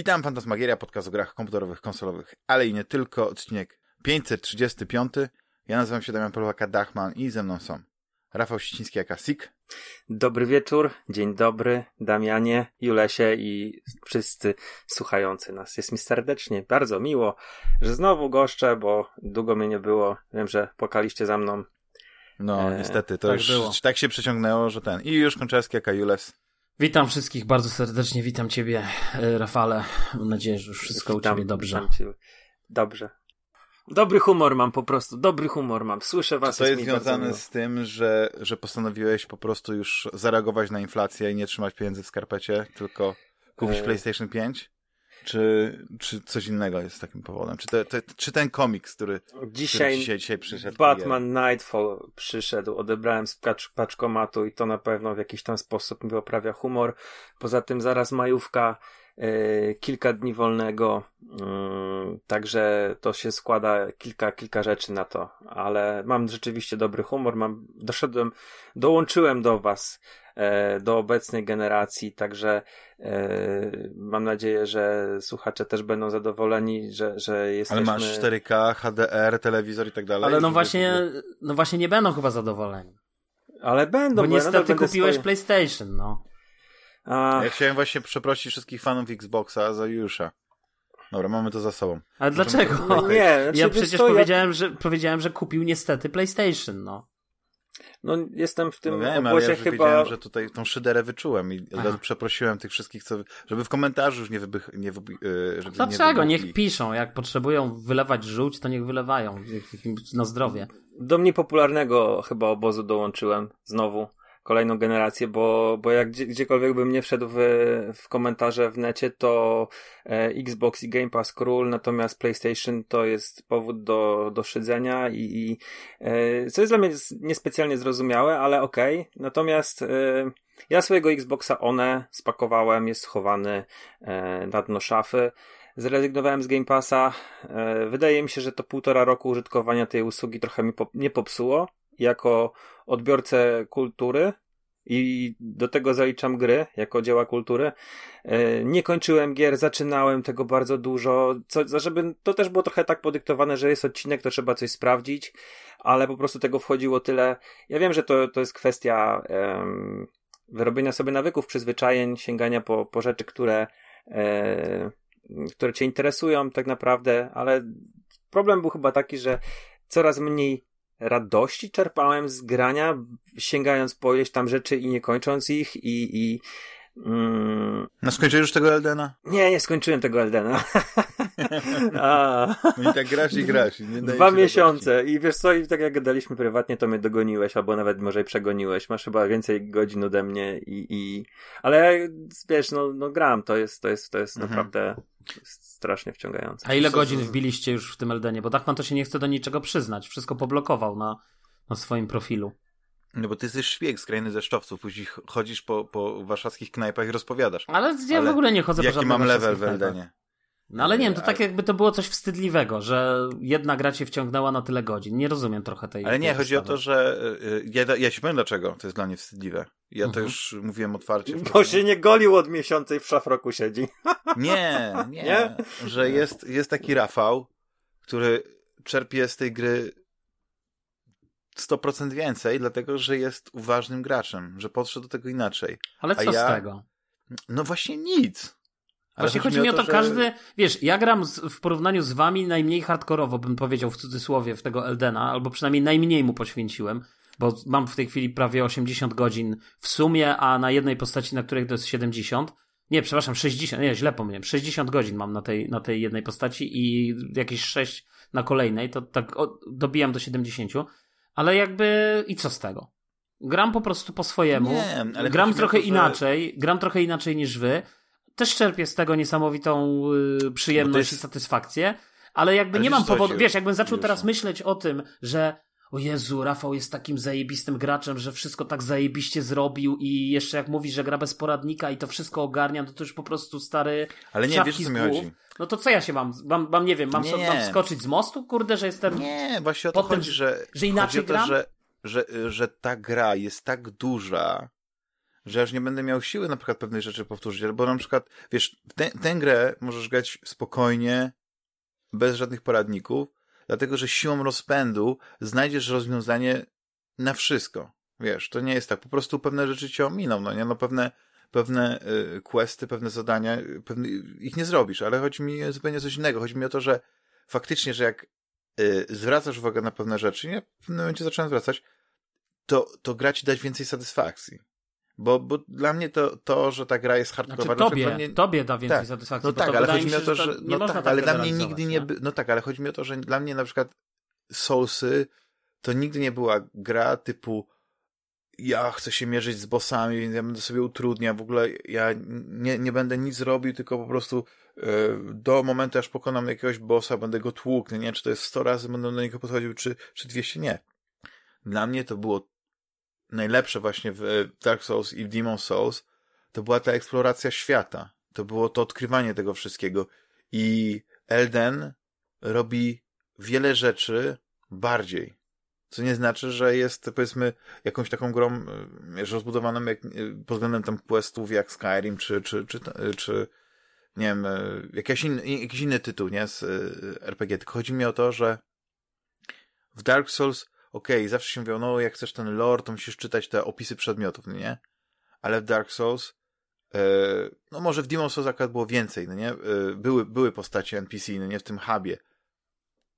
Witam, Fantasmagieria, podcast o grach komputerowych, konsolowych, ale i nie tylko, odcinek 535. Ja nazywam się Damian Polwaka-Dachman i ze mną są Rafał Ściński, jaka Sik. Dobry wieczór, dzień dobry, Damianie, Julesie i wszyscy słuchający nas. Jest mi serdecznie, bardzo miło, że znowu goszczę, bo długo mnie nie było. Wiem, że pokaliście za mną. No, e, niestety, to tak już było. tak się przeciągnęło, że ten. I już Konczewski, jaka Jules. Witam wszystkich bardzo serdecznie, witam ciebie, e, Rafale. Mam nadzieję, że już wszystko witam, u ciebie dobrze. Dobrze. Dobry humor mam po prostu, dobry humor mam. Słyszę was. Czy to jest, jest związane z tym, że, że postanowiłeś po prostu już zareagować na inflację i nie trzymać pieniędzy w skarpecie, tylko kupić e... PlayStation 5? Czy, czy coś innego jest takim powodem? Czy, te, te, czy ten komiks, który dzisiaj, który dzisiaj, dzisiaj przyszedł? Batman Nightfall przyszedł, odebrałem z pacz, paczkomatu i to na pewno w jakiś tam sposób mi poprawia humor. Poza tym zaraz majówka, yy, kilka dni wolnego, yy, także to się składa kilka, kilka rzeczy na to, ale mam rzeczywiście dobry humor, mam, doszedłem, dołączyłem do was E, do obecnej generacji, także mam nadzieję, że słuchacze też będą zadowoleni, że, że jesteśmy... Ale masz 4K, HDR, telewizor i tak dalej. Ale no właśnie, no właśnie nie będą chyba zadowoleni. Ale będą. Bo niestety kupiłeś swoje... PlayStation, no. A... Ja chciałem właśnie przeprosić wszystkich fanów Xboxa za Jusza. Dobra, mamy to za sobą. Ale dlaczego? Nie, znaczy, ja przecież powiedziałem, ja... że, powiedziałem, że kupił niestety PlayStation, no. No wiem, w tym no wiem, ale ja chyba... wiedziałem, że tutaj tą szyderę wyczułem i Aha. przeprosiłem tych wszystkich, co, żeby w komentarzu już nie wybych... Nie wyby, yy, żeby Dlaczego? Nie niech piszą. Jak potrzebują wylewać żółć, to niech wylewają. Na zdrowie. Do mnie popularnego chyba obozu dołączyłem znowu kolejną generację, bo, bo jak gdzie, gdziekolwiek bym nie wszedł w, w komentarze w necie, to e, Xbox i Game Pass król, natomiast PlayStation to jest powód do, do szydzenia i, i e, co jest dla mnie niespecjalnie zrozumiałe, ale okej. Okay. Natomiast e, ja swojego Xboxa One spakowałem, jest schowany na dno szafy. Zrezygnowałem z Game Passa. Wydaje mi się, że to półtora roku użytkowania tej usługi trochę mi nie popsuło jako odbiorcę kultury i do tego zaliczam gry jako dzieła kultury. E, nie kończyłem gier, zaczynałem tego bardzo dużo, co, żeby to też było trochę tak podyktowane, że jest odcinek, to trzeba coś sprawdzić, ale po prostu tego wchodziło tyle. Ja wiem, że to, to jest kwestia um, wyrobienia sobie nawyków, przyzwyczajeń, sięgania po, po rzeczy, które, e, które cię interesują tak naprawdę, ale problem był chyba taki, że coraz mniej radości czerpałem z grania, sięgając po ileś tam rzeczy i nie kończąc ich i, i mm... No skończyłeś już tego Eldena? Nie, nie skończyłem tego Eldena. A... No i tak grasz i grasz. Dwa miesiące i wiesz co, i tak jak gadaliśmy prywatnie, to mnie dogoniłeś, albo nawet może i przegoniłeś. Masz chyba więcej godzin ode mnie i... i... Ale wiesz, no, no gram, to jest, to jest, to jest mhm. naprawdę strasznie wciągające. A ile godzin wbiliście już w tym Eldenie? Bo Dachman to się nie chce do niczego przyznać. Wszystko poblokował na, na swoim profilu. No bo ty jesteś szpieg skrajny ze szczowców, później chodzisz po, po warszawskich knajpach i rozpowiadasz. Ale ja Ale w ogóle nie chodzę po Jaki mam level w Eldenie? No ale nie wiem, to tak jakby to było coś wstydliwego, że jedna gra cię wciągnęła na tyle godzin. Nie rozumiem trochę tej Ale nie, chodzi o to, że y, y, ja, ja się powiem dlaczego to jest dla mnie wstydliwe. Ja mhm. to już mówiłem otwarcie. Bo się nie golił od miesiąca i w szafroku siedzi. Nie, nie, nie? Że jest, jest taki Rafał, który czerpie z tej gry 100% więcej, dlatego że jest uważnym graczem, że podszedł do tego inaczej. Ale co ja... z tego? No właśnie nic. Właśnie chodzi mi o to, że... każdy, wiesz, ja gram z, w porównaniu z wami najmniej hardkorowo, bym powiedział w cudzysłowie, w tego Eldena, albo przynajmniej najmniej mu poświęciłem, bo mam w tej chwili prawie 80 godzin w sumie, a na jednej postaci, na której to jest 70. Nie, przepraszam, 60, nie, źle pomyliłem. 60 godzin mam na tej, na tej jednej postaci i jakieś 6 na kolejnej, to tak o, dobijam do 70. Ale jakby, i co z tego? Gram po prostu po swojemu. Nie, gram trochę to, że... inaczej, gram trochę inaczej niż wy też czerpię z tego niesamowitą y, przyjemność jest... i satysfakcję, ale jakby ale nie mam powodu, wiesz, jakbym zaczął teraz myśleć o tym, że o Jezu, Rafał jest takim zajebistym graczem, że wszystko tak zajebiście zrobił i jeszcze jak mówi, że gra bez poradnika i to wszystko ogarniam, to to już po prostu stary Ale nie, wiesz co mi chodzi. No to co ja się mam, mam, mam nie wiem, mam, nie. So, mam skoczyć z mostu? Kurde, że jestem... Nie, właśnie o to chodzi, że... Że inaczej chodzi o to, że, że, że ta gra jest tak duża, że aż nie będę miał siły na przykład pewnej rzeczy powtórzyć, bo na przykład, wiesz, tę, tę grę możesz grać spokojnie, bez żadnych poradników, dlatego, że siłą rozpędu znajdziesz rozwiązanie na wszystko. Wiesz, to nie jest tak, po prostu pewne rzeczy cię ominą, no nie, no pewne, pewne y, questy, pewne zadania, pewne, ich nie zrobisz, ale chodzi mi zupełnie coś innego, chodzi mi o to, że faktycznie, że jak y, zwracasz uwagę na pewne rzeczy, nie, w pewnym momencie zacząłem zwracać, to, to gra ci dać więcej satysfakcji. Bo, bo dla mnie to, to, że ta gra jest hardcore. Znaczy, tobie, mnie... tobie da więcej tak. satysfakcji. No tak, ale chodzi mi o to, że. No tak, tak ale dla mnie nigdy nie. By... No tak, ale chodzi mi o to, że dla mnie na przykład Soulsy to nigdy nie była gra typu ja chcę się mierzyć z bossami, więc ja będę sobie utrudniał, w ogóle ja nie, nie będę nic robił, tylko po prostu yy, do momentu, aż pokonam jakiegoś bossa, będę go tłukł, nie? Czy to jest 100 razy będę do niego podchodził, czy, czy 200, nie. Dla mnie to było najlepsze właśnie w Dark Souls i w Demon Souls, to była ta eksploracja świata. To było to odkrywanie tego wszystkiego. I Elden robi wiele rzeczy bardziej. Co nie znaczy, że jest, powiedzmy, jakąś taką grą wiesz, rozbudowaną jak, pod względem tam questów jak Skyrim, czy, czy, czy, czy nie wiem, jakiś inny, jakiś inny tytuł, nie, z RPG. Tylko chodzi mi o to, że w Dark Souls okej, okay, zawsze się mówią, no jak chcesz ten lore, to musisz czytać te opisy przedmiotów, no nie? Ale w Dark Souls, e, no może w Demon Souls akurat było więcej, no nie? E, były, były postacie NPC, no nie? W tym hubie.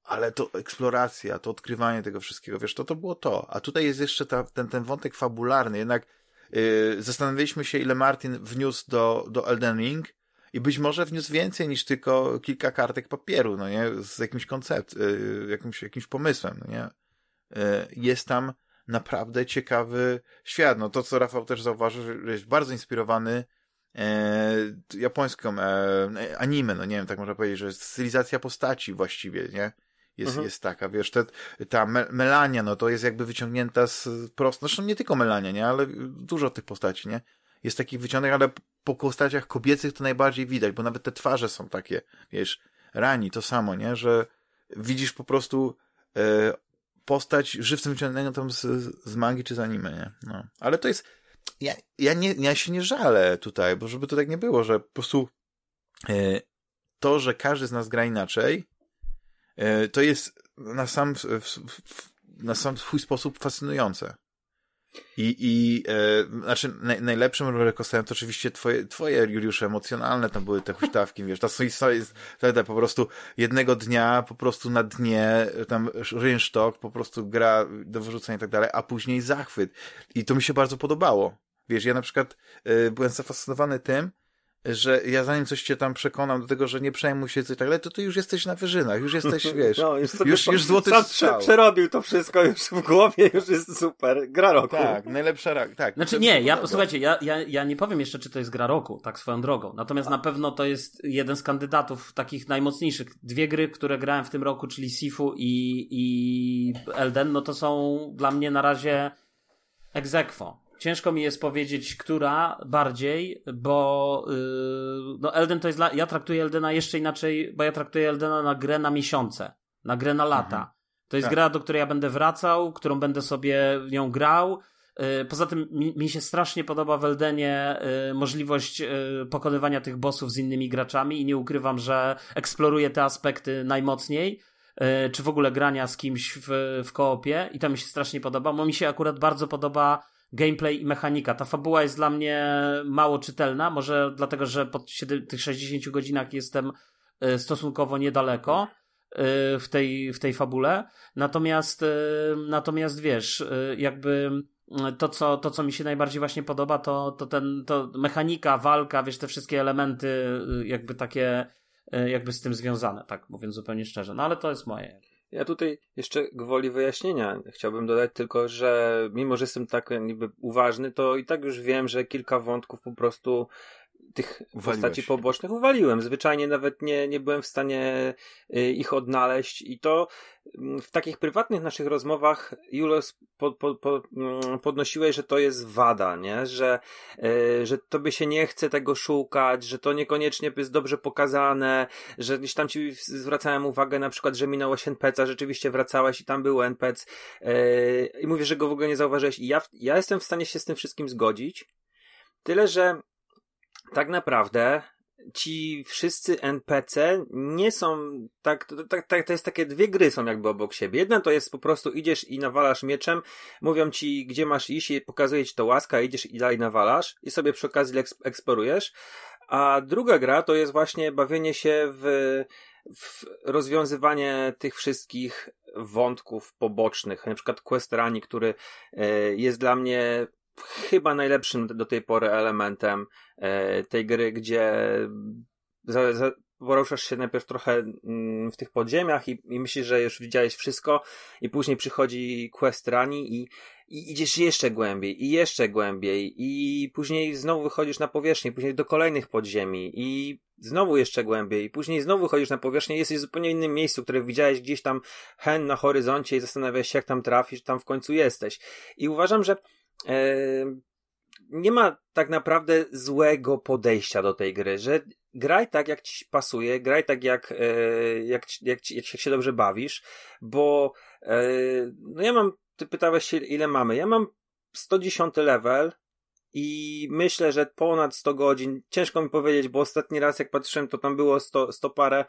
Ale to eksploracja, to odkrywanie tego wszystkiego, wiesz, to to było to. A tutaj jest jeszcze ta, ten, ten wątek fabularny, jednak e, zastanawialiśmy się, ile Martin wniósł do, do Elden Ring i być może wniósł więcej niż tylko kilka kartek papieru, no nie? Z jakimś koncept, jakimś, jakimś pomysłem, no nie? E, jest tam naprawdę ciekawy świat. No to, co Rafał też zauważył, że jest bardzo inspirowany e, japońską e, anime, no nie wiem, tak można powiedzieć, że stylizacja postaci właściwie, nie? Jest, mhm. jest taka, wiesz, te, ta me Melania, no to jest jakby wyciągnięta z prosto, zresztą nie tylko Melania, nie? Ale dużo tych postaci, nie? Jest takich wyciągniętych, ale po postaciach kobiecych to najbardziej widać, bo nawet te twarze są takie, wiesz, rani, to samo, nie? Że widzisz po prostu e, postać żywcem wyciągniętą tam z, z mangi czy z anime, nie? No. Ale to jest, ja, ja, nie, ja się nie żalę tutaj, bo żeby to tak nie było, że po prostu e, to, że każdy z nas gra inaczej, to jest na sam, na sam swój sposób fascynujące. I, i e, znaczy naj, najlepszym rollercoasterem to oczywiście twoje, twoje Juliusze, emocjonalne tam były te huśtawki, wiesz, ta historia jest wtedy po prostu jednego dnia po prostu na dnie tam rynsztok po prostu gra do wyrzucenia i tak dalej, a później zachwyt. I to mi się bardzo podobało. Wiesz, ja na przykład e, byłem zafascynowany tym, że ja zanim coś cię tam przekonam do tego, że nie przejmuj się coś tak dalej, to ty już jesteś na wyżynach, już jesteś, wiesz, no, już, już, już złoty strzał. Przerobił to wszystko już w głowie, już jest super. Gra roku. Tak, najlepsza rak, tak. Znaczy nie, ja, słuchajcie, ja, ja, ja nie powiem jeszcze, czy to jest gra roku, tak swoją drogą. Natomiast A. na pewno to jest jeden z kandydatów takich najmocniejszych. Dwie gry, które grałem w tym roku, czyli Sifu i, i Elden, no to są dla mnie na razie egzekwo ciężko mi jest powiedzieć, która bardziej, bo yy, no Elden to jest dla, ja traktuję Eldena jeszcze inaczej, bo ja traktuję Eldena na grę na miesiące, na grę na lata. Mhm. To jest tak. gra, do której ja będę wracał, którą będę sobie w nią grał. Yy, poza tym mi, mi, się strasznie podoba w Eldenie yy, możliwość yy, pokonywania tych bossów z innymi graczami i nie ukrywam, że eksploruję te aspekty najmocniej czy w ogóle grania z kimś w, w koopie i to mi się strasznie podoba, bo mi się akurat bardzo podoba gameplay i mechanika. Ta fabuła jest dla mnie mało czytelna, może dlatego, że po tych 60 godzinach jestem e, stosunkowo niedaleko e, w tej, w tej fabule. Natomiast, e, natomiast wiesz, jakby to co, to, co mi się najbardziej właśnie podoba, to, to ten, to mechanika, walka, wiesz, te wszystkie elementy, jakby takie, jakby z tym związane, tak mówiąc zupełnie szczerze. No ale to jest moje. Ja tutaj jeszcze gwoli wyjaśnienia chciałbym dodać tylko, że mimo, że jestem tak niby uważny, to i tak już wiem, że kilka wątków po prostu tych Uwaliłeś. postaci pobocznych uwaliłem. Zwyczajnie nawet nie, nie byłem w stanie y, ich odnaleźć i to mm, w takich prywatnych naszych rozmowach Julos po, po, po, mm, podnosiłeś, że to jest wada, nie? Że, yy, że tobie się nie chce tego szukać, że to niekoniecznie jest dobrze pokazane, że gdzieś tam ci zwracałem uwagę na przykład, że minąłeś NPC, rzeczywiście wracałeś i tam był NPC yy, i mówię, że go w ogóle nie zauważyłeś i ja, ja jestem w stanie się z tym wszystkim zgodzić, Tyle, że tak naprawdę ci wszyscy NPC nie są tak, tak, tak, to jest takie dwie gry są jakby obok siebie. Jedna to jest po prostu idziesz i nawalasz mieczem, mówią ci, gdzie masz iść i pokazuje ci to łaska, idziesz i dalej nawalasz i sobie przy okazji eksplorujesz. A druga gra to jest właśnie bawienie się w, w rozwiązywanie tych wszystkich wątków pobocznych, na przykład Quest Rani, który e, jest dla mnie chyba najlepszym do tej pory elementem e, tej gry, gdzie za, za, poruszasz się najpierw trochę mm, w tych podziemiach i, i myślisz, że już widziałeś wszystko i później przychodzi quest rani i, i idziesz jeszcze głębiej i jeszcze głębiej i później znowu wychodzisz na powierzchnię, później do kolejnych podziemi i znowu jeszcze głębiej i później znowu wychodzisz na powierzchnię i jesteś w zupełnie innym miejscu, które widziałeś gdzieś tam hen na horyzoncie i zastanawiasz się jak tam trafisz, tam w końcu jesteś. I uważam, że nie ma tak naprawdę złego podejścia do tej gry, że graj tak, jak ci pasuje, graj tak, jak, e, jak, jak, jak się dobrze bawisz, bo e, no ja mam, ty pytałeś się, ile mamy. Ja mam 110 level i myślę, że ponad 100 godzin, ciężko mi powiedzieć, bo ostatni raz jak patrzyłem, to tam było 100, 100 parę,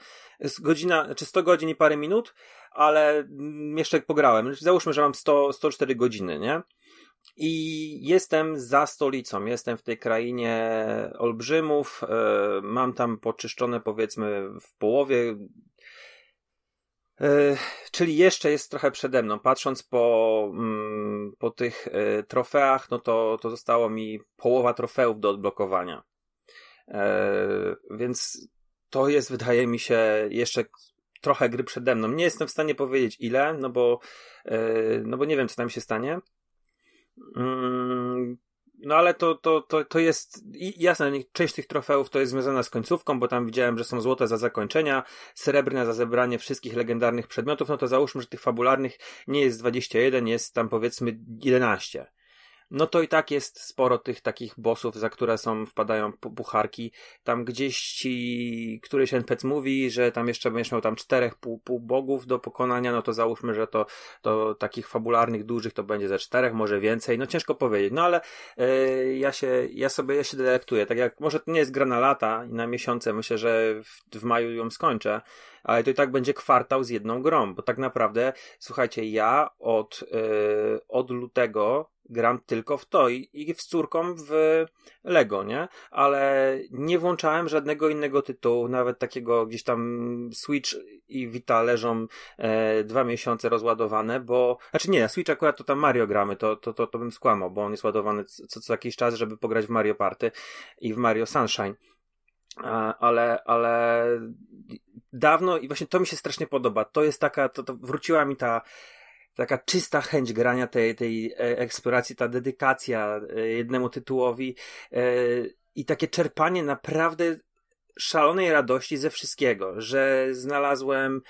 godzina, czy znaczy 100 godzin i parę minut, ale mm, jeszcze pograłem. Załóżmy, że mam 100, 104 godziny, nie? I jestem za stolicą, jestem w tej krainie olbrzymów, e, mam tam poczyszczone powiedzmy w połowie, e, czyli jeszcze jest trochę przede mną. Patrząc po, mm, po tych e, trofeach, no to, to zostało mi połowa trofeów do odblokowania. Więc to jest, wydaje mi się, jeszcze trochę gry przede mną. Nie jestem w stanie powiedzieć ile, no bo, no bo nie wiem, co tam się stanie. Mm, no ale to, to, to, to jest, jasne, część tych trofeów to jest związana z końcówką, bo tam widziałem, że są złote za zakończenia, srebrne za zebranie wszystkich legendarnych przedmiotów, no to załóżmy, że tych fabularnych nie jest 21, jest tam powiedzmy 11 no to i tak jest sporo tych takich bossów, za które są, wpadają pucharki. Tam gdzieś ci, któryś NPC mówi, że tam jeszcze będziesz miał tam czterech pół, pół bogów do pokonania, no to załóżmy, że to, to takich fabularnych, dużych to będzie ze czterech, może więcej, no ciężko powiedzieć, no ale yy, ja się, ja sobie, ja się delektuję, tak jak, może to nie jest gra na lata i na miesiące, myślę, że w, w maju ją skończę, ale to i tak będzie kwartał z jedną grą, bo tak naprawdę, słuchajcie, ja od, yy, od lutego gram tylko w to i, i z córką w Lego, nie? Ale nie włączałem żadnego innego tytułu, nawet takiego gdzieś tam Switch i Vita leżą e, dwa miesiące rozładowane, bo, znaczy nie, Switch akurat to tam Mario gramy, to, to, to, to bym skłamał, bo on jest ładowany co, co jakiś czas, żeby pograć w Mario Party i w Mario Sunshine ale, ale dawno i właśnie to mi się strasznie podoba. To jest taka, to, to wróciła mi ta taka czysta chęć grania tej, tej e, eksploracji, ta dedykacja e, jednemu tytułowi e, i takie czerpanie naprawdę szalonej radości ze wszystkiego, że znalazłem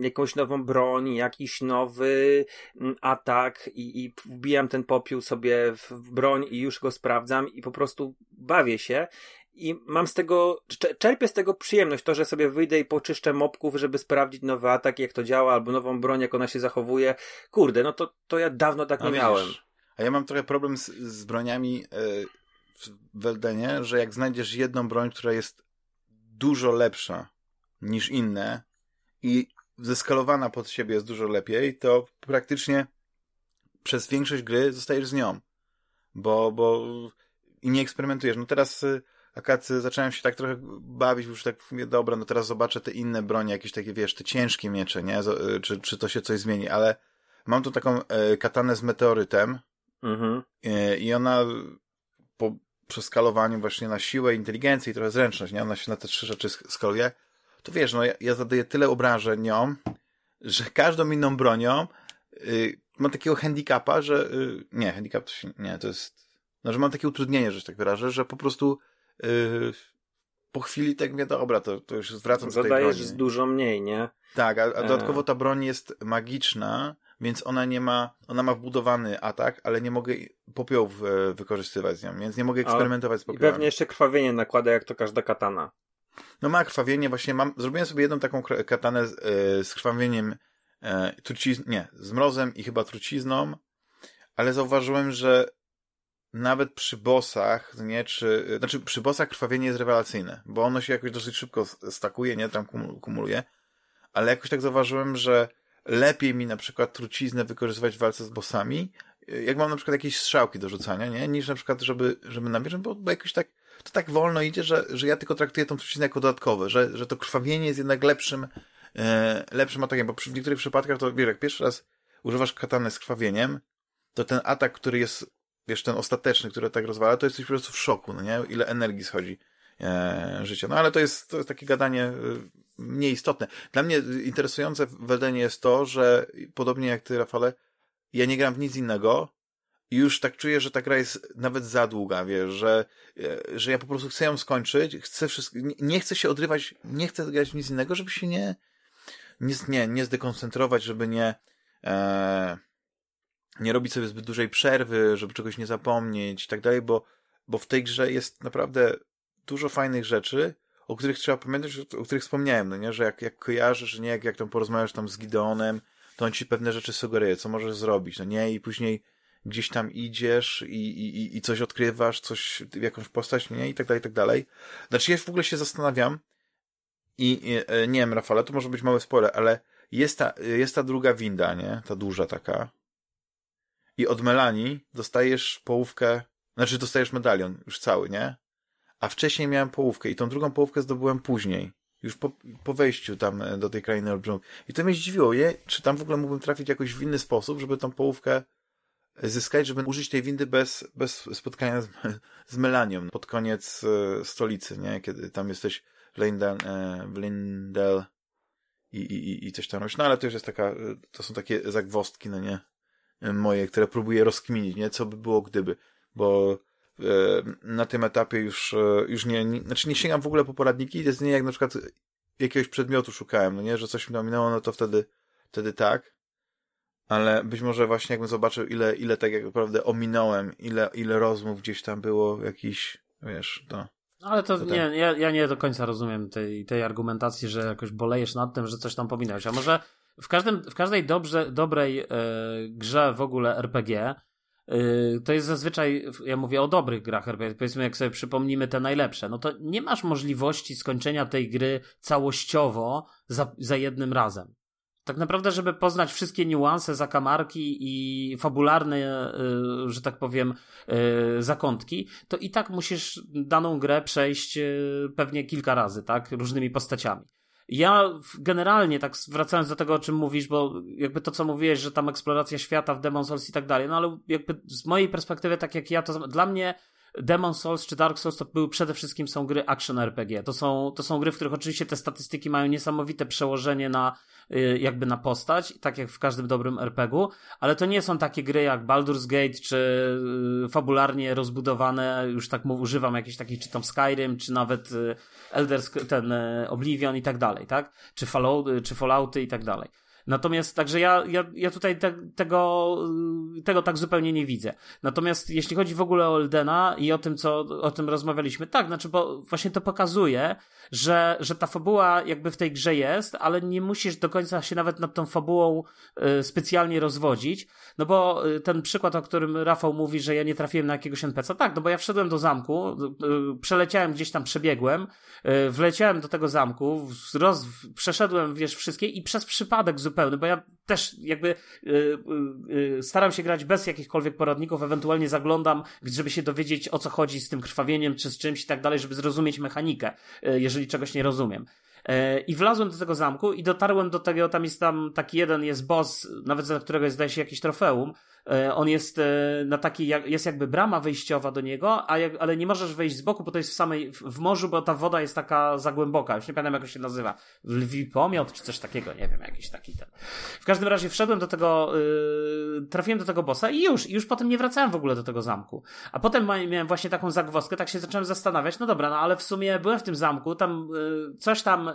jakąś nową broń, jakiś nowy mm, atak i, i wbijam ten popiół sobie w broń i już go sprawdzam i po prostu bawię się i mam z tego, czerpię z tego przyjemność, to, że sobie wyjdę i poczyszczę mopków, żeby sprawdzić nowy atak, jak to działa, albo nową broń, jak ona się zachowuje. Kurde, no to, to ja dawno tak nie miałem. A ja mam trochę problem z, z broniami yy, w Eldenie, że jak znajdziesz jedną broń, która jest dużo lepsza niż inne i zeskalowana pod siebie jest dużo lepiej, to praktycznie przez większość gry zostajesz z nią. Bo, bo i nie eksperymentujesz. No teraz akad zacząłem się tak trochę bawić, już tak mówię, dobra, no teraz zobaczę te inne bronie, jakieś takie, wiesz, te ciężkie miecze, nie? Y, czy, czy to się coś zmieni, ale mam tu taką e, katanę z meteorytem mhm. e, i ona po przeskalowaniu właśnie na siłę, inteligencję i trochę zręczność, nie? Ona się na te trzy rzeczy skaluje. To wiesz, no ja, ja zadaję tyle obrażeń nią, że każdą inną bronią y, mam takiego handicapa, że y, nie, handicap to się, nie, to jest no, że mam takie utrudnienie, że się tak wyrażę, że po prostu Yy, po chwili tak mówię, dobra, to, to już zwracam do tej broni. Zadajesz dużo mniej, nie? Tak, a, a e. dodatkowo ta broń jest magiczna, więc ona nie ma, ona ma wbudowany atak, ale nie mogę popiołów e, wykorzystywać z nią, więc nie mogę eksperymentować z popiołami. I pewnie jeszcze krwawienie nakłada, jak to każda katana. No ma krwawienie, właśnie mam, zrobiłem sobie jedną taką katanę z, e, z krwawieniem truciz, nie, z mrozem i chyba trucizną, ale zauważyłem, że nawet przy bossach, nie, czy, znaczy przy bossach krwawienie jest rewelacyjne, bo ono się jakoś dosyć szybko stakuje, nie, tam kumuluje, ale jakoś tak zauważyłem, że lepiej mi na przykład truciznę wykorzystywać w walce z bossami, jak mam na przykład jakieś strzałki do rzucania, nie, niż na przykład, żeby, żeby namierzyć, bo, bo jakoś tak, to tak wolno idzie, że, że ja tylko traktuję tą truciznę jako dodatkowe, że, że to krwawienie jest jednak lepszym, e, lepszym atakiem, bo przy, w niektórych przypadkach to, wiesz, jak pierwszy raz używasz katany z krwawieniem, to ten atak, który jest, wiesz, ten ostateczny, który tak rozwala, to jesteś po prostu w szoku, no nie? Ile energii schodzi e, życia. No ale to jest, to jest takie gadanie e, mniej istotne. Dla mnie interesujące w Eldenie jest to, że podobnie jak ty, Rafale, ja nie gram w nic innego i już tak czuję, że ta gra jest nawet za długa, wiesz, że, e, że ja po prostu chcę ją skończyć, chcę wszystko, nie, chcę się odrywać, nie chcę grać w nic innego, żeby się nie, nie, nie, nie zdekoncentrować, żeby nie, e, nie robić sobie zbyt dużej przerwy, żeby czegoś nie zapomnieć i tak dalej, bo, bo w tej grze jest naprawdę dużo fajnych rzeczy, o których trzeba pamiętać, o których wspomniałem, no nie, że jak, jak kojarzysz, nie, jak, jak tam porozmawiasz tam z Gideonem, to on ci pewne rzeczy sugeruje, co możesz zrobić, no nie, i później gdzieś tam idziesz i, i, i coś odkrywasz, coś, jakąś postać, nie, i tak dalej, i tak dalej. Znaczy ja w ogóle się zastanawiam i, e, nie wiem, Rafale, to może być mały spoiler, ale jest ta, jest ta druga winda, nie, ta duża taka, i od Melanii dostajesz połówkę, znaczy dostajesz medalion już cały, nie? A wcześniej miałem połówkę i tą drugą połówkę zdobyłem później. Już po, po wejściu tam e, do tej krainy olbrzymów. I to mnie zdziwiło, je, czy tam w ogóle mógłbym trafić jakoś w inny sposób, żeby tą połówkę zyskać, żeby użyć tej windy bez, bez spotkania z, z Melanią pod koniec e, stolicy, nie? Kiedy tam jesteś w Lindel, e, w Lindel i, i, i coś tam robisz. No ale to już jest taka, e, to są takie zagwostki, no nie? Moje, które próbuję rozkminić, nie? Co by było gdyby, bo e, na tym etapie już, e, już nie, nie, znaczy nie sięgam w ogóle po poradniki, jest nie jak na przykład jakiegoś przedmiotu szukałem, no nie, że coś mi ominęło, no to wtedy, wtedy tak, ale być może właśnie jakbym zobaczył, ile, ile tak jak naprawdę ominąłem, ile, ile rozmów gdzieś tam było, jakiś, wiesz, to... Ale to, to nie, tak. ja, ja nie do końca rozumiem tej, tej argumentacji, że jakoś bolejesz nad tym, że coś tam pominąłeś, a może w, każdym, w każdej dobrze, dobrej e, grze w ogóle RPG e, to jest zazwyczaj, ja mówię o dobrych grach RPG, powiedzmy jak sobie przypomnimy te najlepsze, no to nie masz możliwości skończenia tej gry całościowo za, za jednym razem. Tak naprawdę, żeby poznać wszystkie niuanse, zakamarki i fabularne, e, że tak powiem, zakątki, to i tak musisz daną grę przejść pewnie kilka razy, tak? Różnymi postaciami. Ja generalnie, tak wracając do tego, o czym mówisz, bo jakby to, co mówiłeś, że tam eksploracja świata w Demon Souls i tak dalej, no ale jakby z mojej perspektywy, tak jak ja, to dla mnie Demon Souls czy Dark Souls to były przede wszystkim są gry action RPG. To są, to są gry, w których oczywiście te statystyki mają niesamowite przełożenie na jakby na postać, tak jak w każdym dobrym RPG-u, ale to nie są takie gry jak Baldur's Gate, czy y, fabularnie rozbudowane, już tak mów, używam jakichś takich, czy tam Skyrim, czy nawet y, Elder, ten Oblivion i tak dalej, tak? Czy, Fallout, czy Fallouty i tak dalej. Natomiast także ja, ja, ja tutaj te, tego, tego tak zupełnie nie widzę. Natomiast jeśli chodzi w ogóle o Eldena i o tym, co o tym rozmawialiśmy, tak, znaczy, bo właśnie to pokazuje, że, że ta fabuła jakby w tej grze jest, ale nie musisz do końca się nawet nad tą fabułą y, specjalnie rozwodzić, no bo y, ten przykład, o którym Rafał mówi, że ja nie trafiłem na jakiegoś NPC, tak, no bo ja wszedłem do zamku, y, przeleciałem gdzieś tam przebiegłem, wleciałem do tego zamku, roz, przeszedłem, wiesz, wszystkie i przez przypadek zupełny, bo ja też jakby y, y, y, staram się grać bez jakichkolwiek poradników, ewentualnie zaglądam, żeby się dowiedzieć o co chodzi z tym krwawieniem czy z czymś i tak dalej, żeby zrozumieć mechanikę, jeżeli czegoś nie rozumiem. I wlazłem do tego zamku i dotarłem do tego, tam jest tam taki jeden jest boss, nawet za którego jest, zdaje się jakieś trofeum, E, on jest e, na takiej, jest jakby brama wyjściowa do niego, ale nie możesz wejść z boku, bo to jest w samej, w morzu, bo ta woda jest taka za głęboka. Już nie pamiętam, jak się nazywa. Lwi pomiot, czy coś takiego, nie wiem, jakiś taki ten. W każdym razie wszedłem do tego, yy, trafiłem do tego bossa i już, i już potem nie wracałem w ogóle do tego zamku. A potem miałem właśnie taką zagwozdkę, tak się zacząłem zastanawiać, no dobra, no ale w sumie byłem w tym zamku, tam coś tam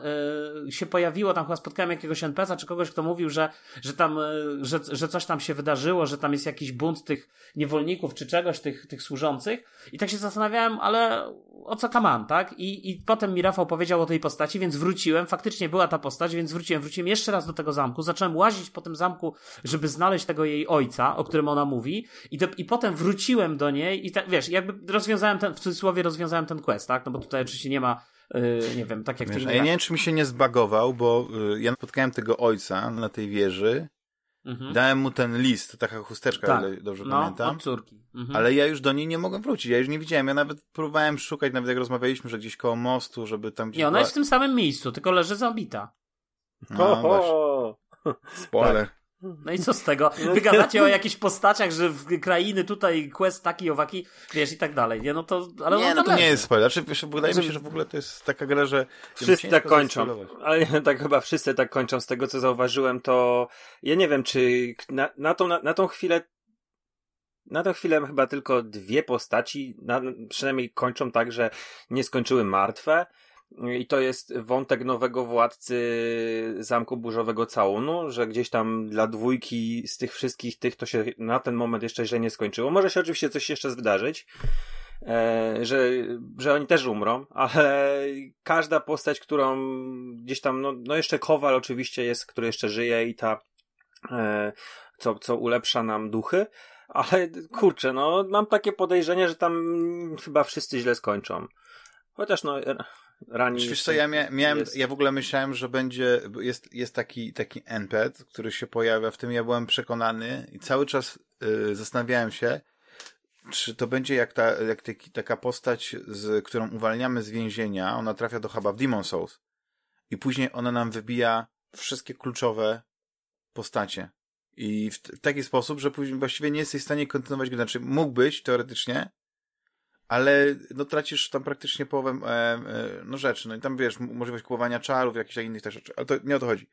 się pojawiło, tam chyba spotkałem jakiegoś NPC-a, czy kogoś, kto mówił, że, że tam, że, że coś tam się wydarzyło, że tam jest jakiś bunt tych niewolników czy czegoś, tych, tych służących. I tak się zastanawiałem, ale o co kaman, tak? I, I potem mi Rafał powiedział o tej postaci, więc wróciłem. Faktycznie była ta postać, więc wróciłem. Wróciłem jeszcze raz do tego zamku. Zacząłem łazić po tym zamku, żeby znaleźć tego jej ojca, o którym ona mówi. I, do, i potem wróciłem do niej i tak, wiesz, jakby rozwiązałem ten, w cudzysłowie rozwiązałem ten quest, tak? No bo tutaj oczywiście nie ma Yy, nie wiem, tak jak Wiesz, Ja nie wiem, czy mi się nie zbagował, bo yy, ja spotkałem tego ojca na tej wieży Mhm. Dałem mu ten list, taka chusteczka, tak. dobrze no, pamiętam. Od córki. Mhm. Ale ja już do niej nie mogłem wrócić. Ja już nie widziałem. Ja nawet próbowałem szukać, nawet jak rozmawialiśmy, że gdzieś koło mostu, żeby tam gdzieś. Nie, ona była... jest w tym samym miejscu, tylko leży zabita. No, Spoiler. Tak. No i co z tego? No Wygadacie o jakichś postaciach, że w krainy tutaj quest taki, owaki, wiesz, i tak dalej. Nie, no to, ale nie, no to leży. nie jest spoiler. Znaczy, wiesz, wydaje mi się, że w ogóle to jest taka gra, że... Wszyscy tak kończą. Ale tak chyba wszyscy tak kończą. Z tego, co zauważyłem, to ja nie wiem, czy na, na, tą, na, na tą chwilę na tę chwilę chyba tylko dwie postaci, na, przynajmniej kończą tak, że nie skończyły martwe. I to jest wątek nowego władcy Zamku Burzowego Całunu, że gdzieś tam dla dwójki z tych wszystkich tych to się na ten moment jeszcze źle nie skończyło. Może się oczywiście coś jeszcze wydarzyć, e, że, że oni też umrą, ale każda postać, którą gdzieś tam, no, no jeszcze Kowal oczywiście jest, który jeszcze żyje i ta, e, co, co ulepsza nam duchy, ale kurczę, no mam takie podejrzenie, że tam chyba wszyscy źle skończą. Chociaż no rani. Wiesz co, ja mia miałem, jest... ja w ogóle myślałem, że będzie, jest, jest taki, taki NPC, który się pojawia w tym, ja byłem przekonany i cały czas y, zastanawiałem się, czy to będzie jak, ta, jak taki, taka postać, z, którą uwalniamy z więzienia, ona trafia do huba w Demon Souls i później ona nam wybija wszystkie kluczowe postacie. I w, w taki sposób, że później właściwie nie jesteś w stanie kontynuować gry. Znaczy, mógłbyś teoretycznie, ale no tracisz tam praktycznie połowę e, e, no rzeczy. No i tam wiesz, możliwość kupowania czarów, jakichś innych też rzeczy. Ale to nie o to chodzi.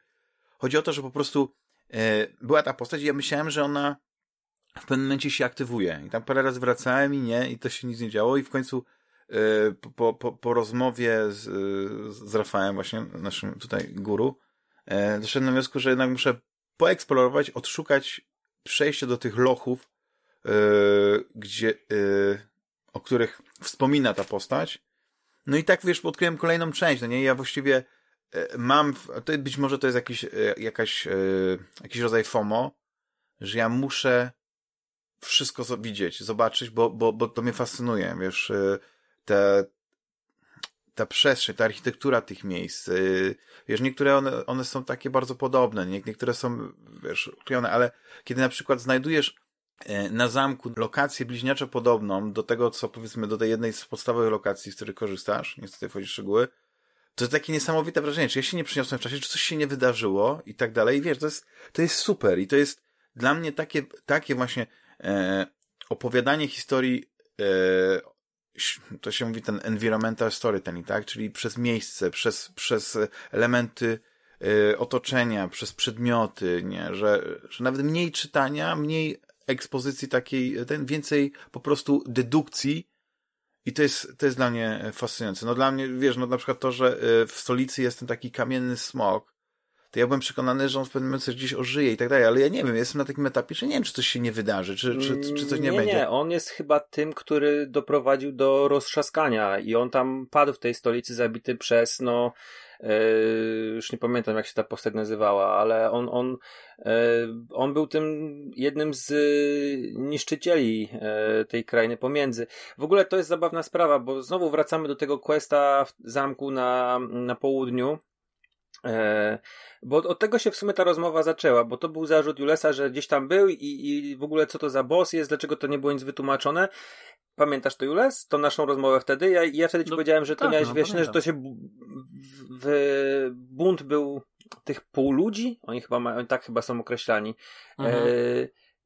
Chodzi o to, że po prostu e, była ta postać i ja myślałem, że ona w pewnym momencie się aktywuje. I tam parę razy wracałem i nie, i to się nic nie działo i w końcu e, po, po, po rozmowie z, z Rafałem właśnie, naszym tutaj guru, e, doszedłem do wniosku, że jednak muszę poeksplorować, odszukać przejście do tych lochów, e, gdzie o których wspomina ta postać. No i tak, wiesz, odkryłem kolejną część, no nie? Ja właściwie e, mam, to być może to jest jakiś, e, jakaś, e, jakiś rodzaj FOMO, że ja muszę wszystko widzieć, zobaczyć, bo, bo, bo to mnie fascynuje, wiesz, te, ta przestrzeń, ta architektura tych miejsc, wiesz, niektóre one, one są takie bardzo podobne, niektóre są, wiesz, ukryjone, ale kiedy na przykład znajdujesz na zamku lokację bliźniaczo podobną do tego, co powiedzmy do tej jednej z podstawowych lokacji, z której korzystasz, niestety wchodzi szczegóły, to jest takie niesamowite wrażenie, czy ja się nie przyniosłem w czasie, czy coś się nie wydarzyło i tak dalej. I wiesz, to jest, to jest super i to jest dla mnie takie, takie właśnie e, opowiadanie historii, e, to się mówi ten environmental storytelling, tak? Czyli przez miejsce, przez, przez elementy e, otoczenia, przez przedmioty, nie? Że, że nawet mniej czytania, mniej ekspozycji takiej, ten więcej po prostu dedukcji i to jest, to jest dla mnie fascynujące. No dla mnie, wiesz, no na przykład to, że y, w stolicy jest ten taki kamienny smok, to ja byłem przekonany, że on w pewnym momencie gdzieś ożyje i tak dalej, ale ja nie wiem, jestem na takim etapie, że nie wiem, czy coś się nie wydarzy, czy, czy, czy coś nie, nie będzie. Nie, on jest chyba tym, który doprowadził do roztrzaskania i on tam padł w tej stolicy zabity przez, no, już nie pamiętam jak się ta postać nazywała, ale on, on, yy, on był tym jednym z niszczycieli yy, tej krainy pomiędzy. W ogóle to jest zabawna sprawa, bo znowu wracamy do tego questa w zamku na, na południu. Bo od tego się w sumie ta rozmowa zaczęła, bo to był zarzut Julesa, że gdzieś tam był i, i w ogóle co to za boss jest, dlaczego to nie było nic wytłumaczone. Pamiętasz to, Jules? Tą naszą rozmowę wtedy? Ja, ja wtedy ci no, powiedziałem, że to tak, miałeś no, wieczne, że to się w, w, bunt był tych półludzi, oni chyba mają, tak chyba są określani, mhm. e,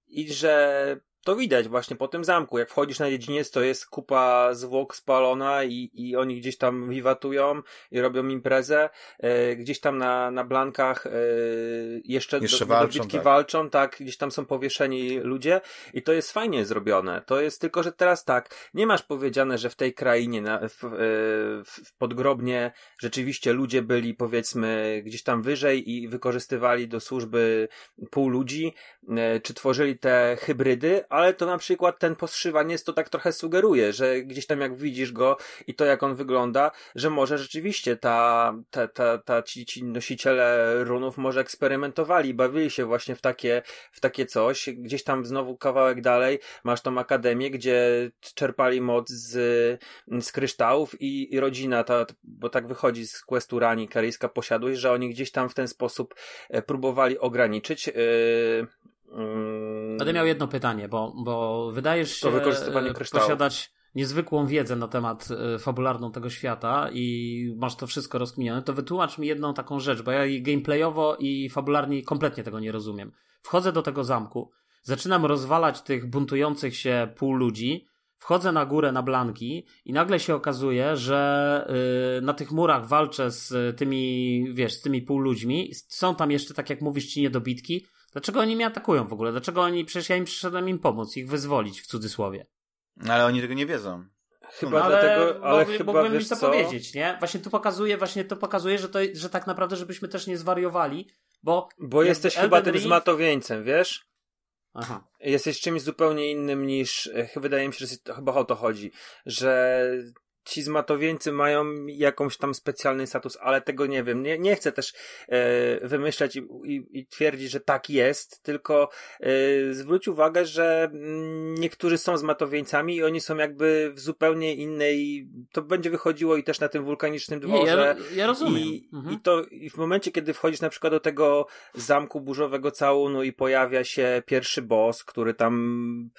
i że to widać właśnie po tym zamku. Jak wchodzisz na dziedziniec, to jest kupa zwłok spalona i, i oni gdzieś tam wiwatują i robią imprezę. E, gdzieś tam na, na blankach e, jeszcze, jeszcze do, walczą, dobitki tak. walczą, tak, gdzieś tam są powieszeni ludzie i to jest fajnie zrobione. To jest tylko, że teraz tak, nie masz powiedziane, że w tej krainie, na, w, e, w, w podgrobnie rzeczywiście ludzie byli powiedzmy gdzieś tam wyżej i wykorzystywali do służby pół ludzi, e, czy tworzyli te hybrydy, ale to na przykład ten postrzywaniec to tak trochę sugeruje, że gdzieś tam jak widzisz go i to jak on wygląda, że może rzeczywiście ta, ta, ta, ta ci, ci nosiciele runów może eksperymentowali, bawili się właśnie w takie, w takie coś. Gdzieś tam znowu kawałek dalej masz tą akademię, gdzie czerpali moc z, z kryształów i, i rodzina, ta, bo tak wychodzi z questu Rani, karyjska posiadłość, że oni gdzieś tam w ten sposób e, próbowali ograniczyć. Yy, Będę miał jedno pytanie, bo, bo wydajesz się e, posiadać niezwykłą wiedzę na temat e, fabularną tego świata i masz to wszystko rozkminione, to wytłumacz mi jedną taką rzecz, bo ja i gameplayowo i fabularnie kompletnie tego nie rozumiem. Wchodzę do tego zamku, zaczynam rozwalać tych buntujących się pół ludzi, wchodzę na górę na blanki i nagle się okazuje, że y, na tych murach walczę z tymi, wiesz, z tymi pół ludźmi. Są tam jeszcze, tak jak mówisz, ci niedobitki. Dlaczego oni mnie atakują w ogóle? Dlaczego oni, przecież ja im przyszedłem im pomóc, ich wyzwolić w cudzysłowie. No, ale oni tego nie wiedzą. Chyba No, ale dlatego, ale mógłby- chyba mógłbym wiesz mi to co? powiedzieć, nie? Właśnie tu pokazuje, właśnie to pokazuje, że to, że tak naprawdę, żebyśmy też nie zwariowali, bo... Bo jesteś Elden chyba tym Ring- zmatowieńcem, wiesz? Aha. Jesteś czymś zupełnie innym niż, e, wydaje mi się, że chyba o to chodzi, że ci zmatowieńcy mają jakąś tam specjalny status, ale tego nie wiem. Nie, nie chcę też e, wymyślać i, i, i twierdzić, że tak jest, tylko e, zwróć uwagę, że mm, niektórzy są zmatowieńcami i oni są jakby w zupełnie innej, to będzie wychodziło i też na tym wulkanicznym Nie, dworze. ja, ja rozumiem. I, Mhm. I to i w momencie, kiedy wchodzisz na przykład do tego zamku burzowego całunu i pojawia się pierwszy boss, który tam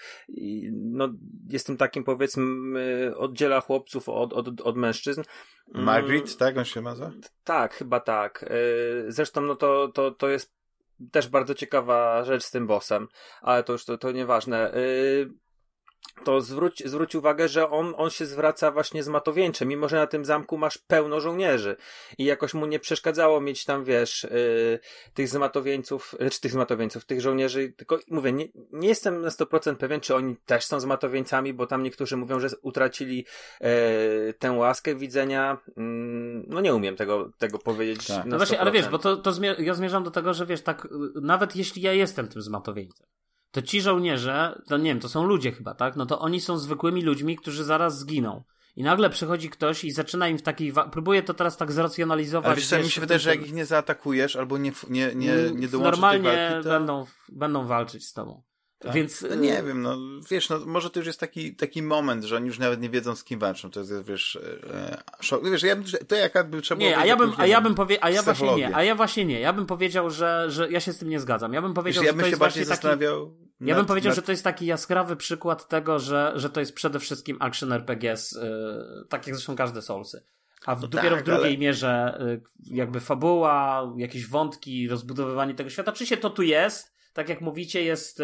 no, jest tym takim powiedzmy oddziela chłopców od, od, od mężczyzn. Mm, Margaret, tak on się nazywa? tak, chyba tak. Y, Zresztą no to, to, to jest też bardzo ciekawa rzecz z tym bossem, ale to już to, to nieważne. Y, To zwróć, zwróć uwagę, że on, on się zwraca właśnie z matowieńczem, mimo że na tym zamku masz pełno żołnierzy i jakoś mu nie przeszkadzało mieć tam, wiesz, y, tych zmatowieńców, czy tych zmatowieńców, tych żołnierzy, tylko mówię, nie, nie jestem na 100% pewien, czy oni też są zmatowieńcami, bo tam niektórzy mówią, że utracili y, tę łaskę widzenia, Mm, no nie umiem tego, tego powiedzieć Tak. na No właśnie, ale 100%. wiesz, bo to, to zmier- ja zmierzam do tego, że wiesz, tak, y, nawet jeśli ja jestem tym zmatowieńcem, to ci żołnierze, to nie wiem, to są ludzie chyba, tak? No to oni są zwykłymi ludźmi, którzy zaraz zginą. I nagle przychodzi ktoś i zaczyna im w takiej. Wa- próbuję to teraz tak zracjonalizować. Ale wiesz co, mi wiesz, się wydaje, że jak ich nie zaatakujesz albo nie, nie, nie, nie dołączysz Normalnie walki, to... będą, będą walczyć z tobą. Tak. Więc. No nie wiem, no wiesz, no może to już jest taki, taki moment, że oni już nawet nie wiedzą z kim walczą, to jest, wiesz, e, szok. Wiesz, ja, bym- to jakby trzeba Nie, a ja bym, a ja bym powie, a ja właśnie nie, a ja właśnie nie. Ja bym powiedział, że, że ja się z tym nie zgadzam. Ja bym Wiesz, powiedział, ja że bym to się jest bardziej właśnie taki, zastanawiał Ja bym nad- powiedział, nad- że to jest taki jaskrawy przykład tego, że, że to jest przede wszystkim action RPG, z, y, tak jak zresztą każde Soulsy. A w, No dopiero tak, w drugiej ale- mierze jakby fabuła, jakieś wątki, rozbudowywanie tego świata. Oczywiście to tu jest, tak jak mówicie, jest,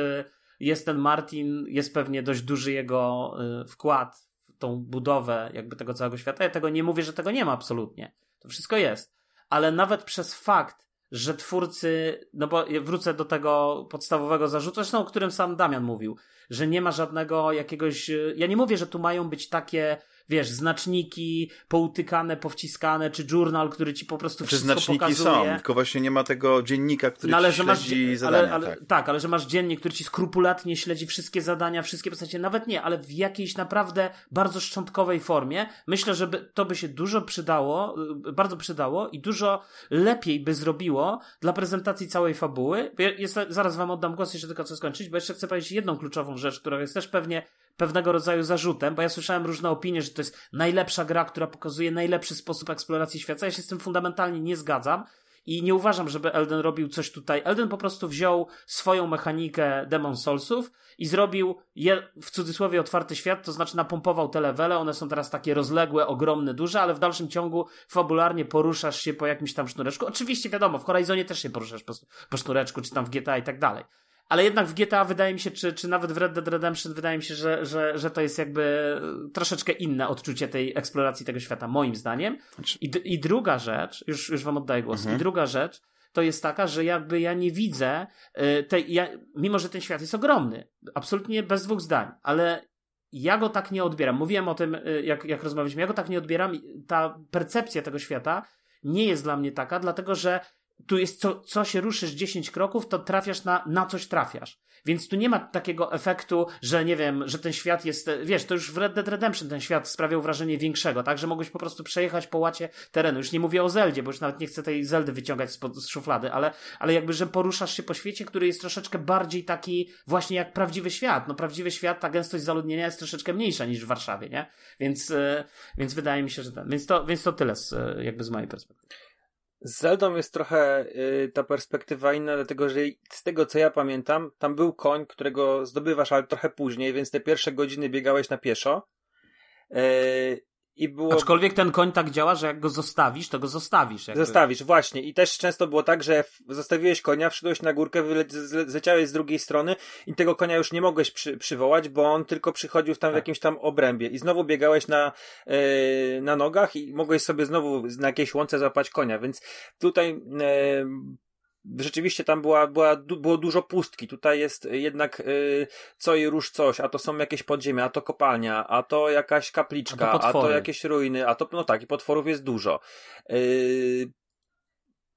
jest ten Martin, jest pewnie dość duży jego y, wkład w tą budowę jakby tego całego świata. Ja tego nie mówię, że tego nie ma absolutnie. To wszystko jest. Ale nawet przez fakt, że twórcy, no bo wrócę do tego podstawowego zarzutu, zresztą o którym sam Damian mówił, że nie ma żadnego jakiegoś, y, ja nie mówię, że tu mają być takie, wiesz, znaczniki poutykane, powciskane, czy journal, który ci po prostu Czy wszystko znaczniki pokazuje. są, tylko właśnie nie ma tego dziennika, który No ale ci że śledzi zadania. ale, ale, tak. tak. ale że masz dziennik, który ci skrupulatnie śledzi wszystkie zadania, wszystkie postacie, nawet nie, ale w jakiejś naprawdę bardzo szczątkowej formie. Myślę, że by, to by się dużo przydało, y, bardzo przydało i dużo lepiej by zrobiło dla prezentacji całej fabuły. Jest, zaraz wam oddam głos jeszcze tylko co skończyć, bo jeszcze chcę powiedzieć jedną kluczową rzecz, która jest też pewnie pewnego rodzaju zarzutem, bo ja słyszałem różne opinie, że to jest najlepsza gra, która pokazuje najlepszy sposób eksploracji świata. Ja się z tym fundamentalnie nie zgadzam. I nie uważam, żeby Elden robił coś tutaj. Elden po prostu wziął swoją mechanikę Demon Soulsów i zrobił je, w cudzysłowie otwarty świat, to znaczy napompował te levele, one są teraz takie rozległe, ogromne, duże, ale w dalszym ciągu fabularnie poruszasz się po jakimś tam sznureczku. Oczywiście wiadomo, w Horizonie też się poruszasz po, po sznureczku, czy tam w GTA i tak dalej. Ale jednak w GTA wydaje mi się, czy, czy nawet w Red Dead Redemption wydaje mi się, że, że, że to jest jakby troszeczkę inne odczucie tej eksploracji tego świata, moim zdaniem. Znaczy- I, i druga rzecz, już, już wam oddaję głos, mhm. i druga rzecz, to jest taka, że jakby ja nie widzę y, tej, ja, mimo że ten świat jest ogromny, absolutnie bez dwóch zdań, ale ja go tak nie odbieram. Mówiłem o tym, y, jak, jak rozmawialiśmy, ja go tak nie odbieram. Ta percepcja tego świata nie jest dla mnie taka, dlatego że tu jest co, co się ruszysz 10 kroków, to trafiasz na, na coś trafiasz. Więc tu nie ma takiego efektu, że nie wiem, że ten świat jest, wiesz, to już w Red Dead Redemption ten świat sprawiał wrażenie większego, tak, że mogłeś po prostu przejechać po łacie terenu. Już nie mówię o Zeldzie, bo już nawet nie chcę tej Zeldy wyciągać z, z szuflady, ale, ale jakby, że poruszasz się po świecie, który jest troszeczkę bardziej taki właśnie jak prawdziwy świat. No prawdziwy świat, ta gęstość zaludnienia jest troszeczkę mniejsza niż w Warszawie, nie? Więc, yy, więc wydaje mi się, że ten, więc to, więc to tyle z, jakby z mojej perspektywy. Z Zeldą jest trochę y, ta perspektywa inna, dlatego że z tego co ja pamiętam, tam był koń, którego zdobywasz, ale trochę później, więc te pierwsze godziny biegałeś na pieszo. Y, i było... Aczkolwiek ten koń tak działa, że jak go zostawisz, to go zostawisz. Jakby. Zostawisz, właśnie. I też często było tak, że zostawiłeś konia, wszedłeś na górkę, zleciałeś z drugiej strony i tego konia już nie mogłeś przy, przywołać, bo on tylko przychodził w tam tak. w jakimś tam obrębie. I znowu biegałeś na, yy, na nogach i mogłeś sobie znowu na jakiejś łące złapać konia. Więc tutaj yy, rzeczywiście tam była, była, było dużo pustki. Tutaj jest jednak y, co i róż coś, a to są jakieś podziemia, a to kopalnia, a to jakaś kapliczka, a to, a to jakieś ruiny, a to, no tak, i potworów jest dużo. Y,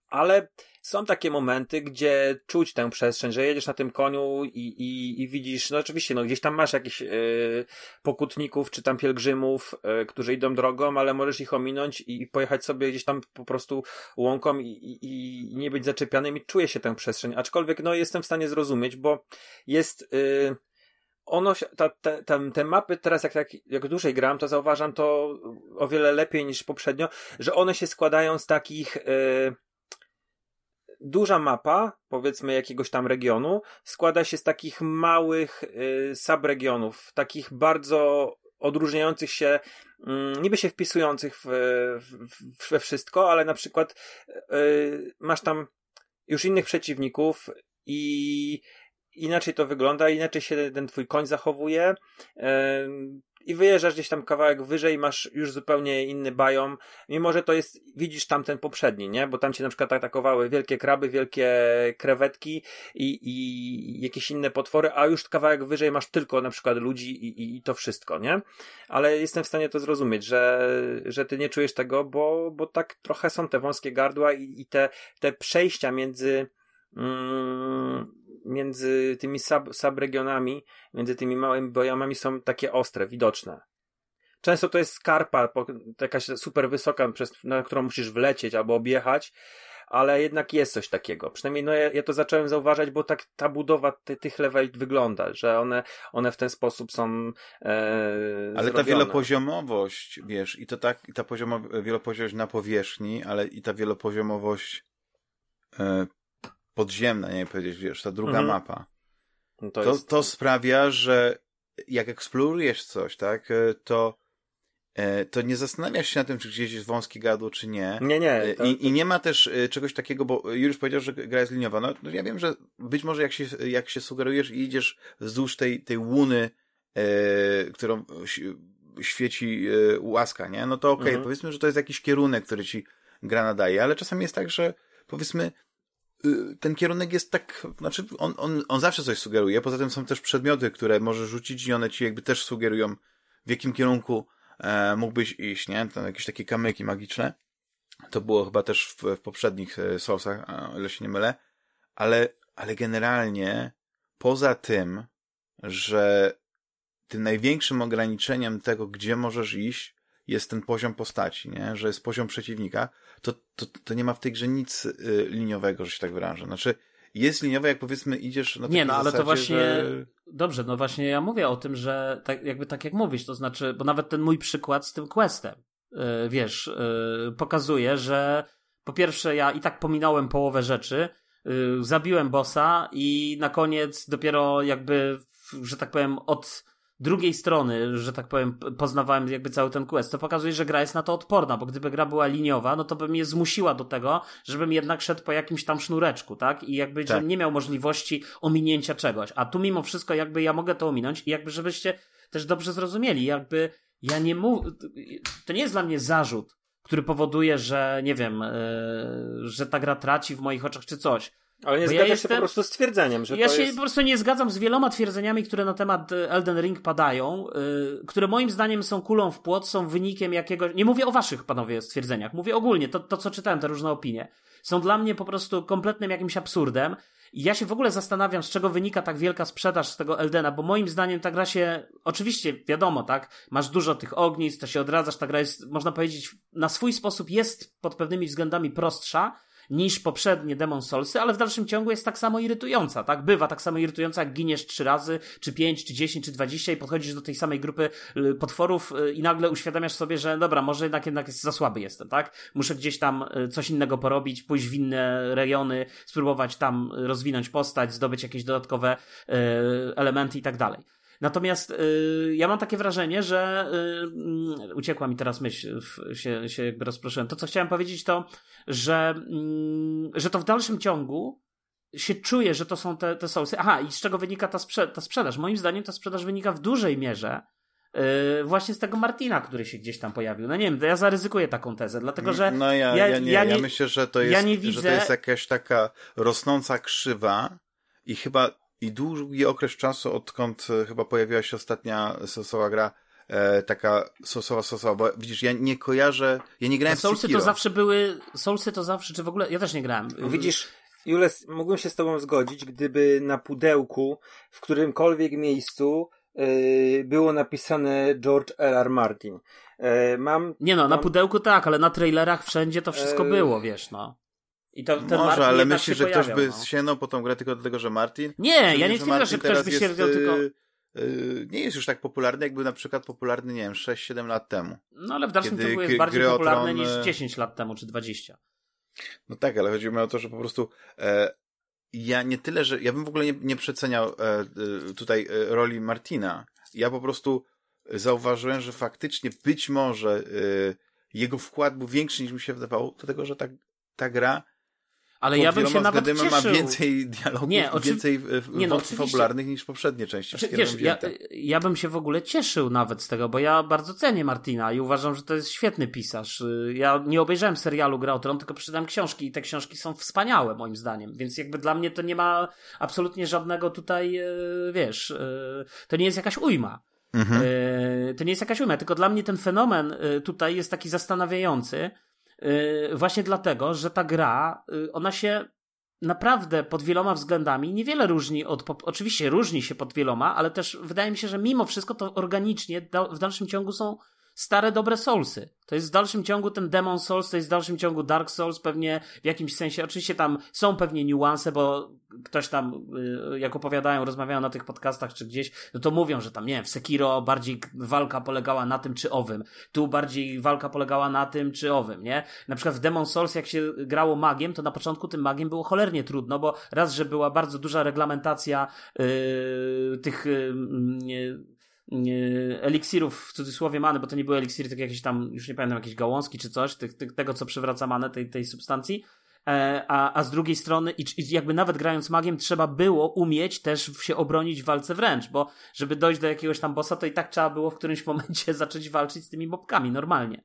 ale są takie momenty, gdzie czuć tę przestrzeń, że jedziesz na tym koniu i, i, i widzisz, no oczywiście, no gdzieś tam masz jakichś yy, pokutników, czy tam pielgrzymów, yy, którzy idą drogą, ale możesz ich ominąć i, i pojechać sobie gdzieś tam po prostu łąką i, i, i nie być zaczepianym i czuję się tę przestrzeń. Aczkolwiek, no jestem w stanie zrozumieć, bo jest, yy, ono, ta, te, te, mapy teraz jak, jak, jak dłużej gram, to zauważam to o wiele lepiej niż poprzednio, że one się składają z takich, yy, duża mapa, powiedzmy jakiegoś tam regionu, składa się z takich małych y, subregionów, takich bardzo odróżniających się, y, niby się wpisujących w, w, we wszystko, ale na przykład y, masz tam już innych przeciwników i inaczej to wygląda, inaczej się ten twój koń zachowuje. I wyjeżdżasz gdzieś tam kawałek wyżej, masz już zupełnie inny biom, mimo że to jest, widzisz tam ten poprzedni, nie? Bo tam cię na przykład atakowały wielkie kraby, wielkie krewetki i, i jakieś inne potwory, a już kawałek wyżej masz tylko na przykład ludzi i, i, i to wszystko, nie? Ale jestem w stanie to zrozumieć, że, że ty nie czujesz tego, bo, bo tak trochę są te wąskie gardła i, i te, te przejścia między mm, między tymi sub, subregionami, między tymi małymi bojamami są takie ostre, widoczne. Często to jest skarpa, jakaś super wysoka, przez, na którą musisz wlecieć albo objechać, ale jednak jest coś takiego. Przynajmniej no, ja, ja to zacząłem zauważać, bo tak ta budowa ty, tych leveli wygląda, że one, one w ten sposób są. E, ale zrobione. ta wielopoziomowość, wiesz, i to tak, i ta poziomowa, wielopoziomowość na powierzchni, ale i ta wielopoziomowość e, podziemna, nie powiedzieć, wiesz, ta druga mhm. mapa. No to, to, jest... to, sprawia, że jak eksplorujesz coś, tak, e, to e, to nie zastanawiasz się na tym, czy gdzieś jest wąski gardło, czy nie. Nie, nie. E, to... I, I, nie ma też czegoś takiego, bo już powiedział, że gra jest liniowa. No, no, ja wiem, że być może jak się, jak się sugerujesz i idziesz wzdłuż tej, tej łuny, e, którą świeci e, łaska, nie? No to okej, okay, mhm. powiedzmy, że to jest jakiś kierunek, który ci gra nadaje, ale czasami jest tak, że powiedzmy, ten kierunek jest tak, znaczy on, on, on zawsze coś sugeruje, poza tym są też przedmioty, które możesz rzucić i one ci jakby też sugerują, w jakim kierunku e, mógłbyś iść, nie? Tam jakieś takie kamyki magiczne. To było chyba też w, w poprzednich e, Soulsach, o ile się nie mylę, ale, ale generalnie poza tym, że tym największym ograniczeniem tego, gdzie możesz iść, jest ten poziom postaci, nie? że jest poziom przeciwnika, to, to, to nie ma w tej grze nic y, liniowego, że się tak wyrażę. Znaczy, jest liniowe, jak powiedzmy idziesz na Nie, no ale zasadzie, to właśnie. Że... Dobrze, no właśnie ja mówię o tym, że tak, jakby tak jak mówisz, to znaczy, bo nawet ten mój przykład z tym questem, yy, wiesz, yy, pokazuje, że po pierwsze ja i tak pominąłem połowę rzeczy, yy, zabiłem bossa i na koniec dopiero jakby, że tak powiem, od drugiej strony, że tak powiem, poznawałem jakby cały ten quest, to pokazuje, że gra jest na to odporna, bo gdyby gra była liniowa, no to by mnie zmusiła do tego, żebym jednak szedł po jakimś tam sznureczku, tak? I jakby, tak. żebym nie miał możliwości ominięcia czegoś. A tu mimo wszystko jakby ja mogę to ominąć i jakby żebyście też dobrze zrozumieli, jakby ja nie mówię, to nie jest dla mnie zarzut, który powoduje, że nie wiem, yy, że ta gra traci w moich oczach czy coś. Ale nie zgadzasz ja się po prostu z twierdzeniem, że Ja się jest... po prostu nie zgadzam z wieloma twierdzeniami, które na temat e, Elden Ring padają, yy, które moim zdaniem są kulą w płot, są wynikiem jakiegoś... Nie mówię o waszych, panowie, stwierdzeniach. Mówię ogólnie, to, to co czytałem, te różne opinie. Są dla mnie po prostu kompletnym jakimś absurdem. I ja się w ogóle zastanawiam, z czego wynika tak wielka sprzedaż z tego Eldena, bo moim zdaniem ta gra się, oczywiście wiadomo, tak, masz dużo tych ognisk, to się odradzasz, ta gra jest, można powiedzieć, na swój sposób jest pod pewnymi względami prostsza, niż poprzednie Demon Soulsy, ale w dalszym ciągu jest tak samo irytująca, tak? Bywa tak samo irytująca, jak giniesz trzy razy, czy pięć, czy dziesięć, czy dwadzieścia i podchodzisz do tej samej grupy y, potworów y, i nagle uświadamiasz sobie, że dobra, może jednak, jednak za słaby jestem, tak? Muszę gdzieś tam y, coś innego porobić, pójść w inne rejony, spróbować tam rozwinąć postać, zdobyć jakieś dodatkowe elementy i tak dalej. Natomiast y, ja mam takie wrażenie, że y, uciekła mi teraz myśl, się, się jakby rozproszyłem. To, co chciałem powiedzieć, to, że, y, że to w dalszym ciągu się czuje, że to są te, te soulsy. Aha, i z czego wynika ta, sprze ta sprzedaż? Moim zdaniem ta sprzedaż wynika w dużej mierze Yy, właśnie z tego Martina, który się gdzieś tam pojawił. No nie wiem, ja zaryzykuję taką tezę, dlatego że. No ja, ja, ja nie, ja, nie, ja myślę, że to jest, ja nie widzę... że to jest jakaś taka rosnąca krzywa i chyba i długi okres czasu, odkąd e, chyba pojawiła się ostatnia sosowa gra, e, taka sosowa, sosowa, bo widzisz, ja nie kojarzę, ja nie grałem no, w Soulsy to zawsze były, Soulsy to zawsze, czy w ogóle, ja też nie grałem. Widzisz, Jules, mógłbym się z tobą zgodzić, gdyby na pudełku w którymkolwiek miejscu yy, było napisane George R. R. Martin. Yy, mam... Nie no, mam... na pudełku tak, ale na trailerach wszędzie to wszystko yy... było, wiesz, no. I to, ten Może, Martin ale myślisz, że ktoś by no. sięgnął po tą grę tylko dlatego, że Martin? Nie, ja nie twierdzę, że ktoś by sięgnął tylko... Yy, nie jest już tak popularny, jakby na przykład popularny, nie wiem, 6-7 lat temu. No ale w dalszym ciągu jest bardziej popularny niż 10 lat temu, czy 20. No tak, ale chodzi mi o to, że po prostu e, ja nie tyle, że ja bym w ogóle nie, nie przeceniał e, tutaj e, roli Martina. Ja po prostu zauważyłem, że faktycznie być może jego wkład był większy niż mi się wydawało, dlatego że ta, ta gra ale ja bym się nawet cieszył. ma więcej dialogów, nie, oczy... więcej nie, no, fabularnych niż poprzednie części. Znaczy, wiesz, ja, ja bym się w ogóle cieszył nawet z tego, bo ja bardzo cenię Martina i uważam, że to jest świetny pisarz. Ja nie obejrzałem serialu Gra o Tron, tylko przeczytałem książki i te książki są wspaniałe moim zdaniem, więc jakby dla mnie to nie ma absolutnie żadnego tutaj, e, wiesz, e, to nie jest jakaś ujma. Mhm. E, to nie jest jakaś ujma, tylko dla mnie ten fenomen tutaj jest taki zastanawiający, właśnie dlatego, że ta gra, y, ona się naprawdę pod wieloma względami niewiele różni od. Oczywiście różni się pod wieloma, ale też wydaje mi się, że mimo wszystko to organicznie w dalszym ciągu są stare, dobre Soulsy. To jest w dalszym ciągu ten Demon Souls, to jest w dalszym ciągu Dark Souls, pewnie w jakimś sensie. Oczywiście tam są pewnie niuanse, bo ktoś tam, y, jak opowiadają, rozmawiają na tych podcastach czy gdzieś, no to mówią, że tam, nie wiem, w Sekiro bardziej walka polegała na tym czy owym. Tu bardziej walka polegała na tym czy owym, nie? Na przykład w Demon Souls, jak się grało magiem, to na początku tym magiem było cholernie trudno, bo raz, że była bardzo duża reglamentacja yy, tych yy, eliksirów w cudzysłowie many, bo to nie były eliksiry, tylko jakieś tam, już nie pamiętam, jakieś gałązki czy coś, tego co przywraca manę, tej, tej substancji. E, a, a z drugiej strony, i, i jakby nawet grając magiem, trzeba było umieć też się obronić w walce wręcz, bo żeby dojść do jakiegoś tam bossa, to i tak trzeba było w którymś momencie zacząć walczyć z tymi mobkami normalnie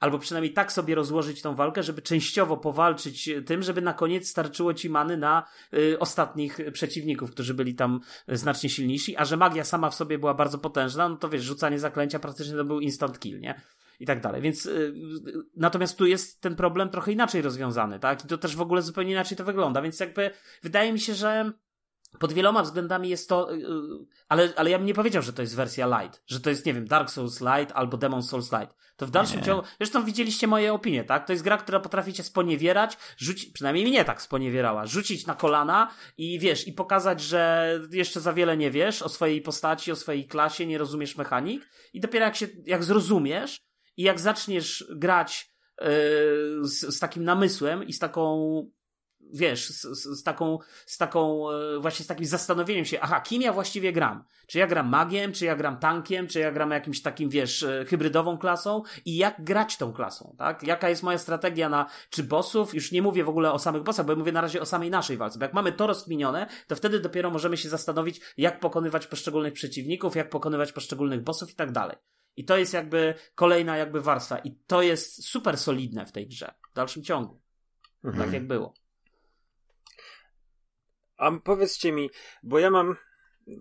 albo przynajmniej tak sobie rozłożyć tą walkę, żeby częściowo powalczyć tym, żeby na koniec starczyło ci many na y, ostatnich przeciwników, którzy byli tam znacznie silniejsi, a że magia sama w sobie była bardzo potężna, no to wiesz, rzucanie zaklęcia praktycznie to był instant kill, nie? I tak dalej. Więc y, natomiast tu jest ten problem trochę inaczej rozwiązany, tak? I to też w ogóle zupełnie inaczej to wygląda, więc jakby wydaje mi się, że pod wieloma względami jest to, yy, ale, ale ja bym nie powiedział, że to jest wersja light, że to jest, nie wiem, Dark Souls light albo Demon Souls light. To w dalszym nie. ciągu, zresztą widzieliście moje opinie, tak? To jest gra, która potrafi cię sponiewierać, rzucić, przynajmniej mnie tak sponiewierała, rzucić na kolana i wiesz, i pokazać, że jeszcze za wiele nie wiesz o swojej postaci, o swojej klasie, nie rozumiesz mechanik i dopiero jak się, jak zrozumiesz i jak zaczniesz grać yy, z, z takim namysłem i z taką wiesz, z, z, z, taką, z taką, e, właśnie z takim zastanowieniem się, aha, kim ja właściwie gram? Czy ja gram magiem, czy ja gram tankiem, czy ja gram jakimś takim, wiesz, e, hybrydową klasą i jak grać tą klasą, tak? Jaka jest moja strategia na, czy bossów, już nie mówię w ogóle o samych bossach, bo ja mówię na razie o samej naszej walce, bo jak mamy to rozkminione, to wtedy dopiero możemy się zastanowić, jak pokonywać poszczególnych przeciwników, jak pokonywać poszczególnych bossów i tak dalej. I to jest jakby kolejna jakby warstwa. I to jest super solidne w tej grze. W dalszym ciągu. Mhm. Tak jak było. A powiedzcie mi, bo ja mam,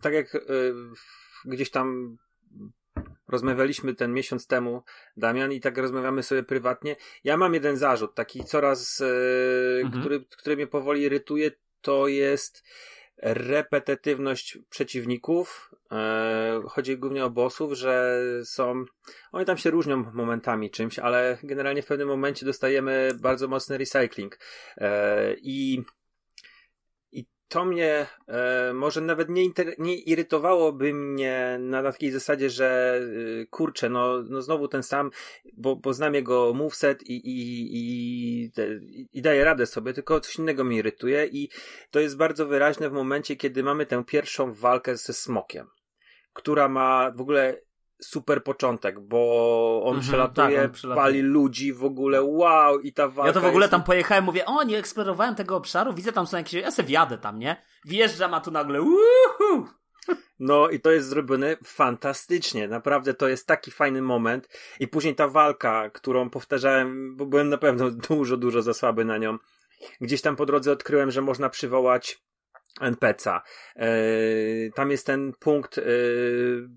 tak jak y, gdzieś tam rozmawialiśmy ten miesiąc temu, Damian, i tak rozmawiamy sobie prywatnie. Ja mam jeden zarzut, taki coraz, y, mhm. który, który mnie powoli irytuje, to jest repetytywność przeciwników. E, chodzi głównie o bossów, że są. Oni tam się różnią momentami czymś, ale generalnie w pewnym momencie dostajemy bardzo mocny recycling. E, I to mnie e, może nawet nie, inter, nie irytowałoby mnie na, takiej zasadzie, że y, kurczę, no, no znowu ten sam, bo, bo znam jego moveset i, i, i, i daję radę sobie, tylko coś innego mnie irytuje i to jest bardzo wyraźne w momencie, kiedy mamy tę pierwszą walkę ze smokiem, która ma w ogóle super początek, bo on mhm, przelatuje, tak, on przelatuje, pali ludzi w ogóle, wow, i ta walka Ja to w ogóle jest... tam pojechałem, mówię, o, nie eksplorowałem tego obszaru, widzę tam są jakieś, ja se wjadę tam, nie? Wjeżdżam, a tu nagle, uhu! No i to jest zrobione fantastycznie, naprawdę to jest taki fajny moment i później ta walka, którą powtarzałem, bo byłem na pewno dużo, dużo za słaby na nią. Gdzieś tam po drodze odkryłem, że można przywołać NPC'a. Yy, tam jest ten punkt yy,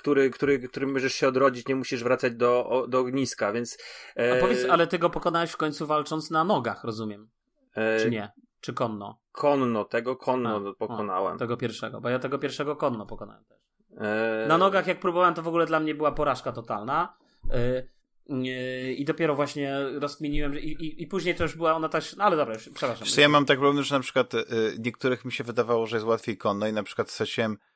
który, który, który możesz się odrodzić, nie musisz wracać do, do ogniska, więc... E... A powiedz, ale ty go pokonałeś w końcu walcząc na nogach, rozumiem? E... Czy nie? Czy konno? Konno, tego konno a, pokonałem. A, tego pierwszego, bo ja tego pierwszego konno pokonałem też. E... Na nogach jak próbowałem, to w ogóle dla mnie była porażka totalna. E... I dopiero właśnie rozkminiłem, i, i, i, później to już była ona też, no ale dobra, przepraszam. Wiesz, ja mam tak problem, że na przykład y, niektórych mi się wydawało, że jest łatwiej konno i na przykład straciłem E,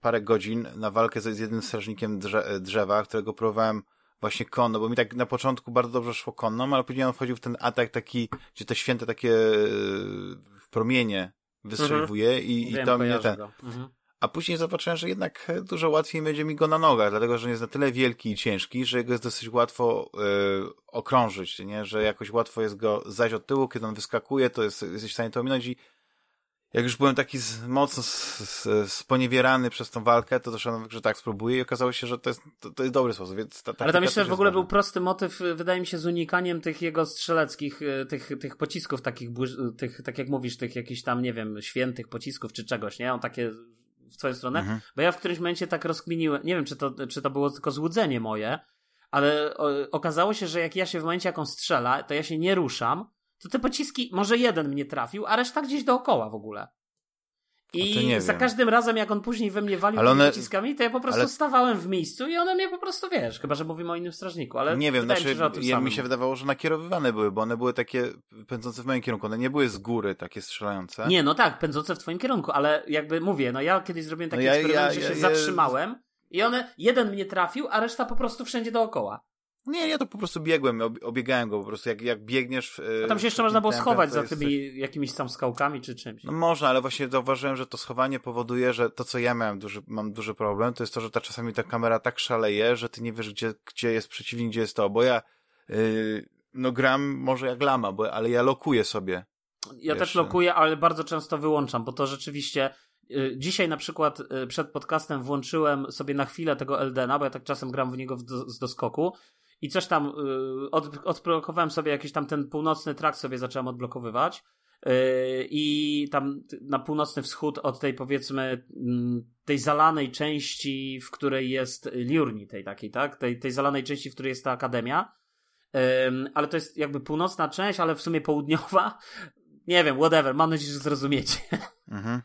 parę godzin na walkę z, jednym strażnikiem drze, drzewa, którego próbowałem właśnie konno, bo mi tak na początku bardzo dobrze szło konną, ale później on wchodził w ten atak taki, gdzie te święte takie e, promienie wystrzeliwuje mhm. i, i to mnie ten... Mhm. A później zobaczyłem, że jednak dużo łatwiej będzie mi go na nogach, dlatego że on jest na tyle wielki i ciężki, że jego jest dosyć łatwo okrążyć, nie? że jakoś łatwo jest go zajść od tyłu, kiedy on wyskakuje, to jest, jesteś w stanie to ominąć i jak już byłem taki z, mocno sponiewierany przez tą walkę, to doszedłem, że tak spróbuję i okazało się, że to jest, to, to jest dobry sposób. Więc ta, Ale tam jeszcze w ogóle był prosty motyw, wydaje mi się, z unikaniem tych jego strzeleckich, e, tych, tych pocisków takich, tych, tak jak mówisz, tych jakichś tam, nie wiem, świętych pocisków czy czegoś, nie? On takie w twoją stronę. Mhm. Bo ja w którymś momencie tak rozkminiłem, nie wiem, czy to, czy to było tylko złudzenie moje, ale okazało się, że jak ja się w momencie, jak on strzela, to ja się nie ruszam, to te pociski, może jeden mnie trafił, a reszta gdzieś dookoła w ogóle. I za wiem. każdym razem, jak on później we mnie walił one... pociskami, to ja po prostu ale... stawałem w miejscu i one mnie po prostu, wiesz, chyba, że mówimy o innym strażniku, ale nie wiem, znaczy, mi, ja, mi się wydawało, że nakierowywane były, bo one były takie pędzące w moim kierunku, one nie były z góry takie strzelające. Nie, no tak, pędzące w twoim kierunku, ale jakby mówię, no ja kiedyś zrobiłem taki no ja, eksperyment, ja, że się zatrzymałem i one, jeden mnie trafił, a reszta po prostu wszędzie dookoła. Nie, ja to po prostu biegłem, obiegałem go po prostu, jak, jak biegniesz... W, A tam się jeszcze można było schować za tymi jakimiś tam skałkami czy czymś. No można, ale właśnie zauważyłem, że to schowanie powoduje, że to, co ja miałem duży, mam duży problem, to jest to, że ta czasami ta kamera tak szaleje, że ty nie wiesz, gdzie, gdzie jest przeciwnik, gdzie jest to, bo ja yy, no gram może jak lama, bo, ale ja lokuję sobie. Ja wiesz, też lokuję, ale bardzo często wyłączam, bo to rzeczywiście y, Dzisiaj na przykład y, przed podcastem włączyłem sobie na chwilę tego Eldena, bo ja tak czasem gram w niego do, z doskoku i coś tam yy, od, odblokowałem sobie jakiś tam ten północny trakt sobie zacząłem odblokowywać yy, i tam na północny wschód od tej powiedzmy mm, tej zalanej części, w której jest Liurni tej takiej, tak? Tej, tej zalanej części, w której jest ta akademia. Ale to jest jakby północna część, ale w sumie południowa. Nie wiem, whatever, mam nadzieję, że zrozumiecie. Mhm.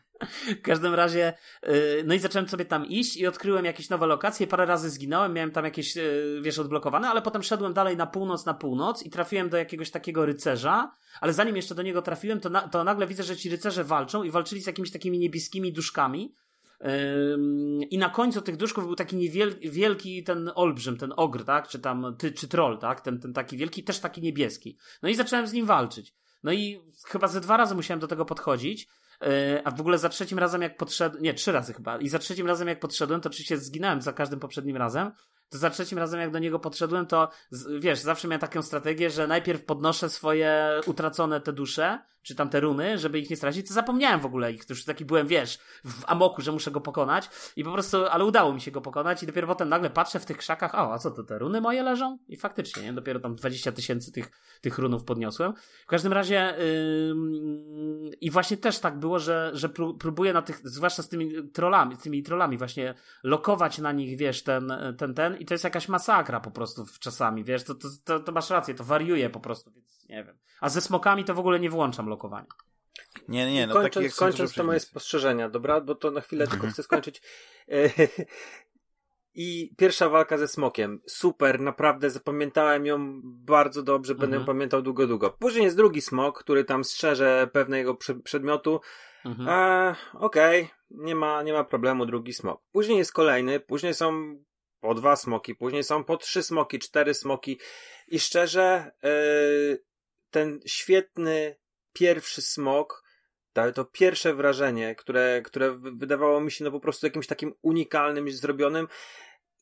W każdym razie, y, no i zacząłem sobie tam iść i odkryłem jakieś nowe lokacje, parę razy zginąłem, miałem tam jakieś, y, wiesz, odblokowane, ale potem szedłem dalej na północ, na północ i trafiłem do jakiegoś takiego rycerza, ale zanim jeszcze do niego trafiłem, to, na, to nagle widzę, że ci rycerze walczą i walczyli z jakimiś takimi niebieskimi duszkami. I na końcu tych duszków był taki niewielki wielki ten olbrzym, ten ogr, tak? Czy tam, ty, czy troll, tak? Ten, ten taki wielki, też taki niebieski. No i zacząłem z nim walczyć. No i chyba ze dwa razy musiałem do tego podchodzić. E, a w ogóle za trzecim razem jak podszedłem, nie, trzy razy chyba. I za trzecim razem jak podszedłem, to oczywiście zginąłem za każdym poprzednim razem. To za trzecim razem jak do niego podszedłem, to wiesz, zawsze miałem taką strategię, że najpierw podnoszę swoje utracone te dusze, czy tam te runy, żeby ich nie stracić, to zapomniałem w ogóle ich. To już taki byłem, wiesz, w amoku, że muszę go pokonać. I po prostu, ale udało mi się go pokonać i dopiero potem nagle patrzę w tych krzakach, o, a co to, te runy moje leżą? I faktycznie, nie? Dopiero tam 20 tysięcy tych, tych runów podniosłem. W każdym razie yy, i właśnie też tak było, że, że próbuję na tych, zwłaszcza z tymi trollami, z tymi trollami właśnie lokować na nich, wiesz, ten, ten, ten i to jest jakaś masakra po prostu czasami, wiesz, to, to, to, to masz rację, to wariuje po prostu, więc nie wiem. A ze smokami to w ogóle nie włączam lokowania. Nie, nie, no kończąc, tak kończąc to moje spostrzeżenia, dobra? Bo to na chwilę tylko mhm. chcę skończyć. I pierwsza walka ze smokiem. Super, naprawdę zapamiętałem ją bardzo dobrze, będę ją mhm. pamiętał długo, długo. Później jest drugi smok, który tam strzeże pewnego przedmiotu. Mhm. E, Okej, okay. nie, ma, nie ma problemu, drugi smok. Później jest kolejny, później są po dwa smoki, później są po trzy smoki, cztery smoki. I szczerze, yy, ten świetny pierwszy smok, to, pierwsze wrażenie, które, które wydawało mi się no po prostu jakimś takim unikalnym, zrobionym,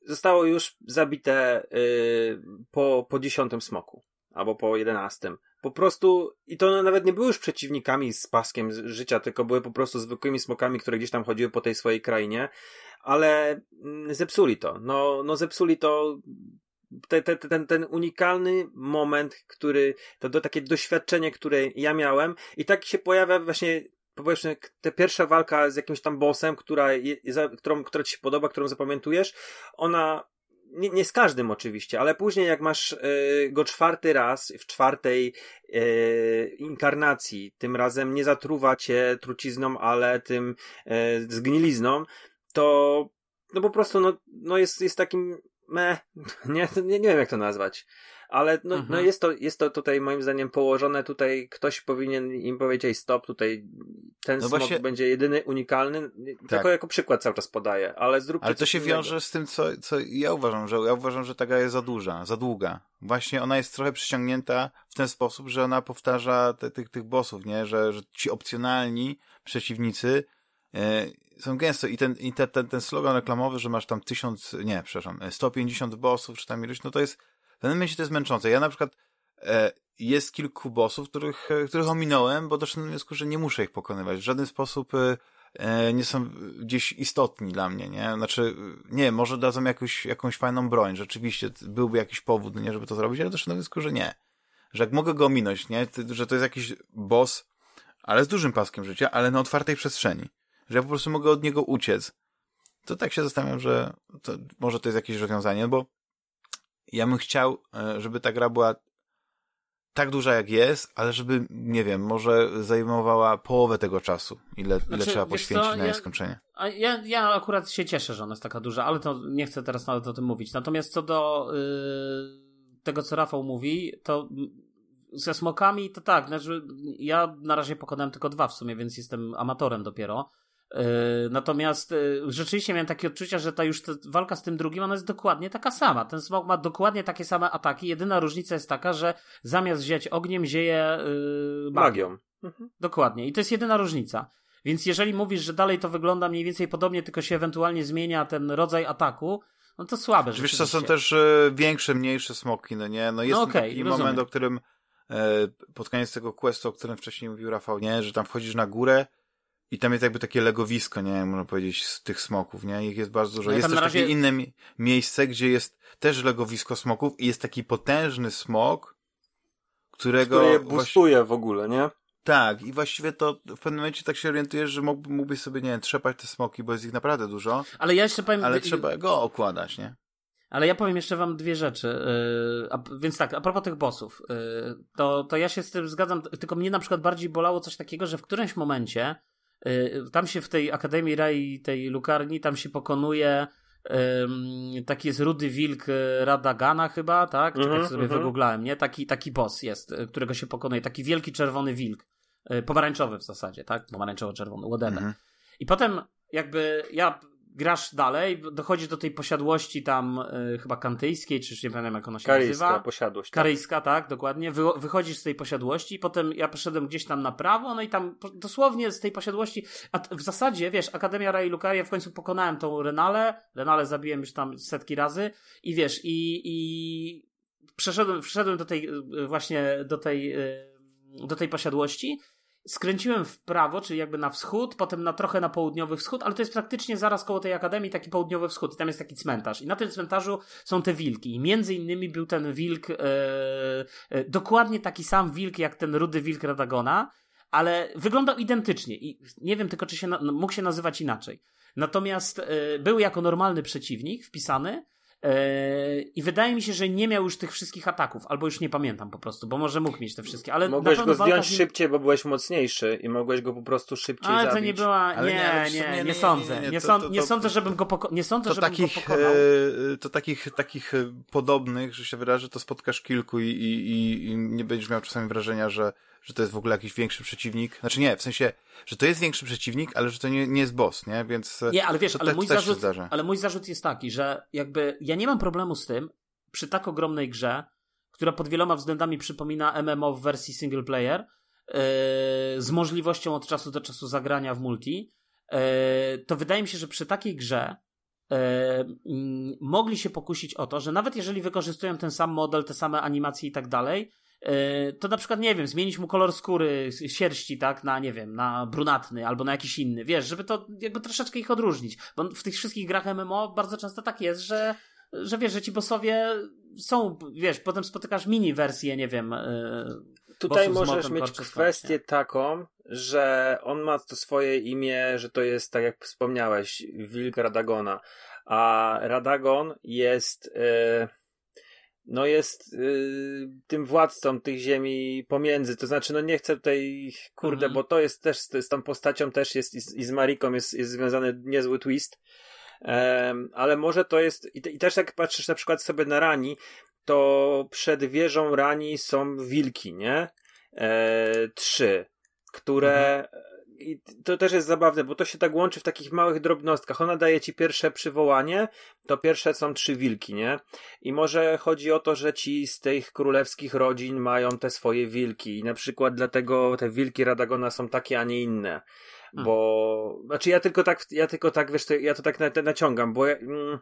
zostało już zabite yy, po, po dziesiątym smoku. Albo po jedenastym. Po prostu, i to nawet nie były już przeciwnikami z paskiem życia, tylko były po prostu zwykłymi smokami, które gdzieś tam chodziły po tej swojej krainie, ale mm, zepsuli to. No, no zepsuli to te, te, ten, ten unikalny moment, który, to, to takie doświadczenie, które ja miałem. I tak się pojawia właśnie powiedzmy, ta pierwsza walka z jakimś tam bossem, która, je, którą, która ci się podoba, którą zapamiętujesz, ona nie, nie z każdym oczywiście, ale później jak masz y, go czwarty raz w czwartej y, inkarnacji, tym razem nie zatruwa cię trucizną, ale tym y, zgnilizną, to no po prostu no, no jest, jest takim me, nie, nie, nie wiem jak to nazwać. Ale no, no mhm. no jest, to, jest to tutaj moim zdaniem położone, tutaj ktoś powinien im powiedzieć stop, tutaj ten no smok właśnie... będzie jedyny, unikalny, tak. tylko jako przykład cały czas podaję, ale zrób Ale to się innego. wiąże z tym, co, co ja uważam, że ja uważam, że ta gra jest za duża, za długa. Właśnie ona jest trochę przyciągnięta w ten sposób, że ona powtarza te, tych, tych bossów, nie? Że, że ci opcjonalni przeciwnicy e, są gęsto i ten, i te, ten, ten slogan reklamowy, że masz tam tysiąc, nie, przepraszam, 150 bossów, czy tam ilość, no to jest, w pewnym momencie to jest męczące. Ja na przykład, e, jest kilku bossów, których, e, których ominąłem, bo doszedłem do wniosku, że nie muszę ich pokonywać. W żaden sposób e, e nie są gdzieś istotni dla mnie, nie? Znaczy, nie, może dadzą jakąś, jakąś fajną broń, rzeczywiście byłby jakiś powód, nie, żeby to zrobić, ale doszedłem do wniosku, że nie. Że jak mogę go ominąć, nie? Że to jest jakiś boss, ale z dużym paskiem życia, ale na otwartej przestrzeni że ja po prostu mogę od niego uciec. To tak się zastanawiam, że to, może to jest jakieś rozwiązanie, bo ja bym chciał, e, żeby ta gra była tak duża jak jest, ale żeby, nie wiem, może zajmowała połowę tego czasu, ile, znaczy, ile trzeba poświęcić co, na jej ja, skończenie. Ja, ja akurat się cieszę, że ona jest taka duża, ale to nie chcę teraz nawet o tym mówić. Natomiast co do yy, tego, co Rafał mówi, to ze smokami to tak, znaczy ja na razie pokonałem tylko dwa w sumie, więc jestem amatorem dopiero. E, natomiast e, rzeczywiście miałem takie odczucia, że ta już ta walka z tym drugim, ona jest dokładnie taka sama. Ten smok ma dokładnie takie same ataki. Jedyna różnica jest taka, że zamiast ziać ogniem, zieje yy, magią. Mhm. Dokładnie. I to jest jedyna różnica. Więc jeżeli mówisz, że dalej to wygląda mniej więcej podobnie, tylko się ewentualnie zmienia ten rodzaj ataku, no to słabe. Wiesz, to są też y, większe, mniejsze smoki, no nie? No jest no okay, taki rozumiem. moment, o którym e, pod koniec tego questu, o którym wcześniej mówił Rafał, nie? Że tam wchodzisz na górę i tam jest jakby takie legowisko, nie można powiedzieć, z tych smoków, nie? Ich jest bardzo dużo. No jest też razie... takie inne mi miejsce, gdzie jest też legowisko smoków i jest taki potężny smok, którego... Który je bustuje właśnie... w ogóle, nie? Tak, i właściwie to w pewnym momencie tak się orientujesz, że mógł, mógłbyś sobie, nie wiem, trzepać te smoki, bo jest ich naprawdę dużo. Ale ja jeszcze powiem... Ale trzeba go okładać, nie? Ale ja powiem jeszcze wam dwie rzeczy. Yy, a, więc tak, a propos tych bossów, yy, to, to ja się z tym zgadzam, tylko mnie na przykład bardziej bolało coś takiego, że w którymś momencie tam się w tej Akademii Rai, tej lukarni, tam się pokonuje taki jest Rudy Wilk y, Radagana chyba, tak? Czekaj, mm -hmm, sobie mm -hmm. wygooglałem, nie? Taki, taki boss jest, y, którego się pokonuje. Taki wielki czerwony wilk. Pomarańczowy w zasadzie, tak? Pomarańczowo-czerwony, whatever. Mm -hmm. I potem jakby ja grasz dalej, dochodzisz do tej posiadłości tam y, chyba kantyjskiej, czy już nie pamiętam jak ona się Karyjska nazywa. posiadłość. Tak. Karyjska, tak, dokładnie. Wy, wychodzisz z tej posiadłości i potem ja poszedłem gdzieś tam na prawo, no i tam dosłownie z tej posiadłości, a w zasadzie, wiesz, Akademia Rai Lucaria w końcu pokonałem tą Renale, Renale zabiłem już tam setki razy i wiesz, i, i przeszedłem, przeszedłem do tej y, właśnie, do tej, y, do tej posiadłości skręciłem w prawo, czyli jakby na wschód, potem na trochę na południowy wschód, ale to jest praktycznie zaraz koło tej akademii taki południowy wschód tam jest taki cmentarz. I na tym cmentarzu są te wilki. I między innymi był ten wilk, e, e, dokładnie taki sam wilk jak ten rudy wilk Radagona, ale wyglądał identycznie. I nie wiem tylko, czy się na, mógł się nazywać inaczej. Natomiast e, był jako normalny przeciwnik wpisany, I wydaje mi się, że nie miał już tych wszystkich ataków, albo już nie pamiętam po prostu, bo może mógł mieć te wszystkie, ale Mogłeś go zdjąć szybciej, bo byłeś mocniejszy i mogłeś go po prostu szybciej ale zabić. Ale to nie była, nie, nie, nie, nie, sądzę. Nie, sądzę, żebym go, poko... nie sądzę, żebym takich, go pokonał. E, to takich, takich e, podobnych, że się wyrażę, to spotkasz kilku i, i, i nie będziesz miał czasami wrażenia, że że to jest w ogóle jakiś większy przeciwnik. Znaczy nie, w sensie, że to jest większy przeciwnik, ale że to nie, nie jest boss, nie? Więc. Nie, ale wiesz, ale, mój zarzut, ale mój zarzut jest taki, że jakby ja nie mam problemu z tym, przy tak ogromnej grze, która pod wieloma względami przypomina MMO w wersji single player, yy, z możliwością od czasu do czasu zagrania w multi, yy, to wydaje mi się, że przy takiej grze yy, mogli się pokusić o to, że nawet jeżeli wykorzystują ten sam model, te same animacje i tak dalej, E, to na przykład, nie wiem, zmienić mu kolor skóry, sierści, tak, na, nie wiem, na brunatny albo na jakiś inny, wiesz, żeby to jakby troszeczkę ich odróżnić, bo w tych wszystkich grach MMO bardzo często tak jest, że że wiesz, że ci bossowie są, wiesz, potem spotykasz mini wersję, nie wiem. Yy, Tutaj możesz mieć kwestię taką, że on ma to swoje imię, że to jest, tak jak wspomniałeś, Wilk Radagona, a Radagon jest. Yy no jest y, tym władcą tych ziemi pomiędzy, to znaczy no nie chcę tutaj, kurde, mhm. bo to jest też, z tą postacią też jest i z, i z Mariką jest, jest związany niezły twist, um, ale może to jest, i, i też jak patrzysz na przykład sobie na Rani, to przed wieżą Rani są wilki, nie? E, trzy, które mhm i to też jest zabawne, bo to się tak łączy w takich małych drobnostkach. Ona daje ci pierwsze przywołanie, to pierwsze są trzy wilki, nie? I może chodzi o to, że ci z tych królewskich rodzin mają te swoje wilki i na przykład dlatego te wilki Radagona są takie, a nie inne. Hmm. Bo, znaczy ja tylko tak, ja tylko tak, wiesz, ja to tak na, naciągam, bo, mm,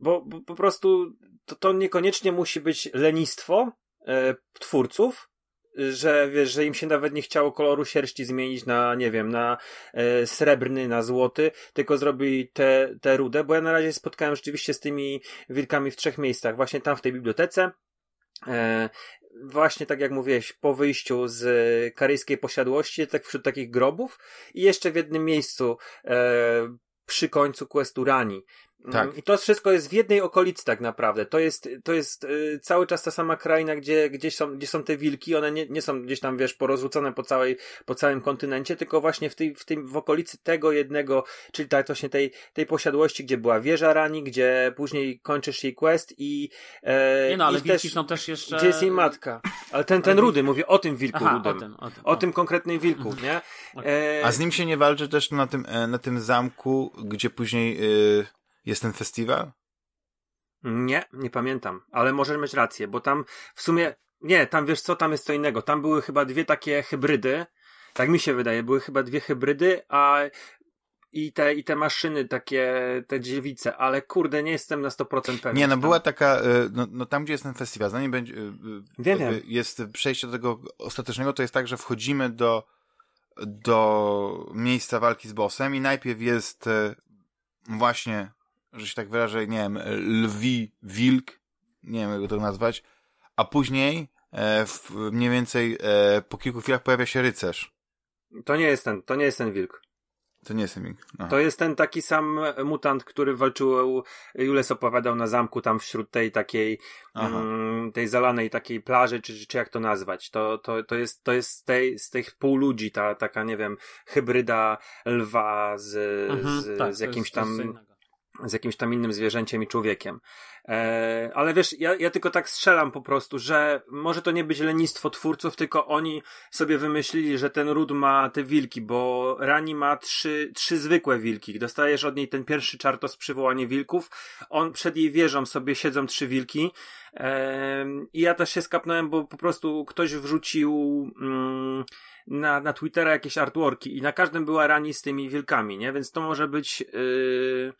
bo, bo po prostu to, to niekoniecznie musi być lenistwo e, twórców, że wiesz, że im się nawet nie chciało koloru sierści zmienić na, nie wiem, na e, srebrny, na złoty, tylko zrobili te, te rude, bo ja na razie spotkałem rzeczywiście z tymi wilkami w trzech miejscach, właśnie tam w tej bibliotece, e, właśnie tak jak mówiłeś, po wyjściu z karyjskiej posiadłości, tak wśród takich grobów i jeszcze w jednym miejscu e, przy końcu questu Rani. Tak. Mm, I to wszystko jest w jednej okolicy tak naprawdę. To jest, to jest y, cały czas ta sama kraina, gdzie, gdzie, są, gdzie są te wilki. One nie, nie są gdzieś tam, wiesz, porozrzucone po, całej, po całym kontynencie, tylko właśnie w, tej, w, tym, w okolicy tego jednego, czyli tak właśnie tej, tej posiadłości, gdzie była wieża Rani, gdzie później kończysz jej quest i... E, nie no, ale wilki też, są też jeszcze... Gdzie jest jej matka. Ale ten, ten rudy, mówię o tym wilku Aha, rudym. O tym, o tym, o tym konkretnym wilku, mhm. nie? E... A z nim się nie walczy też na tym, e, na tym zamku, gdzie później... Y jest ten festiwal? Nie, nie pamiętam, ale możesz mieć rację, bo tam w sumie, nie, tam wiesz co, tam jest co innego. Tam były chyba dwie takie hybrydy, tak mi się wydaje, były chyba dwie hybrydy, a i te, i te maszyny, takie, te dziewice, ale kurde, nie jestem na 100% pewien. Nie, no była taka, e, no, no tam, gdzie jest ten festiwal, zanim będzie, e, wiem, wiem. jest przejście do tego ostatecznego, to jest tak, że wchodzimy do, do miejsca walki z bossem i najpierw jest e, właśnie że się tak wyrażę, nie wiem, lwi, wilk, nie wiem jak to nazwać, a później e, w, mniej więcej e, po kilku chwilach pojawia się rycerz. To nie jest ten, to nie jest ten wilk. To nie jest ten wilk. To jest ten taki sam mutant, który walczył, Jules opowiadał na zamku tam wśród tej takiej, mm, tej zalanej takiej plaży, czy, czy jak to nazwać. To, to, to jest, to jest z, tej, z tych pół ludzi, ta taka, nie wiem, hybryda lwa z, mhm, z, tak, z jakimś tam z jakimś tam innym zwierzęciem i człowiekiem. E, ale wiesz, ja, ja tylko tak strzelam po prostu, że może to nie być lenistwo twórców, tylko oni sobie wymyślili, że ten ród ma te wilki, bo Rani ma trzy, trzy zwykłe wilki. Dostajesz od niej ten pierwszy czar, to z przywołanie wilków. On przed jej wieżą sobie siedzą trzy wilki. E, I ja też się skapnąłem, bo po prostu ktoś wrzucił mm, na, na Twittera jakieś artworki i na każdym była Rani z tymi wilkami, nie? Więc to może być... Yy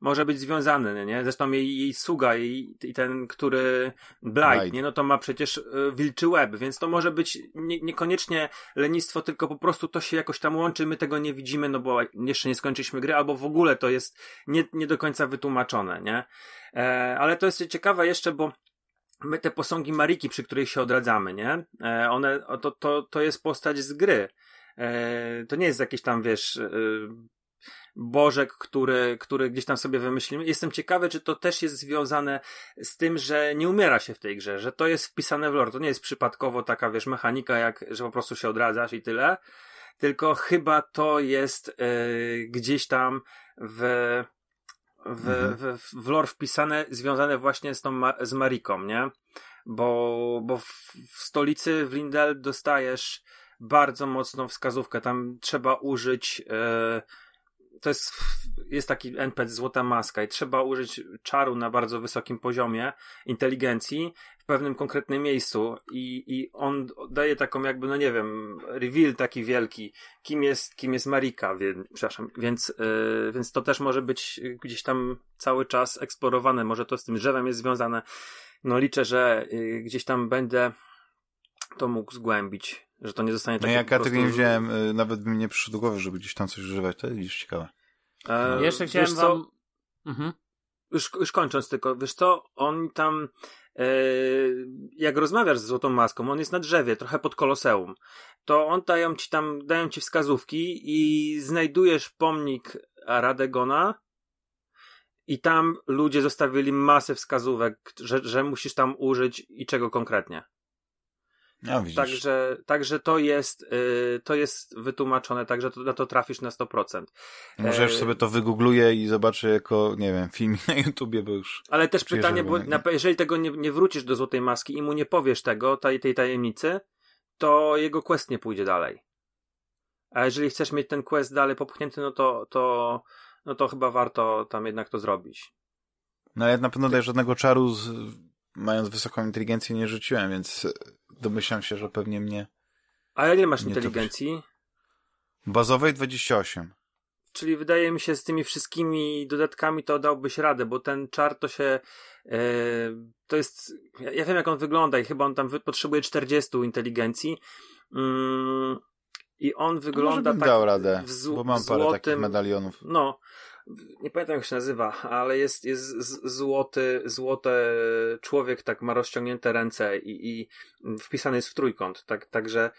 może być związany, nie? Zresztą jej, jej sługa i, i ten, który Blight, Blight, nie? No to ma przecież y, wilczy łeb, więc to może być nie, niekoniecznie lenistwo, tylko po prostu to się jakoś tam łączy, my tego nie widzimy, no bo jeszcze nie skończyliśmy gry, albo w ogóle to jest nie, nie do końca wytłumaczone, nie? E, ale to jest ciekawe jeszcze, bo my te posągi Mariki, przy których się odradzamy, nie? E, one, to, to, to jest postać z gry. E, to nie jest jakieś tam, wiesz, y, bożek, który, który gdzieś tam sobie wymyślimy. Jestem ciekawy, czy to też jest związane z tym, że nie umiera się w tej grze, że to jest wpisane w lore. To nie jest przypadkowo taka, wiesz, mechanika, jak, że po prostu się odradzasz i tyle. Tylko chyba to jest yy, gdzieś tam w, w, mhm. w, w lore wpisane, związane właśnie z tą, z Mariką, nie? Bo, bo w, w stolicy w Lindel dostajesz bardzo mocną wskazówkę. Tam trzeba użyć, yy, to jest, jest taki NPC Złota Maska i trzeba użyć czaru na bardzo wysokim poziomie inteligencji w pewnym konkretnym miejscu i, i on daje taką jakby, no nie wiem, reveal taki wielki, kim jest, kim jest Marika, wie, przepraszam, więc, yy, więc to też może być gdzieś tam cały czas eksplorowane, może to z tym drzewem jest związane. No liczę, że yy, gdzieś tam będę to mógł zgłębić że to nie zostanie tak. No ja tego nie wziąłem, nawet mi nie przyszło do głowy, żeby gdzieś tam coś używać. To jest ciekawe. E, Jeszcze chciałem wam... Mhm. Już, już kończąc tylko, wiesz co, on tam e, jak rozmawiasz z Złotą Maską, on jest na drzewie, trochę pod koloseum, to on dają ci tam, dają ci wskazówki i znajdujesz pomnik Radegona i tam ludzie zostawili masę wskazówek, że, że musisz tam użyć i czego konkretnie. No, także, także to jest, yy, to jest wytłumaczone, także to, na to trafisz na 100%. Możesz e... sobie to wygoogluję i zobaczę jako, nie wiem, film na YouTubie, bo już... Ale też pytanie, bo na, jeżeli tego nie, nie wrócisz do Złotej Maski i mu nie powiesz tego, tej, tej tajemnicy, to jego quest nie pójdzie dalej. A jeżeli chcesz mieć ten quest dalej popchnięty, no to, to, no to chyba warto tam jednak to zrobić. No ja na pewno daję żadnego czaru z, mając wysoką inteligencję nie rzuciłem, więc domyślam się, że pewnie mnie. A ile masz inteligencji? Bazowej 28. Czyli wydaje mi się, z tymi wszystkimi dodatkami to dałbyś radę, bo ten czar to się. Yy, to jest. Ja, ja, wiem, jak on wygląda, i chyba on tam potrzebuje 40 inteligencji. Yy, I on wygląda tak. dał radę, w bo mam parę złotym, takich medalionów. No, nie pamiętam jak się nazywa, ale jest, jest złoty, złote człowiek, tak ma rozciągnięte ręce i, i wpisany jest w trójkąt, tak, także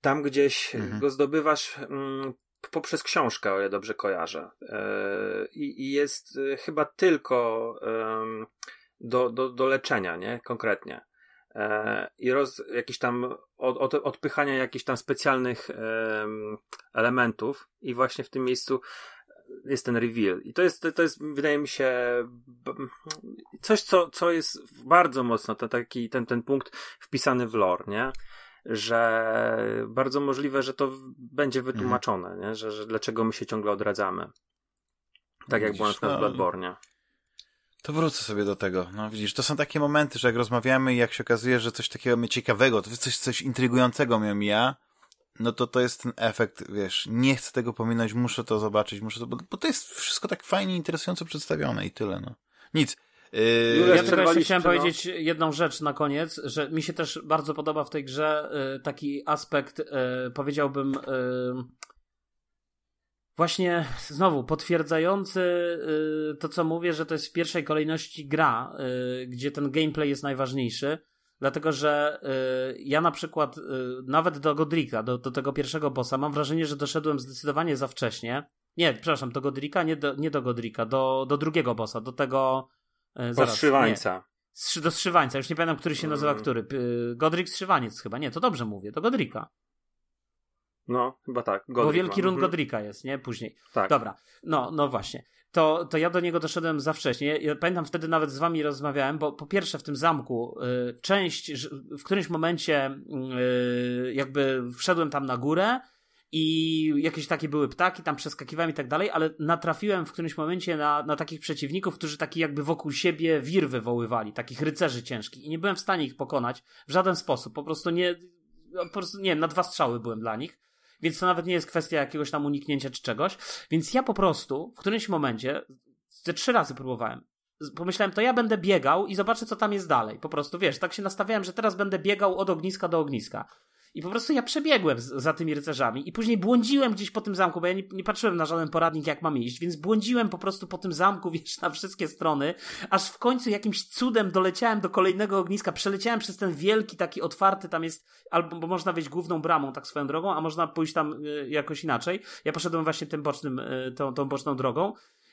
tam gdzieś mhm. go zdobywasz mm, poprzez książkę, o ile dobrze kojarzę. E, I, jest e, chyba tylko do, do, do leczenia, nie? Konkretnie. E, I roz, jakieś tam od, od, odpychania jakichś tam specjalnych elementów i właśnie w tym miejscu jest ten reveal. I to jest, to jest wydaje mi się, coś, co, co jest bardzo mocno, to taki, ten, ten punkt wpisany w lore, nie? Że bardzo możliwe, że to będzie wytłumaczone, mhm. nie? Że, że dlaczego my się ciągle odradzamy. Tak jak było na przykład w no, Bloodborne. To wrócę sobie do tego. No widzisz, to są takie momenty, że jak rozmawiamy i jak się okazuje, że coś takiego mnie ciekawego, to coś, coś intrygującego mnie mija, no to to jest ten efekt, wiesz, nie chcę tego pominąć, muszę to zobaczyć, muszę to, bo, bo to jest wszystko tak fajnie, interesująco przedstawione i tyle, no. Nic. Yy, ja tylko jeszcze chciałem no. powiedzieć jedną rzecz na koniec, że mi się też bardzo podoba w tej grze yy, taki aspekt, yy, powiedziałbym, yy, właśnie znowu potwierdzający to, co mówię, że to jest w pierwszej kolejności gra, gdzie ten gameplay jest najważniejszy Dlatego, że y, ja na przykład y, nawet do Godrika, do, do tego pierwszego bossa, mam wrażenie, że doszedłem zdecydowanie za wcześnie. Nie, przepraszam, do Godrika, nie do, nie do Godrika, do, do drugiego bossa, do tego. Y, zaraz, Szywańca. Do Strzywańca, już nie pamiętam, który się nazywa, mm. który. Y, Godrik Strzywaniec chyba, nie, to dobrze mówię, do Godrika. No, chyba tak. Godric Bo wielki run mhm. Godrika jest, nie? Później. Tak. Dobra. No, no właśnie. To, to ja do niego doszedłem za wcześnie. Ja pamiętam wtedy nawet z wami rozmawiałem, bo po pierwsze w tym zamku y, część, w którymś momencie y, jakby wszedłem tam na górę i jakieś takie były ptaki, tam przeskakiwałem i tak dalej, ale natrafiłem w którymś momencie na, na takich przeciwników, którzy taki jakby wokół siebie wir wywoływali, takich rycerzy ciężkich i nie byłem w stanie ich pokonać w żaden sposób, po prostu nie, po prostu nie wiem, na dwa strzały byłem dla nich. Więc to nawet nie jest kwestia jakiegoś tam uniknięcia czy czegoś. Więc ja po prostu w którymś momencie, ze trzy razy próbowałem, pomyślałem, to ja będę biegał i zobaczę, co tam jest dalej. Po prostu, wiesz, tak się nastawiałem, że teraz będę biegał od ogniska do ogniska. I po prostu ja przebiegłem za tymi rycerzami i później błądziłem gdzieś po tym zamku, bo ja nie, nie, patrzyłem na żaden poradnik, jak mam iść, więc błądziłem po prostu po tym zamku, wiesz, na wszystkie strony, aż w końcu jakimś cudem doleciałem do kolejnego ogniska, przeleciałem przez ten wielki, taki otwarty, tam jest, albo bo można wejść główną bramą, tak swoją drogą, a można pójść tam y, jakoś inaczej. Ja poszedłem właśnie tym bocznym, y, tą, tą boczną drogą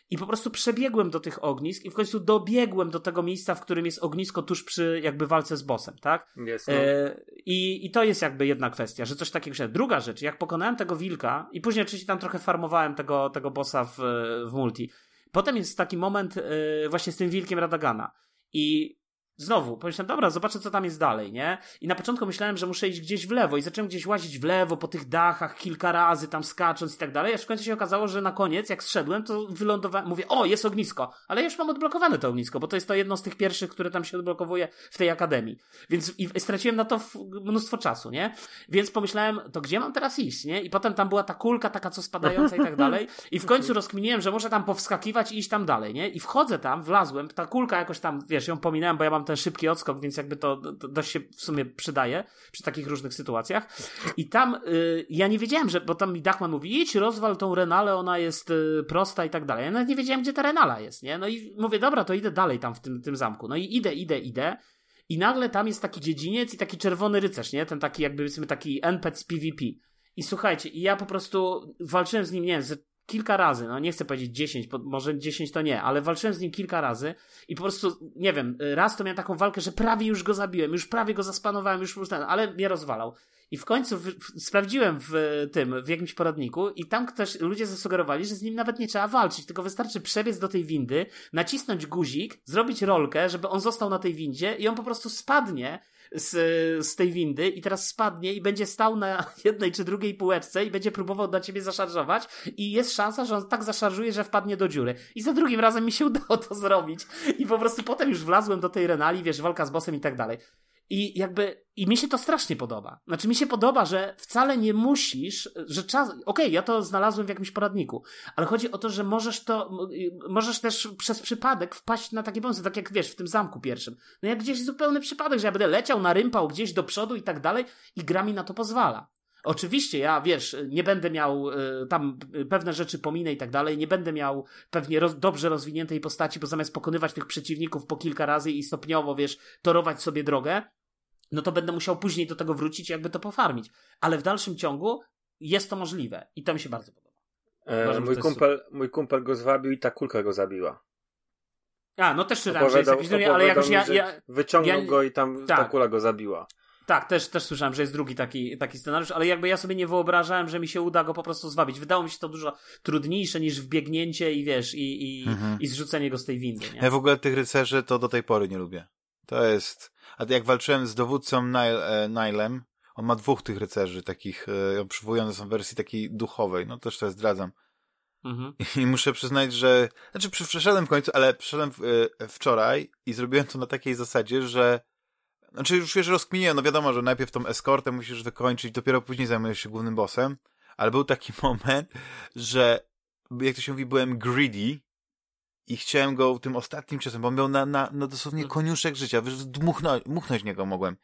i po prostu przebiegłem do tych ognisk i w końcu dobiegłem do tego miejsca, w którym jest ognisko tuż przy jakby walce z bossem, tak? Jest, no. e, i, I to jest jakby jedna kwestia, że coś takiego się... Druga rzecz, jak pokonałem tego wilka i później oczywiście tam trochę farmowałem tego, tego bossa w, w multi. Potem jest taki moment e, właśnie z tym wilkiem Radagana. I Znowu, pomyślałem, dobra, zobaczę co tam jest dalej, nie? I na początku myślałem, że muszę iść gdzieś w lewo i zacząłem gdzieś łazić w lewo po tych dachach kilka razy, tam skacząc i tak dalej, aż w końcu się okazało, że na koniec, jak zszedłem, to wylądowałem, mówię, o, jest ognisko, ale już mam odblokowane to ognisko, bo to jest to jedno z tych pierwszych, które tam się odblokowuje w tej akademii. Więc i straciłem na to mnóstwo czasu, nie? Więc pomyślałem, to gdzie mam teraz iść, nie? I potem tam była ta kulka taka, co spadająca i tak dalej i w końcu rozkminiłem, że muszę tam powskakiwać i iść tam dalej, nie? I wchodzę tam, wlazłem, ta kulka jakoś tam, wiesz, ją pominąłem, bo ja mam ten szybki odskok, więc jakby to, to dość się w sumie przydaje przy takich różnych sytuacjach. I tam y, ja nie wiedziałem, że, bo tam mi Dachman mówi, idź, rozwal tą Renalę, ona jest y, prosta i tak dalej. Ja nawet nie wiedziałem, gdzie ta Renala jest, nie? No i mówię, dobra, to idę dalej tam w tym, tym zamku. No i idę, idę, idę. I nagle tam jest taki dziedziniec i taki czerwony rycerz, nie? Ten taki jakby powiedzmy taki NPC PvP. I słuchajcie, i ja po prostu walczyłem z nim, nie wiem, kilka razy, no nie chcę powiedzieć 10, może 10 to nie, ale walczyłem z nim kilka razy i po prostu, nie wiem, raz to miałem taką walkę, że prawie już go zabiłem, już prawie go zaspanowałem, już ten, ale mnie rozwalał. I w końcu w, w, sprawdziłem w tym, w jakimś poradniku i tam ktoś, ludzie zasugerowali, że z nim nawet nie trzeba walczyć, tylko wystarczy przebiec do tej windy, nacisnąć guzik, zrobić rolkę, żeby on został na tej windzie i on po prostu spadnie z, z tej windy i teraz spadnie i będzie stał na jednej czy drugiej półeczce i będzie próbował na ciebie zaszarżować i jest szansa, że on tak zaszarżuje, że wpadnie do dziury. I za drugim razem mi się udało to zrobić. I po prostu potem już wlazłem do tej renali, wiesz, walka z bossem i tak dalej. I jakby, i mi się to strasznie podoba. Znaczy, mi się podoba, że wcale nie musisz, że czas, okej, okay, ja to znalazłem w jakimś poradniku, ale chodzi o to, że możesz to, możesz też przez przypadek wpaść na takie pomysły, tak jak wiesz, w tym zamku pierwszym. No jak gdzieś zupełny przypadek, że ja będę leciał, narympał gdzieś do przodu i tak dalej i gra mi na to pozwala. Oczywiście ja, wiesz, nie będę miał y, tam pewne rzeczy pominę i tak dalej, nie będę miał pewnie roz, dobrze rozwiniętej postaci, bo zamiast pokonywać tych przeciwników po kilka razy i stopniowo, wiesz, torować sobie drogę, no to będę musiał później do tego wrócić i jakby to pofarmić. Ale w dalszym ciągu jest to możliwe i to mi się bardzo podoba. E, Uważam, mój, kumpel, mój kumpel go zwabił i ta kulka go zabiła. A, no też czytałem, że jest jakiś drugi, ale jakoś ja, ja... Wyciągnął ja, go i tam tak. ta kula go zabiła. Tak, też, też słyszałem, że jest drugi taki, taki scenariusz, ale jakby ja sobie nie wyobrażałem, że mi się uda go po prostu zwabić. Wydało mi się to dużo trudniejsze niż wbiegnięcie i wiesz, i, i, mhm. i zrzucenie go z tej windy. Nie? Ja w ogóle tych rycerzy to do tej pory nie lubię. To jest... A jak walczyłem z dowódcą Nile, e, Nilem, on ma dwóch tych rycerzy, takich, e, przywołujące są w wersji takiej duchowej, no też to zdradzam. Mhm. I muszę przyznać, że, znaczy przeszedłem w końcu, ale przeszedłem w, e, wczoraj i zrobiłem to na takiej zasadzie, że znaczy już wiesz, rozkminiłem, no wiadomo, że najpierw tą eskortę musisz wykończyć, dopiero później zajmujesz się głównym bossem, ale był taki moment, że jak to się mówi, byłem greedy i chciałem go tym ostatnim czasem, bo on miał na, na, na dosłownie mhm. koniuszek życia, dmuchnąć, dmuchnąć niego mogłem.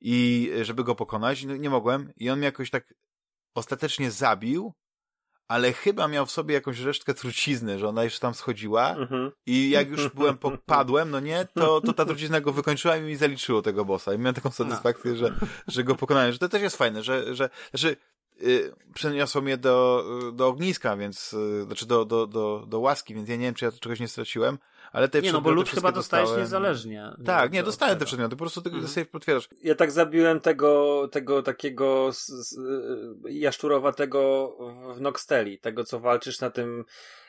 I żeby go pokonać, no, nie mogłem. I on mnie jakoś tak ostatecznie zabił, ale chyba miał w sobie jakąś resztkę trucizny, że ona jeszcze tam schodziła mhm. i jak już byłem, padłem, no nie, to, to ta trucizna go wykończyła i mi zaliczyło tego bossa i miałem taką satysfakcję, no. że, że go pokonałem, że to też jest fajne, że, że, znaczy, yy, przeniosło mnie do, do ogniska, więc, yy, znaczy do, do, do, do łaski, więc ja nie wiem, czy ja to czegoś nie straciłem, ale te Nie, no bo lód chyba dostajesz dostałem... niezależnie. Tak, nie, dostałem te przedmioty, po prostu tego mhm. sobie potwierdzasz. Ja tak zabiłem tego, tego takiego jaszczurowatego w Noxteli, tego co walczysz na tym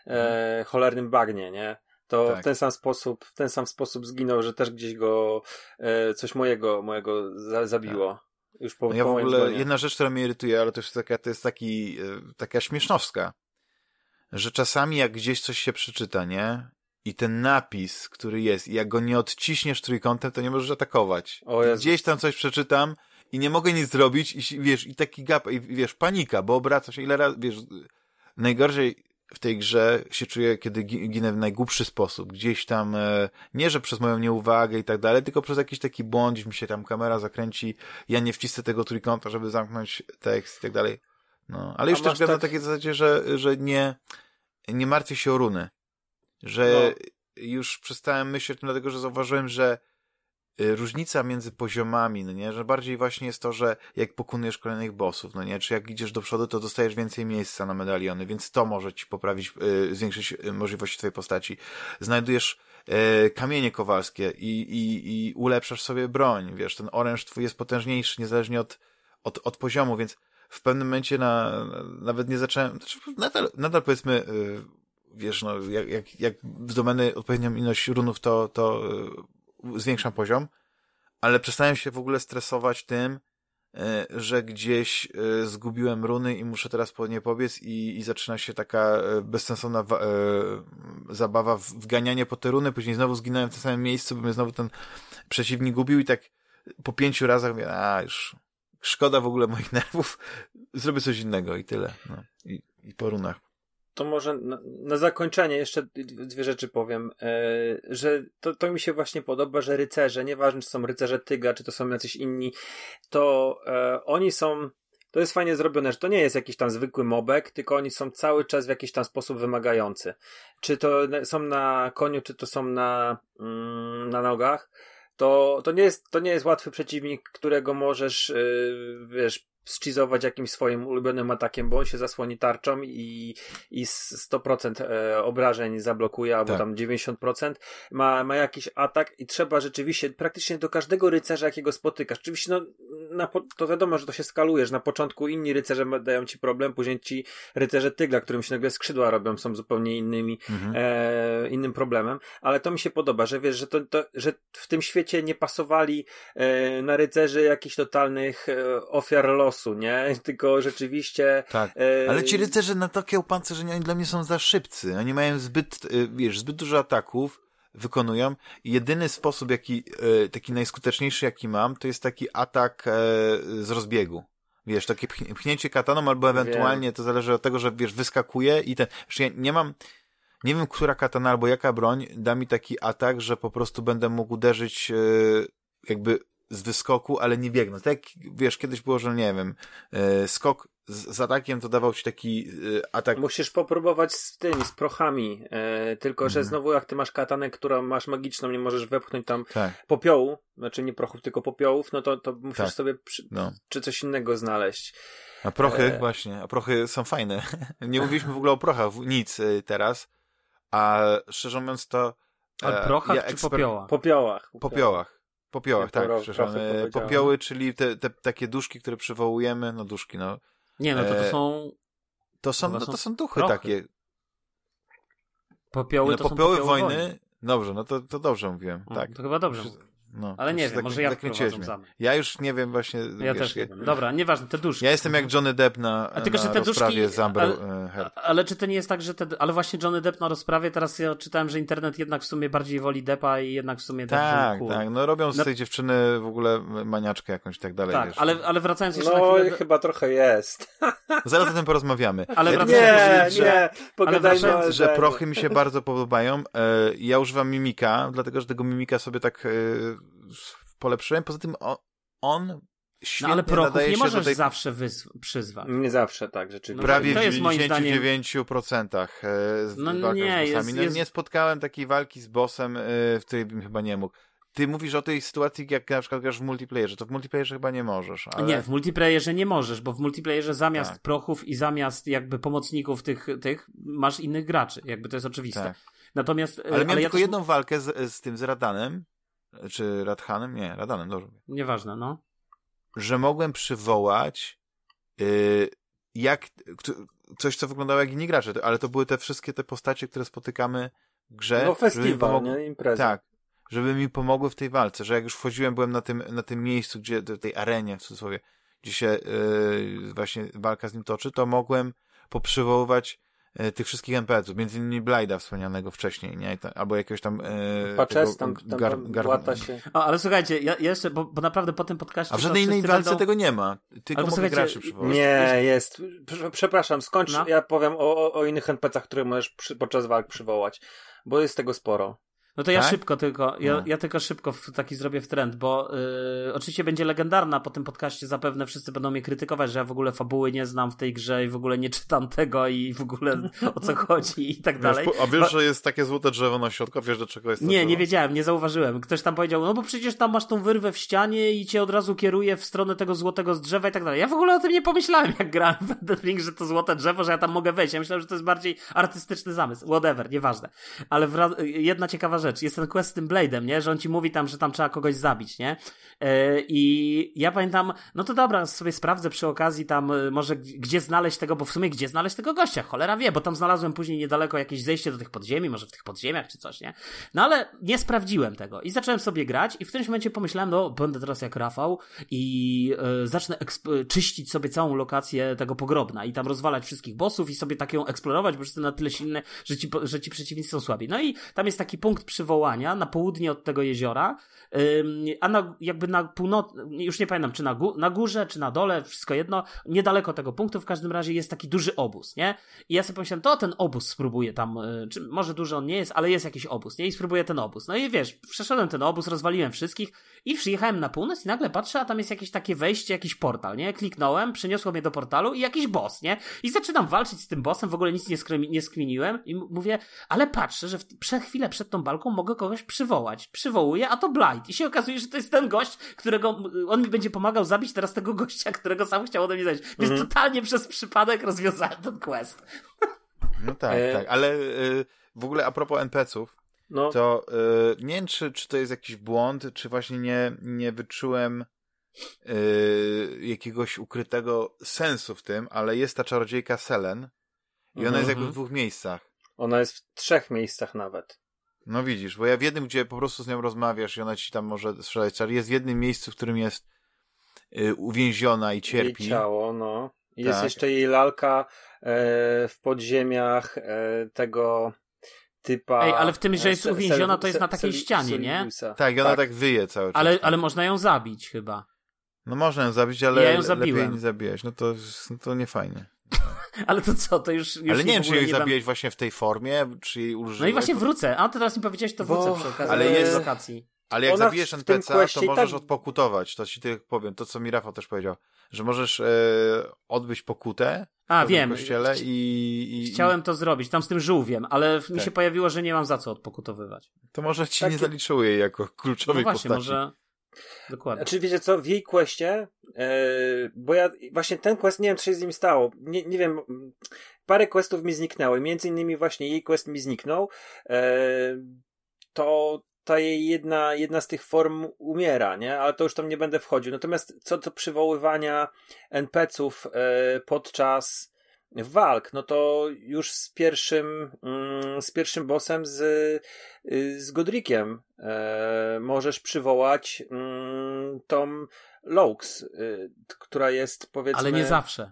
e, mhm. cholernym bagnie, nie? to tak. w ten sam sposób, w ten sam sposób zginął, że też gdzieś go e, coś mojego, mojego za, zabiło. Już po, no ja w ogóle, jedna rzecz, która mnie irytuje, ale to jest taka, to jest taki, e, taka śmiesznowska, że czasami jak gdzieś coś się przeczyta, nie? I ten napis, który jest, i jak go nie odciśniesz trójkątem, to nie możesz atakować. Gdzieś tam coś przeczytam i nie mogę nic zrobić i wiesz, i taki gap, i wiesz, panika, bo obraca się ile razy, wiesz, najgorzej w tej grze się czuję, kiedy ginę w najgłupszy sposób. Gdzieś tam, e, nie że przez moją nieuwagę i tak dalej, tylko przez jakiś taki błąd, gdzieś mi się tam kamera zakręci, ja nie wcisnę tego trójkąta, żeby zamknąć tekst i tak dalej. No, ale już też gram tak... na takiej zasadzie, że, że nie, nie martwię się o runy. Że no. już przestałem myśleć tym, dlatego że zauważyłem, że różnica między poziomami, no nie, że bardziej właśnie jest to, że jak pokonujesz kolejnych bossów, no nie, czy jak idziesz do przodu, to dostajesz więcej miejsca na medaliony, więc to może ci poprawić, yy, zwiększyć y, możliwości twojej postaci. Znajdujesz kamienie kowalskie i, i, i ulepszasz sobie broń, wiesz, ten oręż twój jest potężniejszy, niezależnie od, od, od poziomu, więc w pewnym momencie na, nawet nie zacząłem, znaczy nadal, nadal powiedzmy, wiesz, no, jak, jak, jak zdobędę odpowiednią ilość runów, to, to zwiększam poziom, ale przestałem się w ogóle stresować tym, e, że gdzieś e, zgubiłem runy i muszę teraz po nie pobiec i, i zaczyna się taka e, bezsensowna zabawa w wganianie po te runy, później znowu zginąłem w tym samym miejscu, bo mnie znowu ten przeciwnik gubił i tak po pięciu razach mówię, a już szkoda w ogóle moich nerwów, zrobię coś innego i tyle. No. I, I po runach to może na, na, zakończenie jeszcze dwie rzeczy powiem, e, że to, to mi się właśnie podoba, że rycerze, nieważne czy są rycerze tyga, czy to są jacyś inni, to e, oni są, to jest fajnie zrobione, że to nie jest jakiś tam zwykły mobek, tylko oni są cały czas w jakiś tam sposób wymagający. Czy to są na koniu, czy to są na, mm, na nogach, to, to, nie jest, to nie jest łatwy przeciwnik, którego możesz, yy, wiesz, schizować jakimś swoim ulubionym atakiem, bo on się zasłoni tarczą i, i 100% e, obrażeń zablokuje, albo tak. tam 90%. Ma, ma jakiś atak i trzeba rzeczywiście praktycznie do każdego rycerza, jakiego spotykasz. Oczywiście, no, na, to wiadomo, że to się skalujesz. Na początku inni rycerze dają ci problem, później ci rycerze tygla, którym się nagle skrzydła robią, są zupełnie innymi, mhm. e, innym problemem, ale to mi się podoba, że wiesz, że, to, to że w tym świecie nie pasowali e, na rycerzy jakichś totalnych e, ofiar losu, losu, nie? Tylko rzeczywiście... Tak, e... ale ci rycerze na takie opancerzenia, oni dla mnie są za szybcy. Oni mają zbyt, e, wiesz, zbyt dużo ataków, wykonują jedyny sposób, jaki, e, taki najskuteczniejszy, jaki mam, to jest taki atak z rozbiegu. Wiesz, takie pchnięcie kataną, albo ewentualnie Wiem. to zależy od tego, że wiesz, wyskakuje i ten. Ja nie mam. Nie wiem, która katana albo jaka broń da mi taki atak, że po prostu będę mógł uderzyć jakby z wyskoku, ale nie biegnąc. Tak jak, wiesz, kiedyś było, że nie wiem, e, skok z, z, atakiem to dawał ci taki e, atak. Musisz popróbować z tymi, z prochami, e, tylko że mhm. znowu jak ty masz katanę, która masz magiczną, nie możesz wepchnąć tam tak. popiołu, znaczy nie prochów, tylko popiołów, no to, to musisz tak. sobie przy, no. czy coś innego znaleźć. A prochy, e... właśnie, a prochy są fajne. nie mówiliśmy w ogóle o prochach, nic teraz, a szczerze mówiąc to... A prochach ja czy eksper... popiołach? Popiołach. Popiołach. Popiołach, tak, przepraszam. E, popioły, czyli te, te takie duszki, które przywołujemy, no duszki, no. Nie, no to, to e, są... To są, no, to są duchy prochy. takie. Popioły no, to popioły są popioły wojny. wojny. Dobrze, no to, to dobrze mówiłem, no, tak. To chyba dobrze. No, Ale nie wiem, tak, może ja wprowadzam zamek. Ja już nie wiem właśnie. Ja wiesz, też nie wiem. Dobra, nieważne, te duszki. Ja jestem jak Johnny Depp na, A tylko, na że te rozprawie duszki, z Amber ale, e, Heard. Ale czy to nie jest tak, że te... Ale właśnie Johnny Depp na rozprawie, teraz ja czytałem, że internet jednak w sumie bardziej woli Deppa i jednak w sumie Tak, tak, tak. No robią z no... tej dziewczyny w ogóle maniaczkę jakąś i tak dalej. Tak, wiesz. ale, ale wracając jeszcze no, na chwilę... chyba trochę jest. Zaraz o tym porozmawiamy. Ale wracając... Nie, że, nie, pogadajmy ale że prochy mi się bardzo podobają. E, ja używam mimika, dlatego, że tego mimika sobie tak polepszyłem. Poza tym on, on świetnie no ale prochów nie możesz tej... zawsze przyzwać. Nie zawsze, tak, rzeczywiście. Prawie to jest w 99% zdaniem... z no nie, z jest, no, jest... nie spotkałem takiej walki z bossem, e, w której bym chyba nie mógł. Ty mówisz o tej sytuacji, jak na przykład grasz w multiplayerze, to w multiplayerze chyba nie możesz. Ale... Nie, w multiplayerze nie możesz, bo w multiplayerze zamiast tak. prochów i zamiast jakby pomocników tych, tych masz innych graczy, jakby to jest oczywiste. Tak. Natomiast... Ale miałem ale tylko ja jedną walkę z, z tym, z Radanem, czy Radhanem? Nie, Radanem, dobrze. Nieważne, no. Że mogłem przywołać yy, jak, coś, co wyglądało jak inni gracze, ale to były te wszystkie te postacie, które spotykamy w grze. No festiwal, nie? Impreza. Tak, żeby mi pomogły w tej walce, że jak już wchodziłem, byłem na tym, na tym miejscu, gdzie, tej arenie w cudzysłowie, gdzie się yy, właśnie walka z nim toczy, to mogłem poprzywoływać tych wszystkich NPC-ów, między innymi Blida wspomnianego wcześniej, nie? Albo jakiegoś tam... E, Paczes, tam, tam, gar, gar... się. O, ale słuchajcie, ja, jeszcze, bo, bo naprawdę po tym podcaście... A w żadnej innej walce będą... tego nie ma. Tylko mogę graczy przywołać. Nie, jest. Przepraszam, skończ, no? ja powiem o, o innych NPC-ach, które możesz przy, podczas walk przywołać, bo jest tego sporo. No to ja tak? szybko tylko, ja, no. ja tylko szybko taki zrobię w trend, bo yy, oczywiście będzie legendarna po tym podcaście, zapewne wszyscy będą mnie krytykować, że ja w ogóle fabuły nie znam w tej grze i w ogóle nie czytam tego i w ogóle o co chodzi i tak dalej. a wiesz, bo... że jest takie złote drzewo na środku, wiesz do czego jest Nie, nie wiedziałem, nie zauważyłem. Ktoś tam powiedział, no bo przecież tam masz tą wyrwę w ścianie i cię od razu kieruje w stronę tego złotego drzewa i tak dalej. Ja w ogóle o tym nie pomyślałem, jak grałem w Elden Ring, że to złote drzewo, że ja tam mogę wejść. Ja myślałem, że to jest bardziej artystyczny zamysł. Whatever, nieważne. Ale jedna ciekawa rzecz, jest ten quest tym Blade'em, nie? Że on ci mówi tam, że tam trzeba kogoś zabić, nie? E, I ja pamiętam, no to dobra, sobie sprawdzę przy okazji tam e, może gdzie znaleźć tego, bo w sumie gdzie znaleźć tego gościa, cholera wie, bo tam znalazłem później niedaleko jakieś zejście do tych podziemi, może w tych podziemiach czy coś, nie? No ale nie sprawdziłem tego i zacząłem sobie grać i w którymś momencie pomyślałem, no będę teraz jak Rafał i y, zacznę czyścić sobie całą lokację tego pogrobna i tam rozwalać wszystkich bossów i sobie tak ją eksplorować, bo jestem na tyle silny, że ci, że ci przeciwnicy są słabi. No i tam jest taki punkt przywołania na południe od tego jeziora, a na, jakby na północ, już nie pamiętam, czy na, gó na górze, czy na dole, wszystko jedno, niedaleko tego punktu w każdym razie jest taki duży obóz, nie? I ja sobie pomyślałem, to ten obóz spróbuję tam, y, czy może duży on nie jest, ale jest jakiś obóz, nie? I spróbuję ten obóz. No i wiesz, przeszedłem ten obóz, rozwaliłem wszystkich i przyjechałem na północ i nagle patrzę, a tam jest jakieś takie wejście, jakiś portal, nie? Kliknąłem, przeniosło mnie do portalu i jakiś boss, nie? I zaczynam walczyć z tym bossem, w ogóle nic nie, nie skminiłem i mówię, ale patrzę, że w, przez chwilę przed tą walką mogę kogoś przywołać. Przywołuję, a to Blight. I się okazuje, że to jest ten gość, którego on mi będzie pomagał zabić teraz tego gościa, którego sam chciał ode mnie zabić. Więc mhm. totalnie przez przypadek rozwiązałem ten quest. No tak, e... tak. Ale y, w ogóle a propos NPC-ów, no. to y, nie wiem, czy, czy to jest jakiś błąd, czy właśnie nie, nie wyczułem y, jakiegoś ukrytego sensu w tym, ale jest ta czarodziejka Selen i ona jest jakby w mhm. dwóch miejscach. Ona jest w trzech miejscach nawet. No widzisz, bo ja w jednym, gdzie po prostu z nią rozmawiasz i ona ci tam może strzelać czar, jest w jednym miejscu, w którym jest y, uwięziona i cierpi. Jej ciało, no. I tak. Jest jeszcze jej lalka e, w podziemiach e, tego typa... Ej, ale w tym, że jest e, uwięziona, to jest na takiej ścianie, nie? Tak, i ona tak. tak wyje cały czas. Ale, ale można ją zabić chyba. No można ją zabić, ale ja ją lepiej nie zabijać. No to, no to nie fajnie. Ale to co, to już. już ale nie wiem, czy jej zabijać właśnie w tej formie, czy jej używać. No i właśnie wrócę. A ty teraz mi powiedziałeś, to wrócę Bo... przy okazji ale jest... lokacji. Ale jak Ona zabijesz NPC, to możesz tak... odpokutować. To ci tylko powiem, to co mi Rafał też powiedział, że możesz e, odbyć pokutę A, wiem. kościele i, i, Chciałem to zrobić, tam z tym żółwiem, ale tak. mi się pojawiło, że nie mam za co odpokutowywać. To może ci tak... nie zaliczyło jej jako kluczowej no właśnie, postaci. może Dokładnie. Znaczy, wiecie co, w jej questie, yy, bo ja właśnie ten quest, nie wiem, co się z nim stało. Nie, nie wiem, parę questów mi zniknęło między innymi właśnie jej quest mi zniknął. Yy, to ta jej jedna, jedna z tych form umiera, nie? Ale to już tam nie będę wchodził. Natomiast co do przywoływania NPC-ów yy, podczas walk, no to już z pierwszym, mm, z pierwszym bossem z, y, z Godrikiem e, możesz przywołać mm, tą y, która jest powiedzmy... Ale nie zawsze.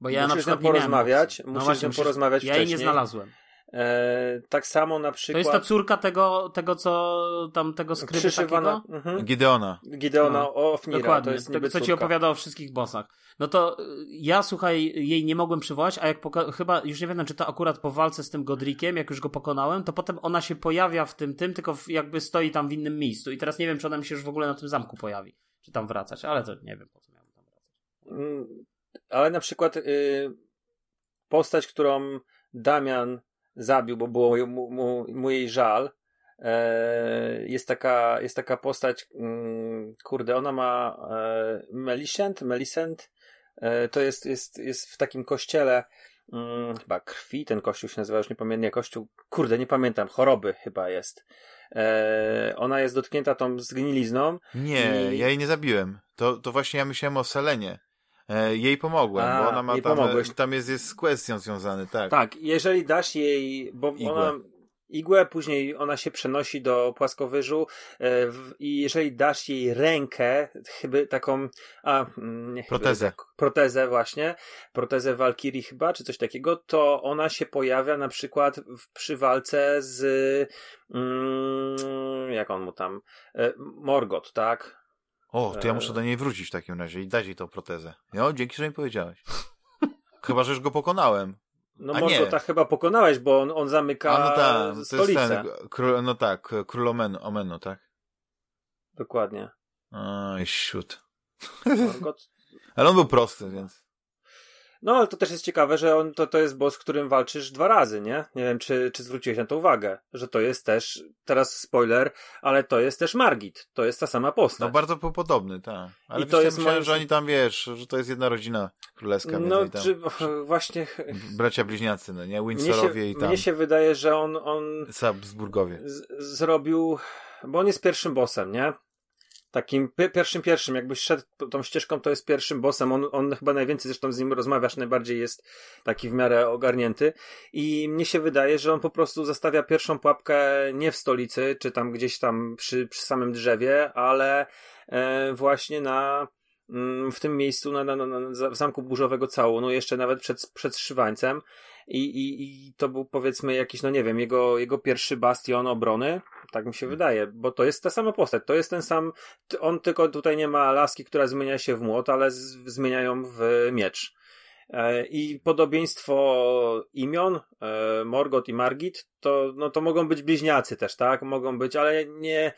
Bo ja musisz na przykład nie porozmawiać, no musisz właśnie, porozmawiać ja jej nie znalazłem. E, tak samo na przykład. To jest ta córka tego, tego co tam tego skrypy takiego? Mhm. Gideona. Gideona no, Ofnira. Dokładnie, to jest tego co ci opowiada o wszystkich bossach. No to y, ja słuchaj, jej nie mogłem przywołać, a jak chyba, już nie wiem, czy to akurat po walce z tym Godrikiem, jak już go pokonałem, to potem ona się pojawia w tym tym, tylko jakby stoi tam w innym miejscu. I teraz nie wiem, czy ona mi się już w ogóle na tym zamku pojawi. Czy tam wracać, ale to nie wiem, po co miałem tam wracać. Mm, ale na przykład y, postać, którą Damian zabił, bo było mu, mu, mu jej żal. E, jest, taka, jest taka postać, mm, kurde, ona ma e, Melicent, Melicent, e, to jest, jest, jest w takim kościele mm, chyba krwi, ten kościół się nazywa, już nie pamiętam, nie, kościół, kurde, nie pamiętam, choroby chyba jest. E, ona jest dotknięta tą zgnilizną. Nie, i... ja jej nie zabiłem. To, to właśnie ja myślałem o Selenie. E, jej pomogłem, A, bo ona ma tam, tam jest, jest z kwestią związany, tak. Tak, jeżeli dasz jej, bo Igłę. ona igłę, później ona się przenosi do płaskowyżu e, i jeżeli dasz jej rękę, chyba taką a, mm, nie, protezę. Chyba, protezę właśnie, protezę Walkirii chyba, czy coś takiego, to ona się pojawia na przykład w, przy walce z mm, jak on mu tam e, Morgot, tak? O, to ja muszę do niej wrócić w takim razie i dać jej tą protezę. No, dzięki, że mi powiedziałeś. Chyba, że już go pokonałem. No A tak chyba pokonałeś, bo on, on zamyka A, no tak, stolicę. To jest ten, król, no tak, król Omenu, Omenu, tak? Dokładnie. Oj, siód. Ale on był prosty, więc... No, ale to też jest ciekawe, że on to, to jest boss, z którym walczysz dwa razy, nie? Nie wiem, czy, czy zwróciłeś na to uwagę, że to jest też, teraz spoiler, ale to jest też Margit. To jest ta sama postać. No, bardzo podobny, tak. Ale I to jest myślałem, że oni tam, wiesz, że to jest jedna rodzina królewska. No, tam... czy właśnie... Bracia bliźniacy, no nie? Windsorowie i tam. Mnie się wydaje, że on... on Habsburgowie. zrobił... Bo on jest pierwszym bossem, nie? Takim pierwszym pierwszym, jakbyś szedł tą ścieżką, to jest pierwszym bossem. On, on chyba najwięcej zresztą z nim rozmawiasz, najbardziej jest taki w miarę ogarnięty. I mnie się wydaje, że on po prostu zostawia pierwszą pułapkę nie w stolicy, czy tam gdzieś tam przy, przy samym drzewie, ale e, właśnie na mm, w tym miejscu na, na, na, na, w zamku burzowego całunu, jeszcze nawet przed, przed Szywańcem i, i, i to był powiedzmy jakiś, no nie wiem, jego, jego pierwszy bastion obrony, tak mi się hmm. wydaje, bo to jest ta sama postać, to jest ten sam, on tylko tutaj nie ma laski, która zmienia się w młot, ale z, zmieniają w miecz. E, I podobieństwo imion, e, Morgot i Margit, to, no, to mogą być bliźniacy też, tak? Mogą być, ale nie,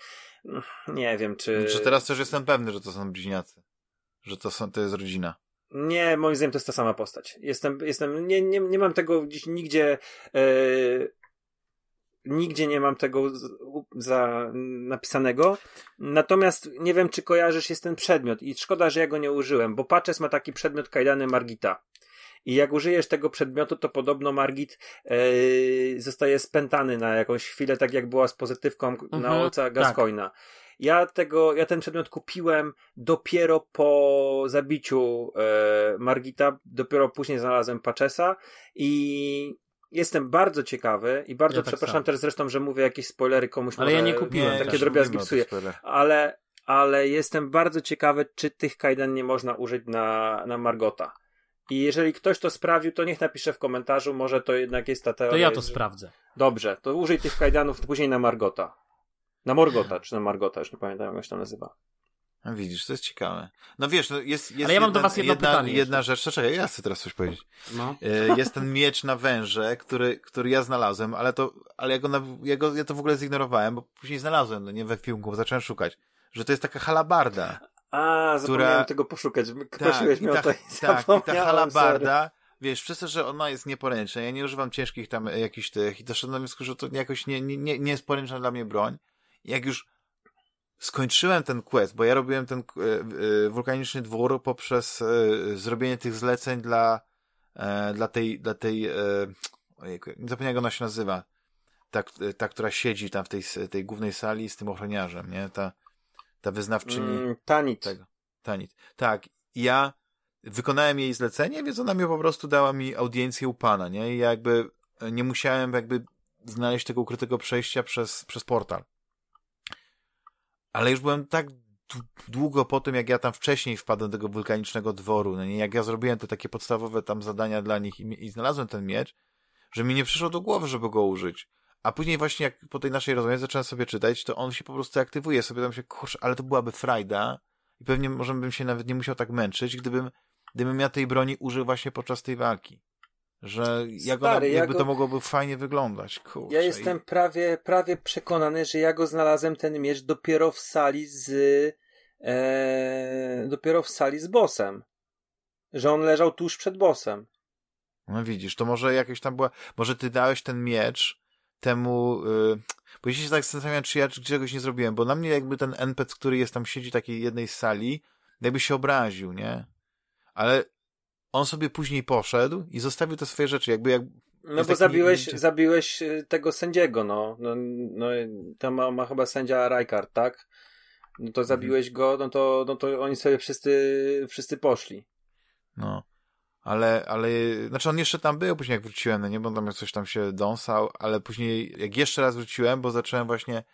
nie wiem, czy... Czy teraz też jestem pewny, że to są bliźniacy? Że to, są, to jest rodzina? Nie, moim zdaniem to jest ta sama postać. Jestem, jestem, nie, nie, nie mam tego gdzieś nigdzie, e, nigdzie nie mam tego za napisanego. Natomiast nie wiem, czy kojarzysz jest ten przedmiot i szkoda, że ja go nie użyłem, bo Patches ma taki przedmiot kajdany Margita. I jak użyjesz tego przedmiotu, to podobno Margit e, zostaje spętany na jakąś chwilę, tak jak była z pozytywką mhm, na ojca Gascoina. Tak. Ja tego, ja ten przedmiot kupiłem dopiero po zabiciu e, Margita, dopiero później znalazłem Paczesa i jestem bardzo ciekawy i bardzo ja tak przepraszam teraz zresztą, że mówię jakieś spoilery komuś. Ale ja nie kupiłem. Nie, takie drobiazgi psuję. Ale, ale jestem bardzo ciekawy, czy tych kajdan nie można użyć na, na Margota. I jeżeli ktoś to sprawdził, to niech napisze w komentarzu, może to jednak jest ta teoria. To ja to sprawdzę. Dobrze, to użyj tych kajdanów później na Margota. Na Morgota, czy na Margota, już nie pamiętam jak się to nazywa. No widzisz, to jest ciekawe. No wiesz, no jest, jest Ale ja mam jedna, do was jedno jedna, pytanie. Jedna rzecz, czekaj, ja chcę teraz coś powiedzieć. No. E, jest ten miecz na węże, który, który ja znalazłem, ale to, ale ja go, na, ja go, ja to w ogóle zignorowałem, bo później znalazłem, no nie we filmku, bo zacząłem szukać, że to jest taka halabarda. A, zapomniałem która... tego poszukać. Prosiłeś tak, mnie o to Tak, i ta halabarda, wiesz, przez to, że ona jest nieporęczna, ja nie używam ciężkich tam jakichś tych i doszedłem do wniosku, że to jakoś nie, nie, nie, nie jest poręczna dla mnie broń. Jak już skończyłem ten quest, bo ja robiłem ten e, e, wulkaniczny dwór poprzez e, zrobienie tych zleceń dla, dla tej, dla tej, ojejku, nie zapomniałem jak ona się nazywa, ta, ta, która siedzi tam w tej, tej głównej sali z tym ochroniarzem, nie? Ta, ta wyznawczyni. Mm, tanit. Tego. Tanit. Tak. Ja wykonałem jej zlecenie, więc ona mi po prostu dała mi audiencję u pana, nie? I ja jakby nie musiałem jakby znaleźć tego ukrytego przejścia przez, przez portal. Ale już byłem tak długo po tym, jak ja tam wcześniej wpadłem do tego wulkanicznego dworu, no nie, jak ja zrobiłem te takie podstawowe tam zadania dla nich i, i znalazłem ten miecz, że mi nie przyszło do głowy, żeby go użyć. A później właśnie jak po tej naszej rozmowie zacząłem sobie czytać, to on się po prostu aktywuje. Sobie tam się, kurczę, ale to byłaby frajda i pewnie może bym się nawet nie musiał tak męczyć, gdybym, gdybym ja tej broni użył właśnie podczas tej walki. Że jak Stary, ona, jakby ja go... to mogłoby fajnie wyglądać. Kurczę, ja jestem prawie, prawie przekonany, że ja go znalazłem ten miecz dopiero w sali z e... dopiero w sali z bossem. Że on leżał tuż przed bossem. No widzisz, to może jakieś tam była, może ty dałeś ten miecz temu, yy, bo jeśli się tak zastanawiam, czy ja czegoś nie zrobiłem, bo na mnie jakby ten NPC, który jest tam, siedzi w takiej jednej sali, jakby się obraził, nie? Ale on sobie później poszedł i zostawił te swoje rzeczy, jakby jak... No bo zabiłeś, zabiłeś y, tego sędziego, no. no, no tam ma, ma chyba sędzia Rijkaard, tak? No to mhm. zabiłeś go, no to, no to oni sobie wszyscy, wszyscy poszli. No. Ale, ale, znaczy on jeszcze tam był później jak wróciłem, no nie, bo tam coś tam się dąsał, ale później jak jeszcze raz wróciłem, bo zacząłem właśnie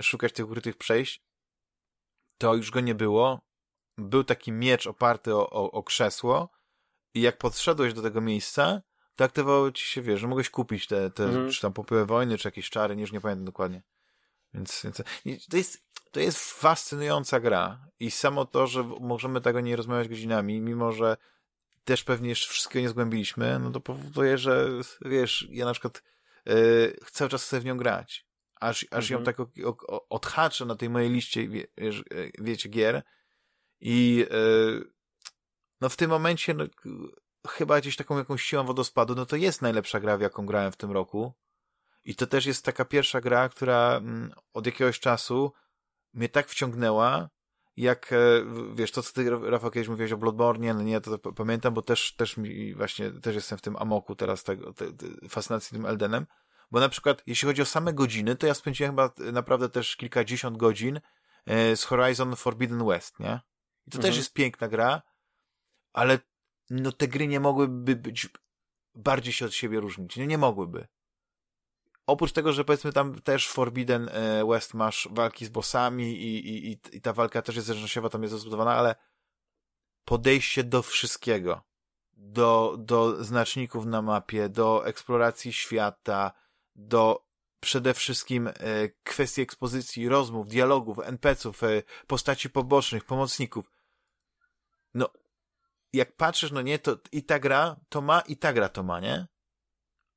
szukać tych ukrytych przejść, to już go nie było. Był taki miecz oparty o, o, o krzesło i jak podszedłeś do tego miejsca, to aktywowało ci się, wiesz, że mogłeś kupić te, te mhm. czy tam popyły wojny, czy jakieś czary, już nie pamiętam dokładnie. Więc, więc to jest, to jest fascynująca gra i samo to, że możemy tego nie rozmawiać godzinami, mimo że też pewnie jeszcze wszystkiego nie zgłębiliśmy, no to powoduje, że wiesz, ja na przykład yy, cały czas chcę w nią grać. Aż, aż mhm. ją tak o, o, odhaczę na tej mojej liście, wie, wiecie, gier i yy, no w tym momencie no, chyba gdzieś taką jakąś siłą wodospadu, no to jest najlepsza gra, w jaką grałem w tym roku. I to też jest taka pierwsza gra, która mm, od jakiegoś czasu mnie tak wciągnęła, jak, e, wiesz, to co ty, Rafał, kiedyś mówiłeś o Bloodborne, no nie, to, to pamiętam, bo też, też mi właśnie, też jestem w tym amoku teraz tego, te, te, fascynacji tym Eldenem, bo na przykład, jeśli chodzi o same godziny, to ja spędziłem chyba naprawdę też kilkadziesiąt godzin e, z Horizon Forbidden West, nie? I to mhm. też jest piękna gra, ale no te gry nie mogłyby być bardziej się od siebie różnić. No nie mogłyby. Oprócz tego, że powiedzmy tam też Forbidden e, West masz walki z bossami i, i, i ta walka też jest zręcznościowa, tam jest rozbudowana, ale podejście do wszystkiego, do, do znaczników na mapie, do eksploracji świata, do przede wszystkim e, kwestii ekspozycji, rozmów, dialogów, NPC-ów, e, postaci pobocznych, pomocników. No, jak patrzysz, no nie, to i ta gra to ma, i ta gra to ma, nie?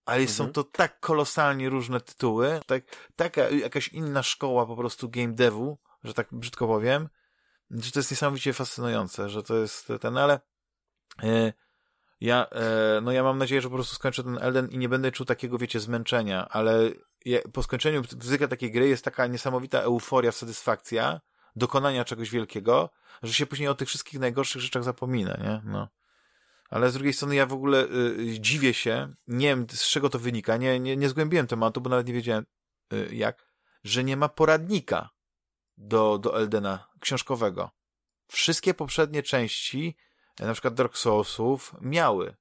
Ale mhm. są to tak kolosalnie różne tytuły, tak, taka jakaś inna szkoła po prostu game devu, że tak brzydko powiem, że to jest niesamowicie fascynujące, że to jest ten, ale e, ja, e, no ja mam nadzieję, że po prostu skończę ten Elden i nie będę czuł takiego, wiecie, zmęczenia, ale je, po skończeniu zwykle takiej gry jest taka niesamowita euforia, satysfakcja dokonania czegoś wielkiego, że się później o tych wszystkich najgorszych rzeczach zapomina, nie? No. Ale z drugiej strony ja w ogóle y, dziwię się, nie wiem z czego to wynika, nie, nie, nie zgłębiłem tematu, bo nawet nie wiedziałem y, jak, że nie ma poradnika do, do Eldena książkowego. Wszystkie poprzednie części, e, na przykład Dark Soulsów, miały.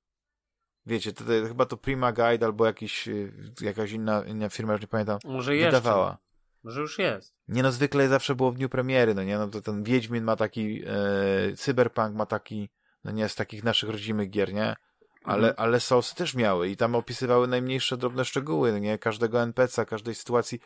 Wiecie, to, to, chyba to Prima Guide albo jakiś, y, jakaś inna, inna firma, już nie pamiętam, Może wydawała. Jeszcze. Może już jest. Nie no, zwykle zawsze było w dniu premiery, no nie, no to ten Wiedźmin ma taki, e, Cyberpunk ma taki, no nie, z takich naszych rodzimych gier, nie? Ale, mhm. ale Soulsy też miały i tam opisywały najmniejsze drobne szczegóły, no nie? Każdego NPC-a, każdej sytuacji.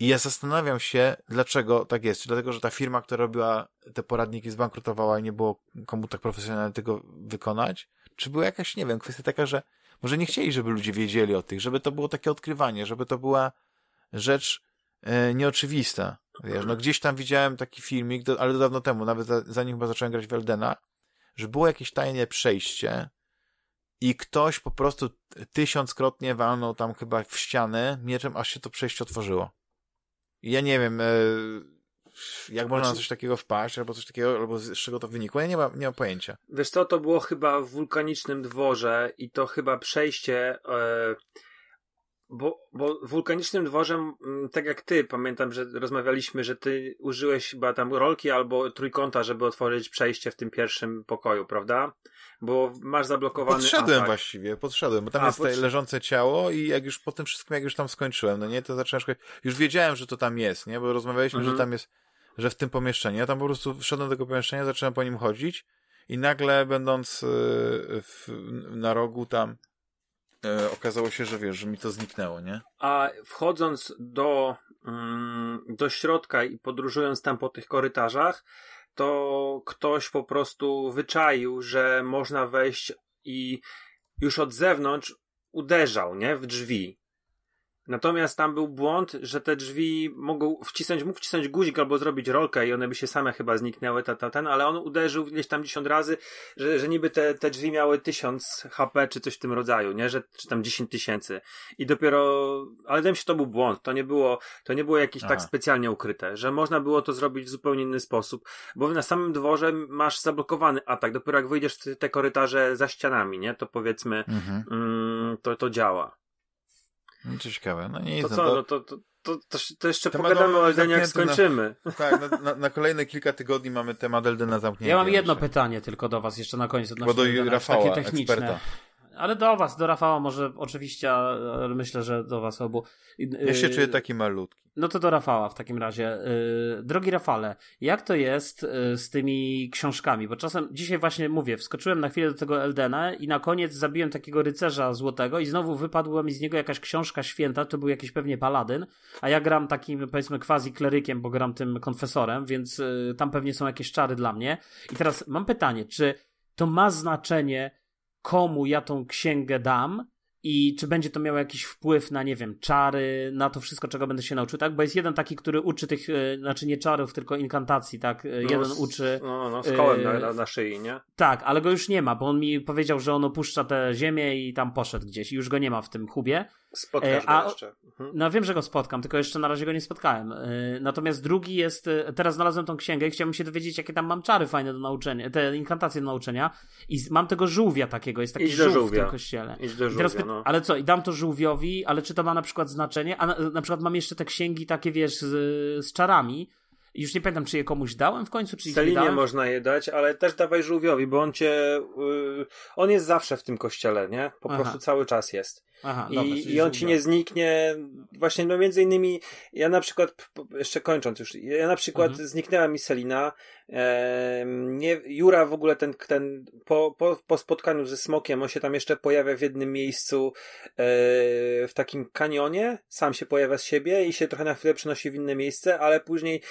I ja zastanawiam się, dlaczego tak jest. Czy dlatego, że ta firma, która robiła te poradniki zbankrutowała i nie było komu tak profesjonalnie tego wykonać? Czy była jakaś, nie wiem, kwestia taka, że może nie chcieli, żeby ludzie wiedzieli o tych, żeby to było takie odkrywanie, żeby to była rzecz nieoczywista. Wiesz, no gdzieś tam widziałem taki filmik, do, ale dawno temu, nawet zanim chyba zacząłem grać w Eldena, że było jakieś tajne przejście i ktoś po prostu tysiąckrotnie walnął tam chyba w ścianę mieczem, aż się to przejście otworzyło. I ja nie wiem, e, jak można na coś takiego wpaść, albo coś takiego, albo z czego to wynikło, ja nie mam, nie mam pojęcia. Wiesz co, to było chyba w wulkanicznym dworze i to chyba przejście... E bo, bo wulkanicznym dworzem, mm, tak jak ty, pamiętam, że rozmawialiśmy, że ty użyłeś chyba tam rolki albo trójkąta, żeby otworzyć przejście w tym pierwszym pokoju, prawda? Bo masz zablokowany Podszedłem atak. właściwie, podszedłem, bo tam A, jest leżące ciało i jak już po tym wszystkim, jak już tam skończyłem, no nie, to zacząłem szukać, już wiedziałem, że to tam jest, nie, bo rozmawialiśmy, mhm. że tam jest, że w tym pomieszczeniu, ja tam po prostu wszedłem do tego pomieszczenia, zacząłem po nim chodzić i nagle będąc y, w, na rogu tam e, okazało się, że wiesz, że mi to zniknęło, nie? A wchodząc do, mm, do środka i podróżując tam po tych korytarzach, to ktoś po prostu wyczaił, że można wejść i już od zewnątrz uderzał, nie? W drzwi. Natomiast tam był błąd, że te drzwi mogą wcisnąć, mógł wcisnąć guzik albo zrobić rolkę i one by się same chyba zniknęły, ta, ta, ten, ale on uderzył gdzieś tam 10 razy, że, że niby te, te drzwi miały 1000 HP czy coś w tym rodzaju, nie? Że, czy tam 10 tysięcy. I dopiero, ale wydaje mi się, że to był błąd. To nie było, to nie było jakieś tak specjalnie ukryte, że można było to zrobić w zupełnie inny sposób, bo na samym dworze masz zablokowany atak. Dopiero jak wyjdziesz te korytarze za ścianami, nie? To powiedzmy, mhm. mm, to, to działa. No, to ciekawe. No nie to co, to... no to, to, to, to, jeszcze temat pogadamy o Eldenie, jak skończymy. Na, tak, na, na, kolejne kilka tygodni mamy temat Eldena zamknięty. Ja mam jedno pytanie tylko do was jeszcze na koniec. Bo do Rafała, takie techniczne. Eksperta. Ale do was, do Rafała może oczywiście, ale myślę, że do was obu. Ja się czuję taki malutki. No to do Rafała w takim razie. Y, drogi Rafale, jak to jest y, z tymi książkami? Bo czasem, dzisiaj właśnie mówię, wskoczyłem na chwilę do tego Eldena i na koniec zabiłem takiego rycerza złotego i znowu wypadła mi z niego jakaś książka święta, to był jakiś pewnie paladyn, a ja gram takim, powiedzmy, quasi klerykiem, bo gram tym konfesorem, więc y, tam pewnie są jakieś czary dla mnie. I teraz mam pytanie, czy to ma znaczenie, komu ja tą księgę dam, i czy będzie to miało jakiś wpływ na, nie wiem, czary, na to wszystko, czego będę się nauczył, tak? Bo jest jeden taki, który uczy tych, e, znaczy nie czarów, tylko inkantacji, tak? E, no, jeden uczy... No, no, z kołem na, na, na szyi, nie? Tak, ale go już nie ma, bo on mi powiedział, że on opuszcza tę ziemię i tam poszedł gdzieś i już go nie ma w tym hubie. Spotkasz A, go jeszcze. Mhm. No wiem, że go spotkam, tylko jeszcze na razie go nie spotkałem. Natomiast drugi jest, teraz znalazłem tą księgę i chciałbym się dowiedzieć, jakie tam mam czary fajne do nauczenia, te inkantacje do nauczenia i mam tego żółwia takiego, jest taki Idź żółw w tym kościele. Idź do żółwia, teraz, no. Ale co, i dam to żółwiowi, ale czy to ma na przykład znaczenie? A na, na przykład mam jeszcze te księgi takie, wiesz, z, z czarami, już nie pamiętam, czy je komuś dałem w końcu, czy Stalinie nie można je dać, ale też dawaj żółwiowi, bo on cię. Yy, on jest zawsze w tym kościele, nie? Po Aha. prostu cały czas jest. Aha, I, dobra, I on ci nie zniknie. Właśnie, no między innymi, ja na przykład, jeszcze kończąc już, ja na przykład mhm. zniknęła mi Selina. E, nie, Jura w ogóle ten, ten po, po, po spotkaniu ze smokiem, on się tam jeszcze pojawia w jednym miejscu e, w takim kanionie, sam się pojawia z siebie i się trochę na chwilę przenosi w inne miejsce, ale później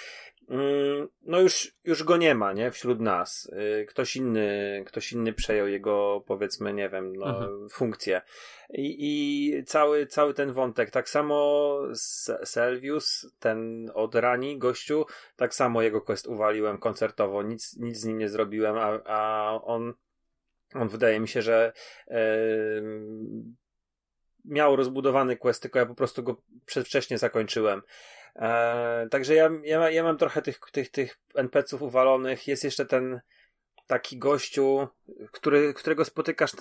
no już, już go nie ma, nie, wśród nas. Y, ktoś inny, ktoś inny przejął jego, powiedzmy, nie wiem, no, mhm. funkcję. I, I cały, cały ten wątek, tak samo Selvius, ten od Rani, gościu, tak samo jego quest uwaliłem koncertowo, nic, nic z nim nie zrobiłem, a, a on, on wydaje mi się, że yy, miał rozbudowany quest, tylko ja po prostu go przedwcześnie zakończyłem. E, także ja, ja, ja mam trochę tych, tych, tych NPC-ów uwalonych. Jest jeszcze ten taki gościu, który, którego spotykasz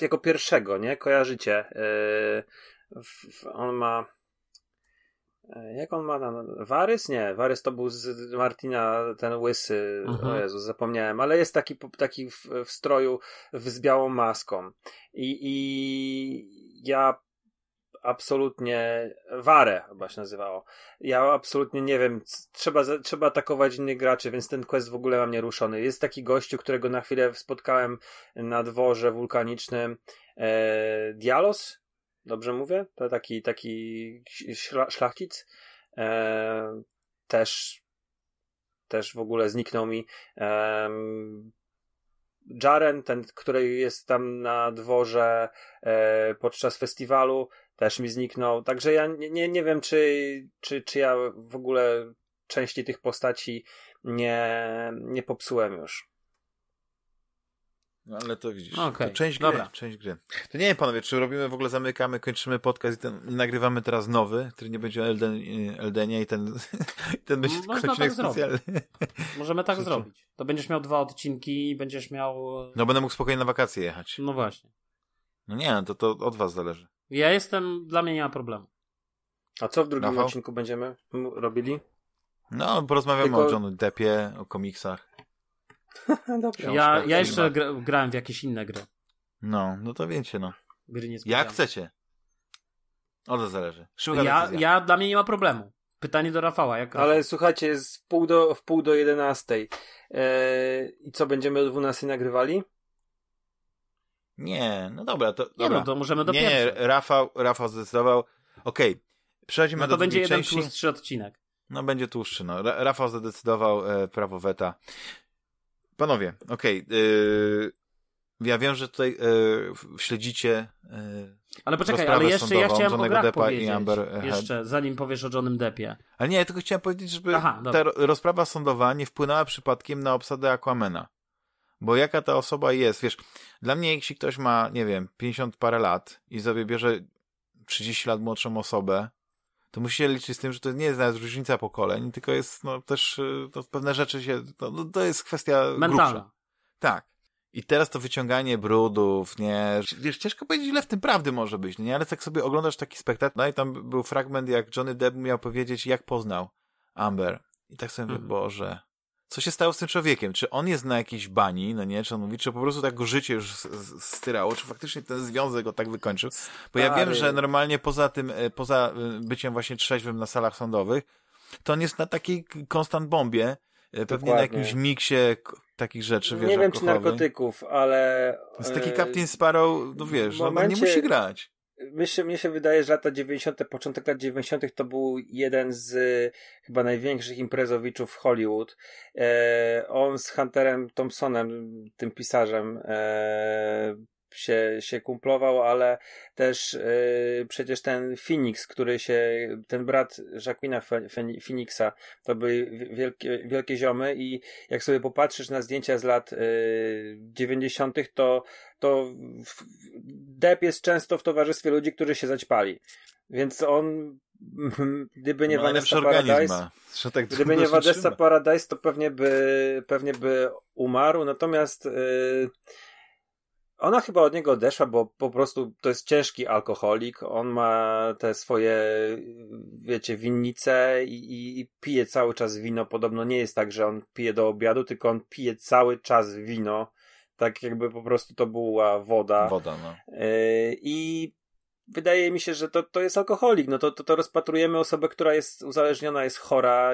jako pierwszego, nie? Kojarzycie. E, w, on ma. E, jak on ma na. Warys? Nie, Warys to był z Martina, ten łysy. Mhm. O Jezus, zapomniałem, ale jest taki, taki w, w stroju w, z białą maską. I, I ja absolutnie Warę chyba się nazywało. Ja absolutnie nie wiem, trzeba, trzeba atakować innych graczy, więc ten quest w ogóle mam nieruszony. Jest taki gościu, którego na chwilę spotkałem na dworze wulkanicznym e, Dialos, dobrze mówię? To taki, taki szla, szlachcic. E, też też w ogóle zniknął mi. E, Jaren, ten, który jest tam na dworze e, podczas festiwalu, też mi zniknął. Także ja nie, nie, nie wiem, czy, czy, czy ja w ogóle części tych postaci nie, nie popsułem już. No ale to widzisz, okay. to część gry, Dobra. część gry. To nie wiem, panowie, czy robimy w ogóle, zamykamy, kończymy podcast i, ten, i nagrywamy teraz nowy, który nie będzie o Elden, Eldenie i ten, ten będzie Można tak specjalny. Możemy tak zrobić. To będziesz miał dwa odcinki i będziesz miał... No będę mógł spokojnie na wakacje jechać. No właśnie. No nie, to, to od was zależy. Ja jestem, dla mnie nie ma problemu. A co w drugim Rafał? odcinku będziemy robili? No, porozmawiamy Tylko... o Johnu Deppie, o komiksach. Dobrze. Ja, ja jeszcze gra, grałem w jakieś inne gry. No, no to wiecie, no. Gry nie Jak chcecie. O to zależy. ja, ja, dla mnie nie ma problemu. Pytanie do Rafała. Jak Ale słuchajcie, jest w pół do, w pół do jedenastej. Eee, I co, będziemy o dwunastej nagrywali? Nie, no dobra, to. Nie, dobra. no to możemy do Nie, nie Rafał, Rafał zdecydował. Okej, okay. przechodzimy no to do będzie jeden części. tłustszy odcinek. No będzie tłustszy, no. Rafał zadecydował e, prawo weta. Panowie, okej. Okay, ja wiem, że tutaj e, śledzicie e, Ale poczekaj, ale jeszcze ja chciałem o grach Deppa powiedzieć. I Amber jeszcze, zanim powiesz o Johnem Deppie. Ale nie, ja tylko chciałem powiedzieć, żeby Aha, ta rozprawa sądowa nie wpłynęła przypadkiem na obsadę Aquamena. Bo jaka ta osoba jest, wiesz, dla mnie jeśli ktoś ma, nie wiem, 50 parę lat i sobie bierze 30 lat młodszą osobę, to musi się liczyć z tym, że to nie jest nawet różnica pokoleń, tylko jest no, też to pewne rzeczy się, to, no, to jest kwestia mentalna. Grubsza. Tak. I teraz to wyciąganie brudów, nie, wiesz, ciężko powiedzieć, ile w tym prawdy może być, nie, ale tak sobie oglądasz taki spektakl, no i tam był fragment, jak Johnny Depp miał powiedzieć, jak poznał Amber. I tak sobie mhm. mówię, Boże, co się stało z tym człowiekiem? Czy on jest na jakiejś bani, no nie? Czy on mówi, czy po prostu tak go życie już styrało, czy faktycznie ten związek go tak wykończył? Bo ja wiem, że normalnie poza tym, e, poza e, byciem właśnie trzeźwym na salach sądowych, to on jest na takiej konstant bombie, e, pewnie Dokładnie. na jakimś miksie takich rzeczy, wiesz, Nie wiem, czy narkotyków, ale... To jest taki Captain Sparrow, no wiesz, momencie... on nie musi grać myślę, mnie się wydaje, że lata 90., początek lat 90. to był jeden z chyba największych imprezowiczów w Hollywood. E, on z Hunterem Thompsonem, tym pisarzem, e, się, się kumplował, ale też yy, przecież ten Phoenix, który się, ten brat Jacquina Phoenixa, to były wielkie, wielkie ziomy i jak sobie popatrzysz na zdjęcia z lat yy, 90., to, to Depp jest często w towarzystwie ludzi, którzy się zaćpali. Więc on gdyby nie Vanessa Paradise, tak gdyby nie Vanessa Paradise, to pewnie by, pewnie by umarł. Natomiast yy, ona chyba od niego odeszła, bo po prostu to jest ciężki alkoholik. On ma te swoje, wiecie, winnice i, i, i, pije cały czas wino. Podobno nie jest tak, że on pije do obiadu, tylko on pije cały czas wino. Tak jakby po prostu to była woda. Woda, no. Yy, I wydaje mi się, że to, to jest alkoholik. No to, to, to rozpatrujemy osobę, która jest uzależniona, jest chora.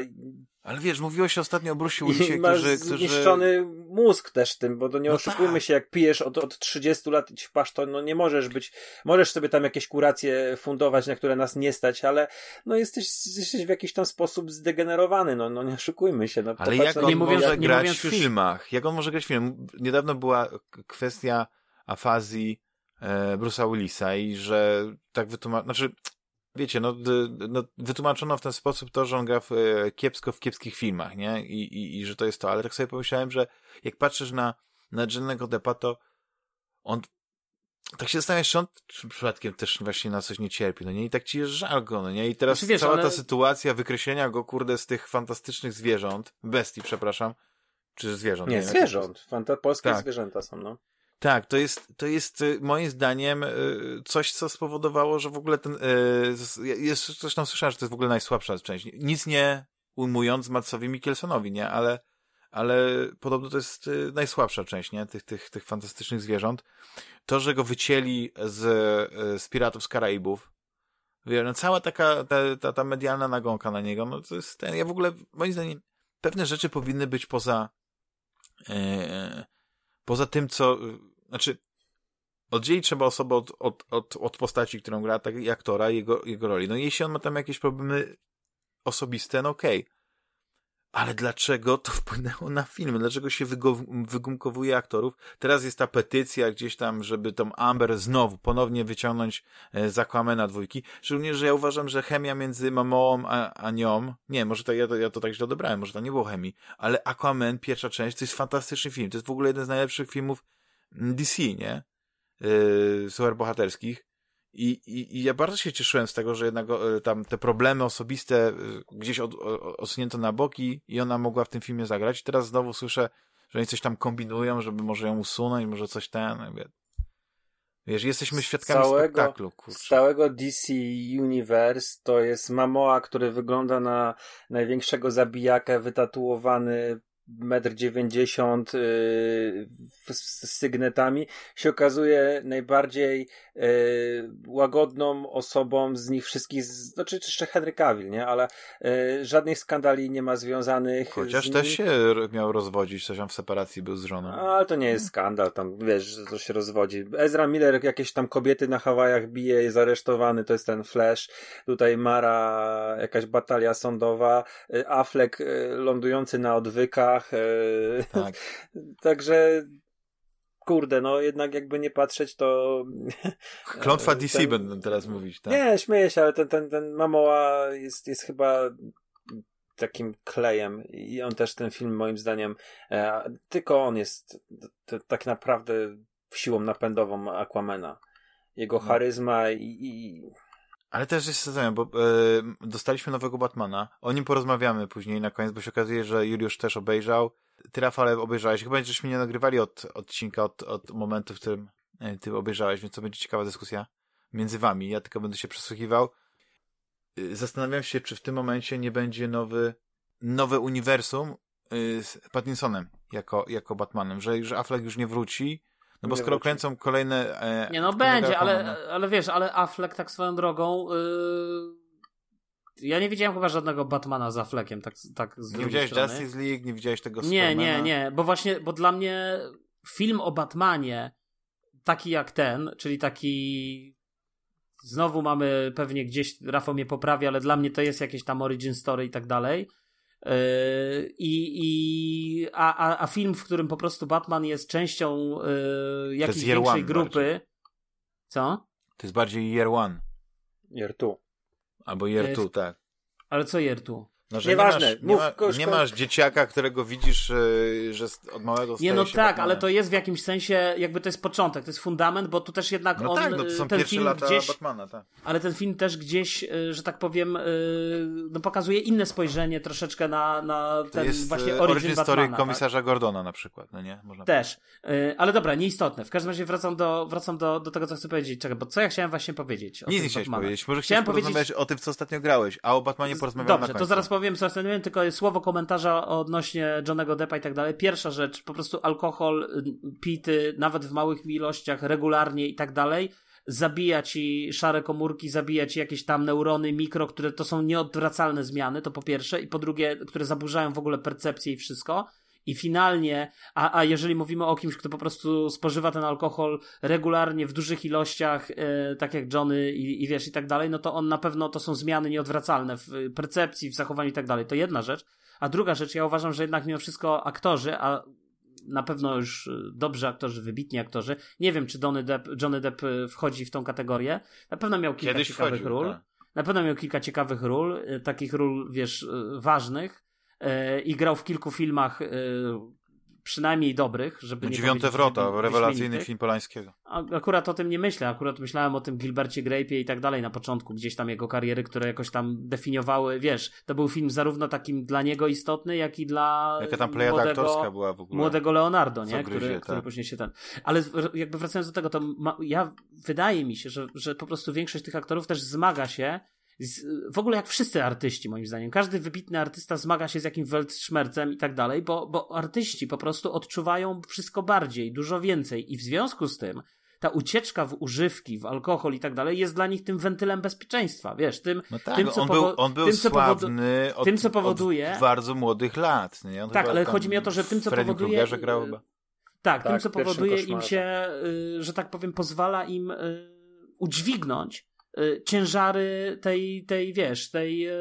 Ale wiesz, mówiłeś ostatnio o Bruce Willisie, ma którzy, zniszczony mózg też tym, bo nie no oszukujmy tak. się, jak pijesz od, od 30 lat i ćpasz, to no nie możesz być, możesz sobie tam jakieś kuracje fundować, na które nas nie stać, ale no jesteś, jesteś w jakiś tam sposób zdegenerowany, no, no nie oszukujmy się. No, ale jak on nie może jak, grać w filmach? Jak on może grać w filmach? Niedawno była kwestia afazji e, Bruce'a Willisa i że tak wytłumacz... Znaczy, wiecie, no, no, wytłumaczono w ten sposób to, że on gra w, e, kiepsko w kiepskich filmach, nie? I, i, I że to jest to. Ale tak sobie pomyślałem, że jak patrzysz na, na Jennego Deppa, to on tak się zastanawiasz, czy on czy przypadkiem też właśnie na coś nie cierpi, no nie? I tak ci jest żal go, no nie? I teraz znaczy, wiesz, cała ta sytuacja wykreślenia go, kurde, z tych fantastycznych zwierząt, bestii, przepraszam, czy zwierząt? Nie, nie zwierząt. Fanta polskie tak. zwierzęta są, no. Tak, to jest, to jest y, moim zdaniem y, coś, co spowodowało, że w ogóle ten, y, jest, coś tam słyszałem, że to jest w ogóle najsłabsza część. Nic nie ujmując Matsowi Mikkelsonowi, nie? Ale, ale podobno to jest najsłabsza część, nie? Tych, tych, tych fantastycznych zwierząt. To, że go wycięli z, z Piratów z Karaibów, Wie, no cała taka, ta, ta, ta medialna nagonka na niego, no to jest ten, ja w ogóle, moim zdaniem, pewne rzeczy powinny być poza, poza tym, co, znaczy, oddzielić trzeba osobę od, od, od, od postaci, którą gra, tak i aktora, jego, jego roli. No jeśli on ma tam jakieś problemy osobiste, no okej. Okay. Ale dlaczego to wpłynęło na film? Dlaczego się wygumkowuje aktorów? Teraz jest ta petycja gdzieś tam, żeby tą Amber znowu ponownie wyciągnąć e, z Aquamena dwójki. Szczególnie, że ja uważam, że chemia między Mamoą a, a nią, nie, może to, ja, to, ja to tak źle odebrałem, może to nie było chemii, ale Aquaman, pierwsza część, to jest fantastyczny film. To jest w ogóle jeden z najlepszych filmów DC, nie? Yy, superbohaterskich. I, i, I ja bardzo się cieszyłem z tego, że jednak e, tam te problemy osobiste e, gdzieś od, odsunięto na boki i ona mogła w tym filmie zagrać. I teraz znowu słyszę, że oni coś tam kombinują, żeby może ją usunąć, może coś ten. Wiesz, jesteśmy świadkami całego, spektaklu. Kurczę. Z całego DC Universe to jest Mamoa, który wygląda na największego zabijaka, wytatuowany metr dziewięćdziesiąt y, z sygnetami się okazuje najbardziej y, łagodną osobą z nich wszystkich, znaczy jeszcze Henry Cavill, nie? Ale y, żadnych skandali nie ma związanych Chociaż też się miał rozwodzić, coś tam w separacji był z żoną. Ale to nie jest skandal, tam wiesz, że to się rozwodzi. Ezra Miller jakieś tam kobiety na Hawajach bije, jest aresztowany, to jest ten Flash. Tutaj Mara, jakaś batalia sądowa, Affleck lądujący na odwykach, E, tak. Także kurde, no jednak jakby nie patrzeć, to... Klątwa DC ten... będę teraz mówić, tak? Nie, śmieję się, ale ten, ten, ten Mamoła jest, jest chyba takim klejem i on też ten film moim zdaniem e, tylko on jest t, tak naprawdę siłą napędową Aquamena. Jego no. charyzma i, i... Ale też jest sezon, bo e, dostaliśmy nowego Batmana. O nim porozmawiamy później na koniec, bo się okazuje, że Juliusz też obejrzał. Ty, Rafale, obejrzałeś. Chyba żeśmy nie nagrywali od odcinka, od, od momentu, w którym e, ty obejrzałeś, więc to będzie ciekawa dyskusja między wami. Ja tylko będę się przesłuchiwał. Y, zastanawiam się, czy w tym momencie nie będzie nowy, nowe uniwersum y, z Pattinsonem jako, jako Batmanem, że, że Affleck już nie wróci, no bo skoro kręcą kolejne... E, nie no będzie, ale, ale wiesz, ale Affleck tak swoją drogą... Yy... Ja nie widziałem chyba żadnego Batmana z Affleckiem, tak, tak z Nie widziałeś strony. Justice League, nie widziałeś tego Nie, nie, nie, bo właśnie, bo dla mnie film o Batmanie taki jak ten, czyli taki Znowu mamy pewnie gdzieś, Rafał mnie poprawia, ale dla mnie to jest jakieś tam origin story i tak dalej. Yy, I, i, a, a, a film, w którym po prostu Batman jest częścią yy, jakiejś większej grupy. Bardziej. Co? To jest bardziej year one. Year two. Albo year two, tak. Ale co year two? No, Nieważne. Nie masz, nie, ma, nie masz dzieciaka, którego widzisz, e, że od małego Nie, no tak, ale to jest w jakimś sensie, jakby to jest początek, to jest fundament, bo tu też jednak no on, tak, no to są ten film lata gdzieś, Batmana, tak. ale ten film też gdzieś, e, że tak powiem, no pokazuje inne spojrzenie troszeczkę na, na ten jest właśnie origin, origin Batmana, story komisarza tak? Gordona na przykład, no nie? Można też, powiedzieć. ale dobra, nieistotne. W każdym razie wracam do, wracam do, do tego, co chcę powiedzieć. Czekaj, bo co ja chciałem właśnie powiedzieć? Nic nie chciałeś powiedzieć. Może chciałem powiedzieć o tym, co ostatnio grałeś, a o Batmanie porozmawiamy Dobrze, to zaraz powiem, co ostatnio tylko słowo komentarza odnośnie Johnego Deppa i tak dalej. Pierwsza rzecz, po prostu alkohol, y, pity, nawet w małych ilościach, regularnie i tak dalej, zabija ci szare komórki, zabija ci jakieś tam neurony, mikro, które to są nieodwracalne zmiany, to po pierwsze, i po drugie, które zaburzają w ogóle percepcję i wszystko. I finalnie, a, a jeżeli mówimy o kimś, kto po prostu spożywa ten alkohol regularnie w dużych ilościach, e, tak jak Johnny i, i wiesz i tak dalej, no to on na pewno to są zmiany nieodwracalne w percepcji, w zachowaniu i tak dalej. To jedna rzecz. A druga rzecz, ja uważam, że jednak mimo wszystko aktorzy, a na pewno już dobrzy aktorzy, wybitni aktorzy. Nie wiem, czy Johnny Depp, Johnny Depp e, wchodzi w tą kategorię. Na pewno miał kilka Kiedyś ciekawych wchodził, ról. Tak. Na pewno miał kilka ciekawych ról, takich ról, wiesz, ważnych. E, i grał w kilku filmach e, przynajmniej dobrych, żeby nie Dziewiąte Wrota, rewelacyjny film Polańskiego. Akurat o tym nie myślę, akurat myślałem o tym Gilbercie Grape'ie i tak dalej na początku, gdzieś tam jego kariery, które jakoś tam definiowały, wiesz, to był film zarówno takim dla niego istotny, jak i dla Jaka tam plejada młodego, aktorska była w ogóle. Młodego Leonardo, nie? Gryzie, który, tak. który później się ten... Ale jakby wracając do tego, to ma... ja, wydaje mi się, że, że po prostu większość tych aktorów też zmaga się z, w ogóle jak wszyscy artyści, moim zdaniem. Każdy wybitny artysta zmaga się z jakimś weltschmerzem i tak dalej, bo, bo artyści po prostu odczuwają wszystko bardziej, dużo więcej i w związku z tym ta ucieczka w używki, w alkohol i tak dalej jest dla nich tym wentylem bezpieczeństwa, wiesz, tym, no tak, tym co on, był, on był tym, co sławny od, tym, co powoduje, od bardzo młodych lat. Nie? tak, ale chodzi mi o to, że tym, co powoduje... grał chyba. Tak, tak, tym, co powoduje im się, y, że tak powiem, pozwala im y, udźwignąć ciężary tej, tej wiesz, tej e,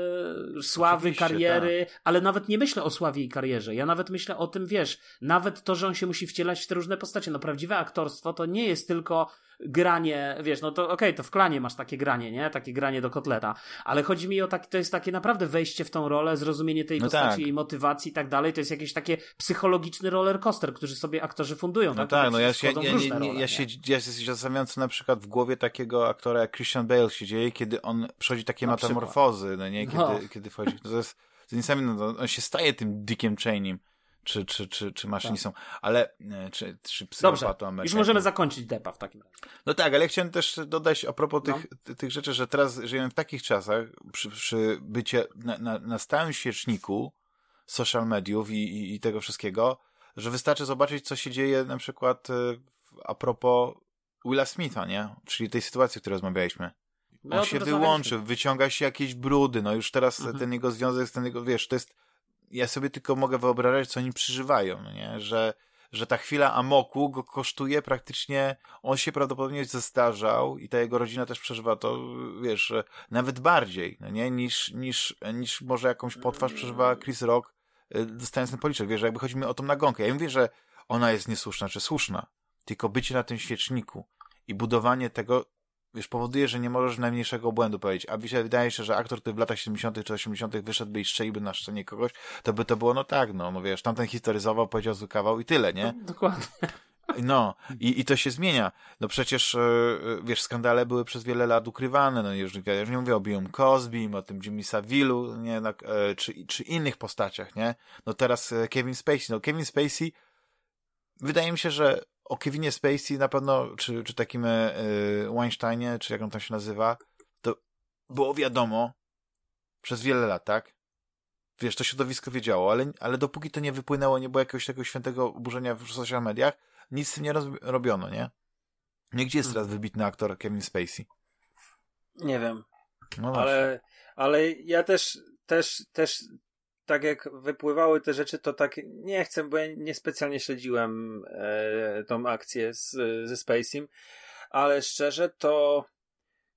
sławy, Oczywiście, kariery, tak. ale nawet nie myślę o sławie i karierze. Ja nawet myślę o tym, wiesz, nawet to, że on się musi wcielać w te różne postacie. No prawdziwe aktorstwo to nie jest tylko granie, wiesz, no to okej, okay, to w klanie masz takie granie, nie? Takie granie do kotleta, ale chodzi mi o takie, to jest takie naprawdę wejście w tą rolę, zrozumienie tej no postaci, tak. jej motywacji i tak dalej, to jest jakiś takie psychologiczny roller coaster, który sobie aktorzy fundują. No tak, tak no ja się, ja, ja, role, ja, się, ja się zastanawiam, co na przykład w głowie takiego aktora jak Christian Bale się dzieje, kiedy on przechodzi takie na metamorfozy, przykład. no nie? Kiedy, no. kiedy wchodzi, to jest, to jest niesamowite, no, on się staje tym Dickiem Cheney'm czy, czy, czy, czy maszynistą, tak. ale e, czy, czy Dobrze, już możemy zakończyć depa w takim razie. No tak, ale chciałem też dodać a propos no. tych, tych rzeczy, że teraz żyjemy w takich czasach, przy, przy bycie na, na, na stałym świeczniku social mediów i, i, i tego wszystkiego, że wystarczy zobaczyć, co się dzieje na przykład e, a propos Willa Smitha, nie? Czyli tej sytuacji, o której rozmawialiśmy. On się wyłączy, wyciąga się jakieś brudy, no już teraz mhm. ten jego związek, ten jego, wiesz, to jest ja sobie tylko mogę wyobrażać, co oni przeżywają, no nie? Że, że ta chwila amoku go kosztuje praktycznie, on się prawdopodobnie zestarzał i ta jego rodzina też przeżywa to, wiesz, nawet bardziej, no nie? Niż, niż, niż może jakąś potwarz przeżywa Chris Rock, y, dostając ten policzek, wiesz, jakby chodzi mi o tą nagonkę. Ja mówię, że ona jest niesłuszna, czy słuszna, tylko bycie na tym świeczniku i budowanie tego, wiesz, powoduje, że nie możesz najmniejszego błędu powiedzieć. A wydaje się, że aktor, który w latach 70. czy 80. wyszedłby i strzeliłby na scenie kogoś, to by to było, no tak, no, no wiesz, tamten historyzował, powiedział zły kawał i tyle, nie? No, dokładnie. No, i, i to się zmienia. No przecież, yy, wiesz, skandale były przez wiele lat ukrywane, no już, już nie mówię o Billum Cosby, o tym Jimmy Savilu, nie, no, czy, czy innych postaciach, nie? No teraz Kevin Spacey, no Kevin Spacey, wydaje mi się, że o Kevinie Spacey na pewno, czy, czy takim yy, Weinsteinie, czy jak on tam się nazywa, to było wiadomo przez wiele lat, tak? Wiesz, to środowisko wiedziało, ale, ale dopóki to nie wypłynęło, nie było jakiegoś takiego świętego oburzenia w social mediach, nic z tym nie robiono, nie? Nigdzie jest teraz wybitny aktor Kevin Spacey? Nie wiem. No ale, ale ja też, też, też tak jak wypływały te rzeczy, to tak nie chcę, bo ja niespecjalnie śledziłem e, tą akcję z, ze Spacem, ale szczerze to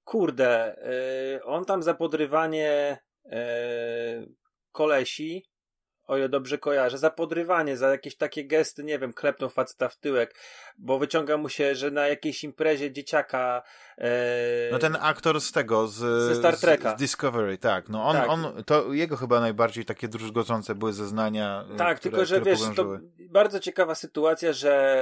kurde, e, on tam za podrywanie e, kolesi o ile dobrze kojarzę, za podrywanie, za jakieś takie gesty, nie wiem, klepnął faceta w tyłek, bo wyciąga mu się, że na jakiejś imprezie dzieciaka... E... No ten aktor z tego, z, ze Star Treka. Z, Discovery, tak. No on, tak. on, to jego chyba najbardziej takie druzgocące były zeznania, e, Tak, które, tylko że wiesz, to bardzo ciekawa sytuacja, że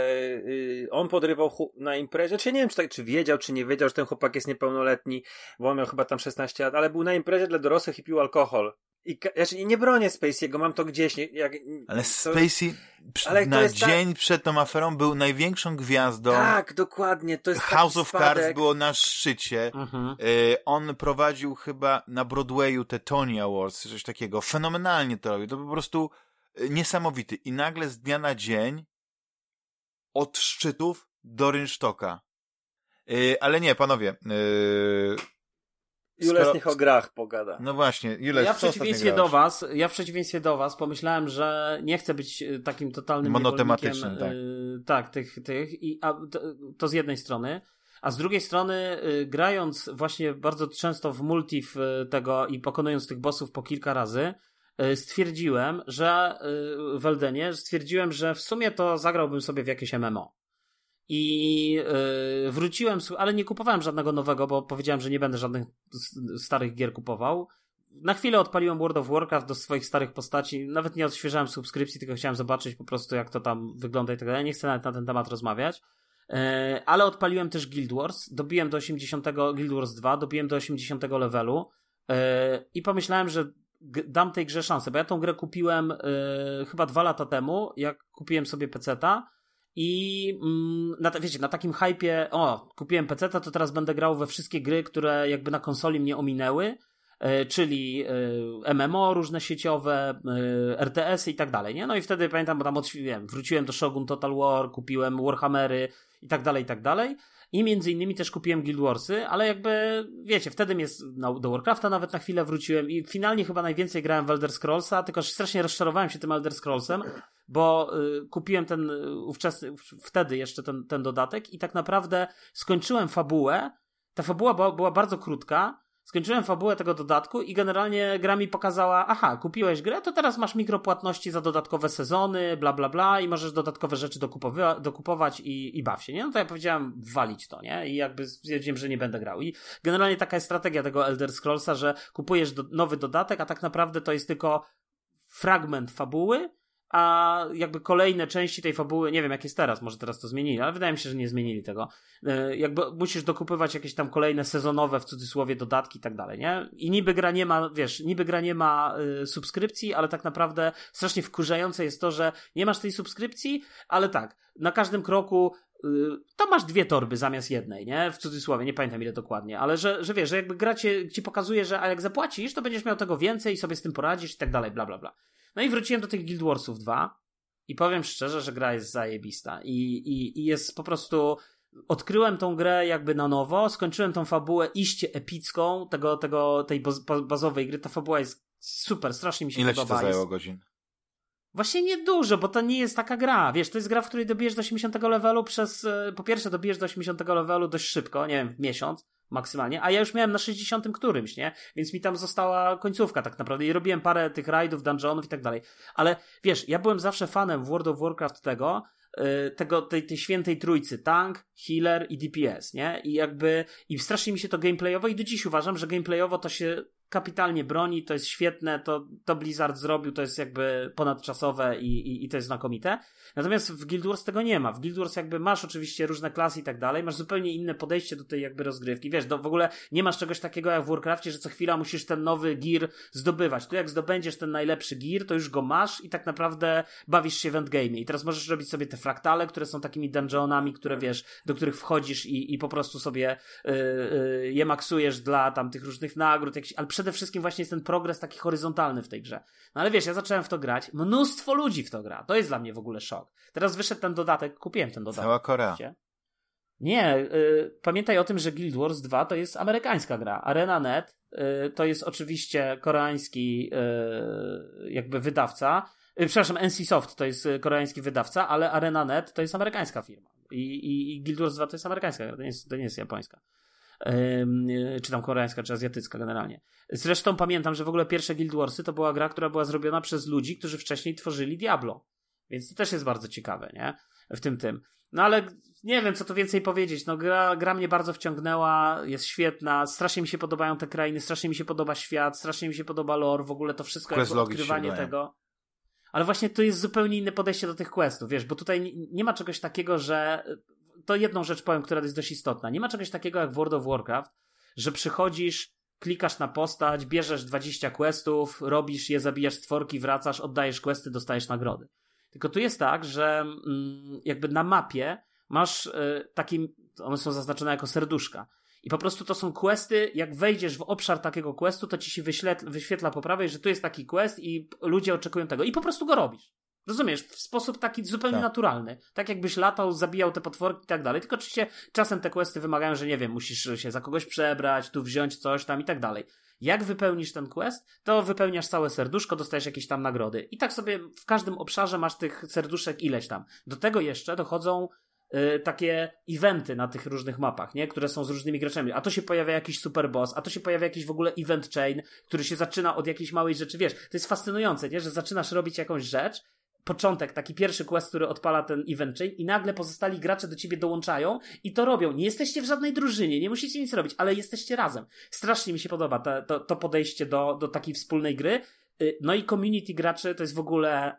y, on podrywał na imprezie, czy nie wiem, czy, tak, czy wiedział, czy nie wiedział, że ten chłopak jest niepełnoletni, bo on miał chyba tam 16 lat, ale był na imprezie dla dorosłych i pił alkohol. I, znaczy, nie bronię Spacey'ego, mam to gdzieś. Nie, jak, ale to, Spacey ale na dzień ta... przed tą aferą był największą gwiazdą. Tak, dokładnie. To jest House of spadek. Cards było na szczycie. Mhm. Y, on prowadził chyba na Broadwayu te Tony Awards, coś takiego. Fenomenalnie to robił. To po prostu y, niesamowity. I nagle z dnia na dzień od szczytów do rynsztoka. Y, ale nie, panowie. Jules Skoro... niech o grach pogada. No właśnie, Jules, ja w przeciwieństwie do was, ja w przeciwieństwie do was pomyślałem, że nie chcę być e, takim totalnym monotematycznym, tak. Yy, tak, tych, tych i a, to, to, z jednej strony, a z drugiej strony yy, grając właśnie bardzo często w multi w tego i pokonując tych bossów po kilka razy, yy, stwierdziłem, że w Eldenie, stwierdziłem, że w sumie to zagrałbym sobie w jakieś MMO. I yy, wróciłem, ale nie kupowałem żadnego nowego, bo powiedziałem, że nie będę żadnych starych gier kupował. Na chwilę odpaliłem World of Warcraft do swoich starych postaci. Nawet nie odświeżałem subskrypcji, tylko chciałem zobaczyć po prostu, jak to tam wygląda i tak dalej. Nie chcę nawet na ten temat rozmawiać. Yy, ale odpaliłem też Guild Wars. Dobiłem do 80. Guild Wars 2, dobiłem do 80 levelu. Yy, I pomyślałem, że dam tej grze szansę, bo ja tą grę kupiłem chyba dwa lata temu, jak kupiłem sobie peceta i mm, na, wiecie, na takim hypie, o, kupiłem PC, to teraz będę grał we wszystkie gry, które jakby na konsoli mnie ominęły, e, czyli e, MMO różne sieciowe, e, RTS-y i tak dalej, nie? No i wtedy pamiętam, bo tam wiem, wróciłem do Shogun Total War, kupiłem Warhammery i tak dalej, i tak dalej. I między innymi też kupiłem Guild Warsy, ale jakby, wiecie, wtedy mnie do Warcrafta nawet na chwilę wróciłem i finalnie chyba najwięcej grałem w Elder Scrollsa, tylko strasznie rozczarowałem się tym Elder Scrollsem, bo y, kupiłem ten y, ówczesny, wtedy jeszcze ten, ten dodatek i tak naprawdę skończyłem fabułę. Ta fabuła była, była bardzo krótka, Skończyłem fabułę tego dodatku i generalnie gra mi pokazała, aha, kupiłeś grę, to teraz masz mikropłatności za dodatkowe sezony, bla bla bla i możesz dodatkowe rzeczy dokupować i, i baw się, nie? No to ja powiedziałem walić to, nie? I jakby stwierdziłem, że nie będę grał. I generalnie taka jest strategia tego Elder Scrollsa, że kupujesz do, nowy dodatek, a tak naprawdę to jest tylko fragment fabuły, a jakby kolejne części tej fabuły, nie wiem jak jest teraz, może teraz to zmienili, ale wydaje mi się, że nie zmienili tego. E, jakby musisz dokupywać jakieś tam kolejne sezonowe, w cudzysłowie, dodatki i tak dalej, nie? I niby gra nie ma, wiesz, niby gra nie ma y, subskrypcji, ale tak naprawdę strasznie wkurzające jest to, że nie masz tej subskrypcji, ale tak, na każdym kroku y, to masz dwie torby zamiast jednej, nie? W cudzysłowie, nie pamiętam ile dokładnie, ale że, że wiesz, że jakby gra ci, ci pokazuje, że a jak zapłacisz, to będziesz miał tego więcej i sobie z tym poradzisz i tak dalej, bla, bla, bla. No i wróciłem do tych Guild Warsów 2 i powiem szczerze, że gra jest zajebista i, i, i jest po prostu odkryłem tą grę jakby na nowo, skończyłem tą fabułę iście epicką tego, tego, tej bazowej gry. Ta fabuła jest super, strasznie mi się Ile podoba. Ile ci to zajęło godzin? Właśnie niedużo, bo to nie jest taka gra. Wiesz, to jest gra, w której dobijesz do 80 levelu przez, e, po pierwsze dobijesz do 80 levelu dość szybko, nie wiem, w miesiąc maksymalnie, a ja już miałem na 60 którymś, nie? Więc mi tam została końcówka tak naprawdę i robiłem parę tych rajdów, dungeonów i tak dalej. Ale wiesz, ja byłem zawsze fanem w World of Warcraft tego, y, tego, tej, tej świętej trójcy, tank, healer i DPS, nie? I jakby, i strasznie mi się to gameplayowo i do dziś uważam, że gameplayowo to się kapitalnie broni, to jest świetne, to, to Blizzard zrobił, to jest jakby ponadczasowe i, i, i to jest znakomite. Natomiast w Guild Wars tego nie ma. W Guild Wars jakby masz oczywiście różne klasy i tak dalej, masz zupełnie inne podejście do tej jakby rozgrywki. Wiesz, do, w ogóle nie masz czegoś takiego jak w Warcraftie, że co chwila musisz ten nowy gear zdobywać. Tu jak zdobędziesz ten najlepszy gear, to już go masz i tak naprawdę bawisz się w endgame. I teraz możesz robić sobie te fraktale, które są takimi dungeonami, które wiesz, do których wchodzisz i, i po prostu sobie yy, yy, je maksujesz dla tam tych różnych nagród, jakiś, ale przede wszystkim właśnie jest ten progres taki horyzontalny w tej grze. No ale wiesz, ja zacząłem w to grać, mnóstwo ludzi w to gra. To jest dla mnie w ogóle szok. Teraz wyszedł ten dodatek, kupiłem ten dodatek. Cała Korea. Nie, y, pamiętaj o tym, że Guild Wars 2 to jest amerykańska gra. Arena.net y, to jest oczywiście koreański y, jakby wydawca. Y, przepraszam, NCSoft to jest koreański wydawca, ale Arena.net to jest amerykańska firma. I, i, I Guild Wars 2 to jest amerykańska gra, to nie jest, to nie jest japońska czy tam koreańska, czy azjatycka generalnie. Zresztą pamiętam, że w ogóle pierwsze Guild Warsy to była gra, która była zrobiona przez ludzi, którzy wcześniej tworzyli Diablo. Więc to też jest bardzo ciekawe, nie? W tym tym. No ale nie wiem, co tu więcej powiedzieć. No gra, gra mnie bardzo wciągnęła, jest świetna, strasznie mi się podobają te krainy, strasznie mi się podoba świat, strasznie mi się podoba lore, w ogóle to wszystko, jakby odkrywanie tego. Ale właśnie to jest zupełnie inne podejście do tych questów, wiesz, bo tutaj nie ma czegoś takiego, że to jedną rzecz powiem, która jest dość istotna. Nie ma czegoś takiego jak w World of Warcraft, że przychodzisz, klikasz na postać, bierzesz 20 questów, robisz je, zabijasz stworki, wracasz, oddajesz questy, dostajesz nagrody. Tylko tu jest tak, że mm, jakby na mapie masz y, takie, one są zaznaczone jako serduszka. I po prostu to są questy, jak wejdziesz w obszar takiego questu, to ci się wyświetla po prawej, że tu jest taki quest i ludzie oczekują tego. I po prostu go robisz. Rozumiesz? W sposób taki zupełnie tak. naturalny. Tak jakbyś latał, zabijał te potworki i tak dalej. Tylko oczywiście czasem te questy wymagają, że nie wiem, musisz się za kogoś przebrać, tu wziąć coś tam i tak dalej. Jak wypełnisz ten quest, to wypełniasz całe serduszko, dostajesz jakieś tam nagrody. I tak sobie w każdym obszarze masz tych serduszek ileś tam. Do tego jeszcze dochodzą y, takie eventy na tych różnych mapach, nie? Które są z różnymi graczami. A to się pojawia jakiś super boss, a to się pojawia jakiś w ogóle event chain, który się zaczyna od jakiejś małej rzeczy. Wiesz, to jest fascynujące, nie? Że zaczynasz robić jakąś rzecz początek, taki pierwszy quest, który odpala ten event chain i nagle pozostali gracze do ciebie dołączają i to robią. Nie jesteście w żadnej drużynie, nie musicie nic robić, ale jesteście razem. Strasznie mi się podoba to, to, to podejście do, do takiej wspólnej gry. Y, no i community graczy to jest w ogóle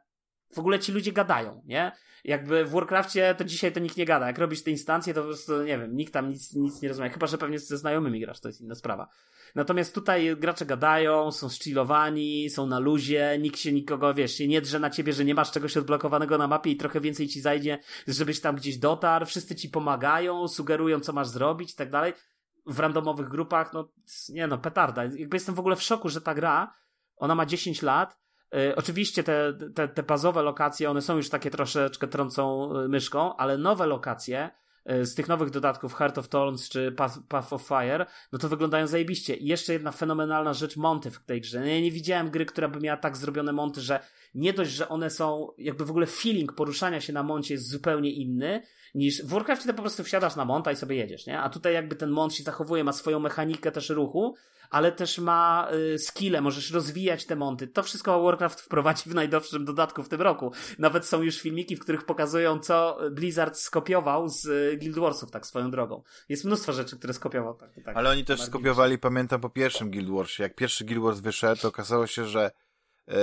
w ogóle ci ludzie gadają, nie? Jakby w Warcraftie to dzisiaj to nikt nie gada. Jak robisz te instancje, to po prostu, nie wiem, nikt tam nic, nic nie rozumie. Chyba, że pewnie ze znajomymi grasz, to jest inna sprawa. Natomiast tutaj gracze gadają, są szchillowani, są na luzie, nikt się nikogo, wiesz, nie drze na ciebie, że nie masz czegoś odblokowanego na mapie i trochę więcej ci zajdzie, żebyś tam gdzieś dotarł, wszyscy ci pomagają, sugerują, co masz zrobić i tak dalej. W randomowych grupach, no, nie no, petarda. Jakby jestem w ogóle w szoku, że ta gra, ona ma 10 lat, oczywiście te, te, te bazowe lokacje, one są już takie troszeczkę trącą y, myszką, ale nowe lokacje, E, z tych nowych dodatków Heart of Thorns czy Path, Path of Fire, no to wyglądają zajebiście. I jeszcze jedna fenomenalna rzecz, monty w tej grze. No ja nie widziałem gry, która by miała tak zrobione monty, że nie dość, że one są, jakby w ogóle feeling poruszania się na moncie jest zupełnie inny, niż w Warcraftie to po prostu wsiadasz na monta i sobie jedziesz, nie? A tutaj jakby ten mont się zachowuje, ma swoją mechanikę też ruchu, ale też ma y, skille, możesz rozwijać te monty. To wszystko Warcraft wprowadzi w najdowszym dodatku w tym roku. Nawet są już filmiki, w których pokazują, co Blizzard skopiował z y, Guild Warsów, tak swoją drogą. Jest mnóstwo rzeczy, które skopiował. Tak, tak, ale oni też skopiowali, pamiętam, po pierwszym Guild Warsie. Jak pierwszy Guild Wars wyszedł, to okazało się, że y,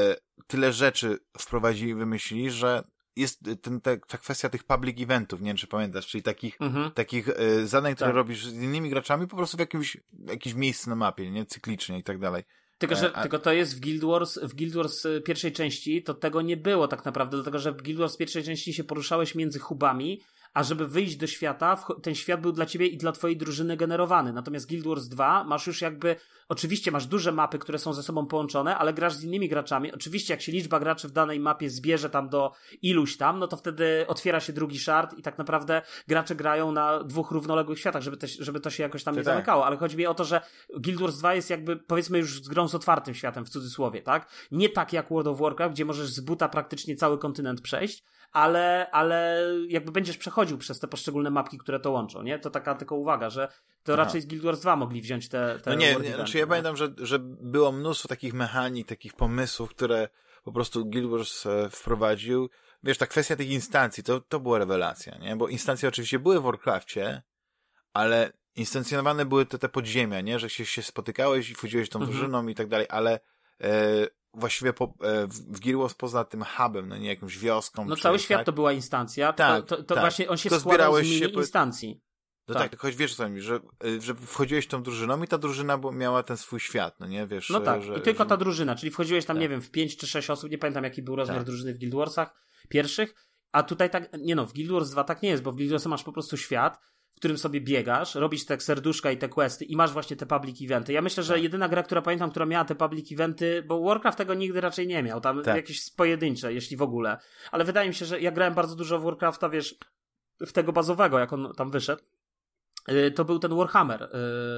tyle rzeczy wprowadzili, wymyślili, że jest ten, te, ta kwestia tych public eventów, nie wiem czy pamiętasz, czyli takich, mhm. takich y, zadań, które tak. robisz z innymi graczami po prostu w jakimś, jakimś miejscu na mapie, nie? Cyklicznie i tak dalej. Tylko, że, e, A... tylko to jest w Guild Wars, w Guild Wars e, pierwszej części, to tego nie było tak naprawdę, dlatego że w Guild Wars pierwszej części się poruszałeś między hubami, a żeby wyjść do świata, ten świat był dla ciebie i dla twojej drużyny generowany. Natomiast Guild Wars 2 masz już jakby, oczywiście masz duże mapy, które są ze sobą połączone, ale grasz z innymi graczami. Oczywiście jak się liczba graczy w danej mapie zbierze tam do iluś tam, no to wtedy otwiera się drugi shard i tak naprawdę gracze grają na dwóch równoległych światach, żeby to, żeby to się jakoś tam nie tak. zamykało. Ale chodzi mi o to, że Guild Wars 2 jest jakby, powiedzmy już z grą z otwartym światem, w cudzysłowie, tak? Nie tak jak World of Warcraft, gdzie możesz z buta praktycznie cały kontynent przejść, ale, ale jakby będziesz przechodził przez te poszczególne mapki, które to łączą, nie? To taka tylko uwaga, że to Aha. raczej z Guild Wars 2 mogli wziąć te, te No nie, nie znaczy ja pamiętam, że, że było mnóstwo takich mechanik, takich pomysłów, które po prostu Guild Wars e, wprowadził, wiesz, ta kwestia tych instancji, to, to była rewelacja, nie? Bo instancje oczywiście były w Warcraftie, ale instancjonowane były te, te podziemia, nie? Że się, się spotykałeś i wchodziłeś tą mhm. drużyną i tak dalej, ale e, właściwie po, e, w Guild Wars poza tym hubem, no nie jakąś wioską. No cały świat tak? to była instancja, tak, to, to, to tak. właśnie on się to składał z mini instancji. No tak, tak choć wiesz co mi, że, y, że wchodziłeś tą drużyną i ta drużyna miała ten swój świat, no nie, wiesz. No tak, że, i tylko że... ta drużyna, czyli wchodziłeś tam, tak. nie wiem, w pięć czy sześć osób, nie pamiętam jaki był rozmiar tak. drużyny w Guild Warsach pierwszych, a tutaj tak, nie no, w Guild Wars 2 tak nie jest, bo w Guild Wars masz po prostu świat, w którym sobie biegasz, robisz te serduszka i te questy i masz właśnie te public eventy. Ja myślę, że tak. jedyna gra, która pamiętam, która miała te public eventy, bo Warcraft tego nigdy raczej nie miał, tam tak. jakieś pojedyncze, jeśli w ogóle. Ale wydaje mi się, że ja grałem bardzo dużo w Warcrafta, wiesz, w tego bazowego, jak on tam wyszedł. Y, to był ten Warhammer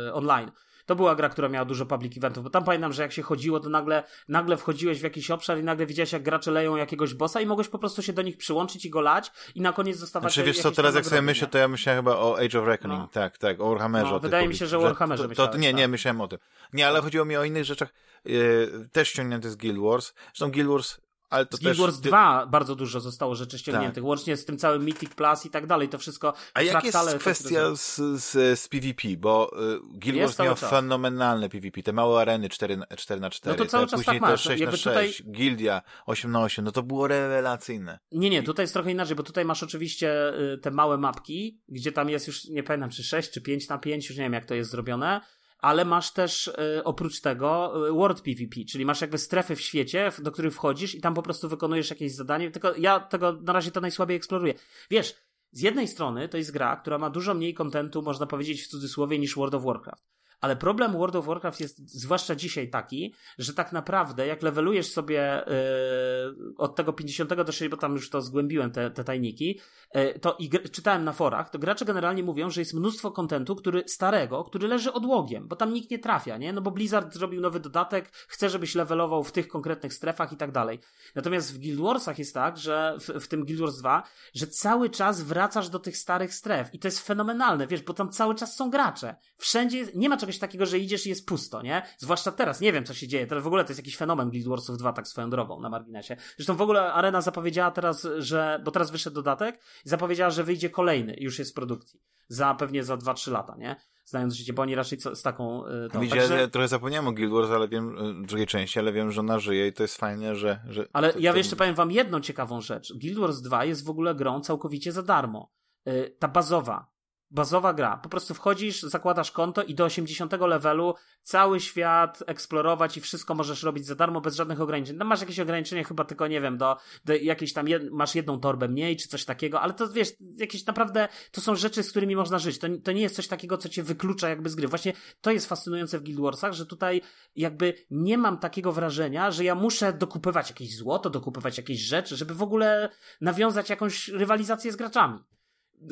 yy, online. To była gra, która miała dużo public eventów, bo tam pamiętam, że jak się chodziło, to nagle, nagle wchodziłeś w jakiś obszar i nagle widziałeś, jak gracze leją jakiegoś bossa i mogłeś po prostu się do nich przyłączyć i go lać i na koniec zostawać Znaczy wiesz co, teraz jak sobie myślę, to ja myślałem chyba o Age of Reckoning, no. tak, tak, o Warhammerze. No, wydaje mi się, że o Warhammerze to, to, Nie, nie, tak. myślałem o tym. Nie, ale chodziło mi o innych rzeczach, yy, też ściągnięte z Guild Wars. Zresztą Guild Wars ale to z Guild Wars 2 bardzo dużo zostało rzeczy ściągniętych, tak. łącznie z tym całym Mythic Plus i tak dalej, to wszystko. A jak jest kwestia z, z, z PvP, bo y, Guild Wars miał czas. fenomenalne PvP, te małe areny 4 na 4, na 4 no to cały te, czas później tak te 6 na 6, tutaj... Gildia 8 na 8, no to było rewelacyjne. Nie, nie, tutaj jest trochę inaczej, bo tutaj masz oczywiście y, te małe mapki, gdzie tam jest już, nie pamiętam, czy 6, czy 5 na 5, już nie wiem jak to jest zrobione, ale masz też y, oprócz tego y, World PvP, czyli masz jakby strefy w świecie, do których wchodzisz i tam po prostu wykonujesz jakieś zadanie, tylko ja tego na razie to najsłabiej eksploruję. Wiesz, z jednej strony to jest gra, która ma dużo mniej kontentu, można powiedzieć w cudzysłowie, niż World of Warcraft. Ale problem World of Warcraft jest zwłaszcza dzisiaj taki, że tak naprawdę jak levelujesz sobie yy, od tego 50 do 60, bo tam już to zgłębiłem te, te tajniki, yy, to i czytałem na forach, to gracze generalnie mówią, że jest mnóstwo kontentu, który starego, który leży odłogiem, bo tam nikt nie trafia, nie? No bo Blizzard zrobił nowy dodatek, chce, żebyś levelował w tych konkretnych strefach i tak dalej. Natomiast w Guild Warsach jest tak, że w, w tym Guild Wars 2, że cały czas wracasz do tych starych stref i to jest fenomenalne, wiesz, bo tam cały czas są gracze. Wszędzie nie ma czegoś czegoś takiego, że idziesz i jest pusto, nie? Zwłaszcza teraz, nie wiem co się dzieje, teraz w ogóle to jest jakiś fenomen Guild Warsów 2 tak swoją drogą na marginesie. Zresztą w ogóle Arena zapowiedziała teraz, że, bo teraz wyszedł dodatek i zapowiedziała, że wyjdzie kolejny już jest w produkcji. Za pewnie za 2-3 lata, nie? Znając życie, bo oni raczej co, z taką... Yy, tą, także... ja trochę zapomniałem o Guild Wars, ale wiem, y, drugiej części, ale wiem, że ona żyje i to jest fajne, że... że ale to, ja to... jeszcze powiem wam jedną ciekawą rzecz. Guild Wars 2 jest w ogóle grą całkowicie za darmo. Yy, ta bazowa, bazowa gra. Po prostu wchodzisz, zakładasz konto i do 80 levelu cały świat eksplorować i wszystko możesz robić za darmo, bez żadnych ograniczeń. No masz jakieś ograniczenia chyba tylko, nie wiem, do, do jakiejś tam, jed, masz jedną torbę mniej, czy coś takiego, ale to wiesz, jakieś naprawdę, to są rzeczy, z którymi można żyć. To, to nie jest coś takiego, co cię wyklucza jakby z gry. Właśnie to jest fascynujące w Guild Warsach, że tutaj jakby nie mam takiego wrażenia, że ja muszę dokupywać jakieś złoto, dokupywać jakieś rzeczy, żeby w ogóle nawiązać jakąś rywalizację z graczami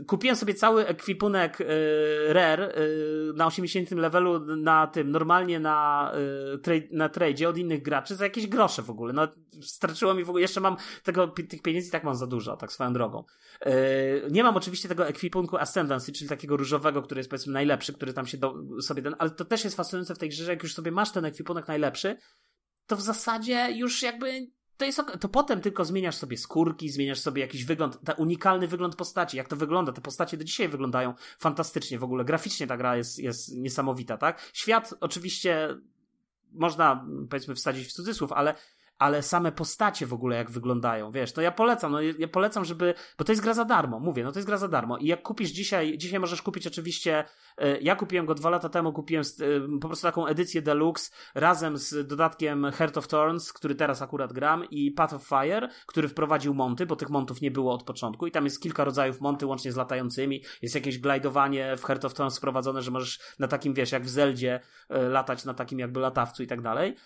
kupiłem sobie cały ekwipunek y, Rare y, na 80 levelu na tym, normalnie na, y, na tradzie od innych graczy za jakieś grosze w ogóle. No, straciło mi w ogóle, jeszcze mam tego, tych pieniędzy tak mam za dużo, tak swoją drogą. Nie mam oczywiście tego ekwipunku Ascendancy, czyli takiego różowego, który jest powiedzmy najlepszy, który tam się do, sobie ten, ale to też jest fascynujące w tej grze, że jak już sobie masz ten ekwipunek najlepszy, to w zasadzie już jakby to jest to potem tylko zmieniasz sobie skórki, zmieniasz sobie jakiś wygląd, ten unikalny wygląd postaci, jak to wygląda, te postacie do dzisiaj wyglądają fantastycznie. W ogóle, graficznie ta gra jest, jest niesamowita, tak? Świat oczywiście można powiedzmy wsadzić w cudzysłów, ale ale same postacie w ogóle jak wyglądają, wiesz, to ja polecam, no ja polecam, żeby, bo to jest gra za darmo, mówię, no to jest gra za darmo i jak kupisz dzisiaj, dzisiaj możesz kupić oczywiście, e, ja kupiłem go dwa lata temu, kupiłem e, po prostu taką edycję deluxe razem z dodatkiem Heart of Thorns, który teraz akurat gram i Path of Fire, który wprowadził monty, bo tych montów nie było od początku i tam jest kilka rodzajów monty łącznie z latającymi, jest jakieś glajdowanie w Heart of Thorns wprowadzone, że możesz na takim, wiesz, jak w Zeldzie e, latać na takim jakby latawcu i tak dalej.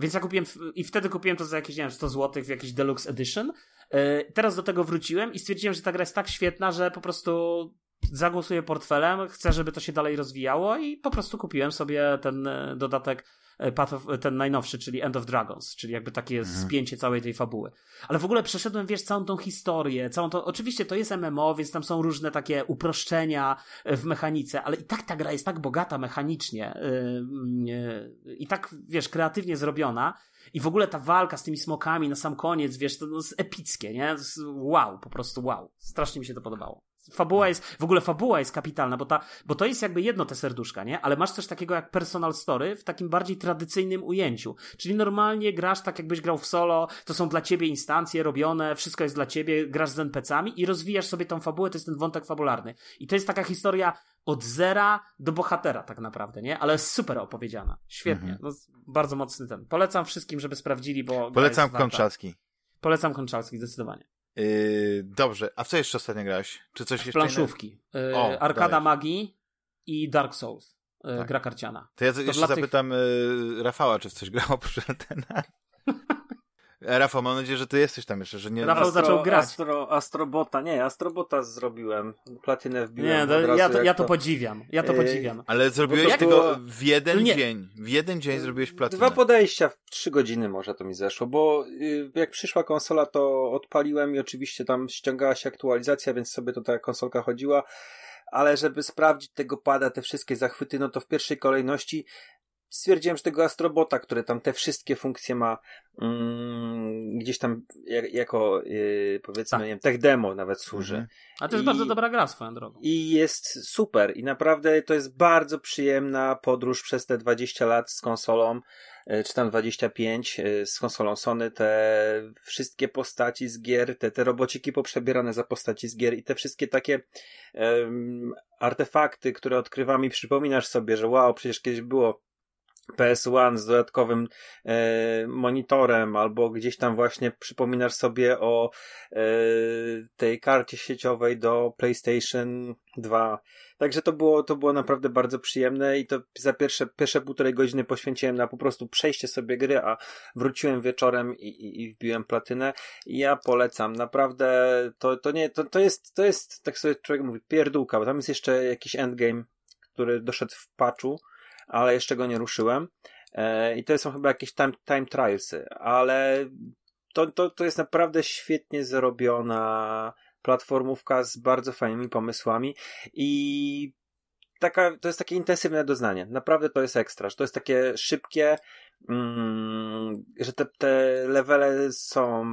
Więc ja kupiłem, i wtedy kupiłem to za jakieś, nie wiem, 100 zł w jakiś Deluxe Edition. E, teraz do tego wróciłem i stwierdziłem, że ta gra jest tak świetna, że po prostu zagłosuję portfelem, chcę, żeby to się dalej rozwijało i po prostu kupiłem sobie ten e, dodatek Path of, ten najnowszy, czyli End of Dragons, czyli jakby takie mhm. spięcie całej tej fabuły. Ale w ogóle przeszedłem, wiesz, całą tą historię, całą to, oczywiście to jest MMO, więc tam są różne takie uproszczenia e, w mechanice, ale i tak ta gra jest tak bogata mechanicznie yy, yy, i tak, wiesz, kreatywnie zrobiona, I w ogóle ta walka z tymi smokami na sam koniec, wiesz, to, to jest epickie, nie? Jest wow, po prostu wow. Strasznie mi się to podobało. Fabuła jest, w ogóle fabuła jest kapitalna, bo, ta, bo to jest jakby jedno te serduszka, nie? Ale masz coś takiego jak personal story w takim bardziej tradycyjnym ujęciu. Czyli normalnie grasz tak, jakbyś grał w solo, to są dla ciebie instancje robione, wszystko jest dla ciebie, grasz z NPC-ami i rozwijasz sobie tą fabułę, to jest ten wątek fabularny. I to jest taka historia od zera do bohatera tak naprawdę, nie? Ale super opowiedziana. Świetnie. Mhm. No, bardzo mocny ten. Polecam wszystkim, żeby sprawdzili, bo... Polecam Konczalski. Polecam Konczalski, zdecydowanie. Yy, dobrze, a w co jeszcze ostatnio grałeś? Czy coś w jeszcze planszówki. Yy, o, Arkada dajesz. Magii i Dark Souls. Yy, tak. Gra karciana. To ja to jeszcze zapytam tych... Rafała, czy w coś grało przy Altena. Rafał, mam nadzieję, że ty jesteś tam jeszcze, że nie... Rafał Astro, zaczął grać. Astro, Astrobota, nie, Astrobota zrobiłem. Platynę wbiłem. Nie, to, ja, to, ja to podziwiam, ja to podziwiam. Ale zrobiłeś tego w jeden nie. dzień. W jeden dzień zrobiłeś platynę. Dwa podejścia, w trzy godziny może to mi zeszło, bo y, jak przyszła konsola, to odpaliłem i oczywiście tam ściągała się aktualizacja, więc sobie to ta konsolka chodziła ale żeby sprawdzić tego pada, te wszystkie zachwyty, no to w pierwszej kolejności stwierdziłem, że tego Astrobota, który tam te wszystkie funkcje ma mm, gdzieś tam jak, jako yy, powiedzmy, tak. nie wiem, tech demo nawet służy. Mhm. A to jest I, bardzo dobra gra swoją drogą. I jest super i naprawdę to jest bardzo przyjemna podróż przez te 20 lat z konsolą y, czy tam 25 y, z konsolą Sony, te wszystkie postaci z gier, te, te robociki poprzebierane za postaci z gier i te wszystkie takie um, artefakty, które odkrywam i przypominasz sobie, że wow, przecież kiedyś było PS1 z dodatkowym e, monitorem, albo gdzieś tam właśnie przypominasz sobie o e, tej karcie sieciowej do PlayStation 2. Także to było, to było naprawdę bardzo przyjemne i to za pierwsze, pierwsze półtorej godziny poświęciłem na po prostu przejście sobie gry, a wróciłem wieczorem i, i, i wbiłem platynę. I ja polecam, naprawdę to, to nie, to, to jest, to jest, tak sobie człowiek mówi, pierdółka, bo tam jest jeszcze jakiś endgame, który doszedł w patchu, ale jeszcze go nie ruszyłem. E, I to są chyba jakieś time, time trialsy, ale to, to, to jest naprawdę świetnie zrobiona platformówka z bardzo fajnymi pomysłami i taka, to jest takie intensywne doznanie. Naprawdę to jest ekstra, że to jest takie szybkie, mm, że te, te levele są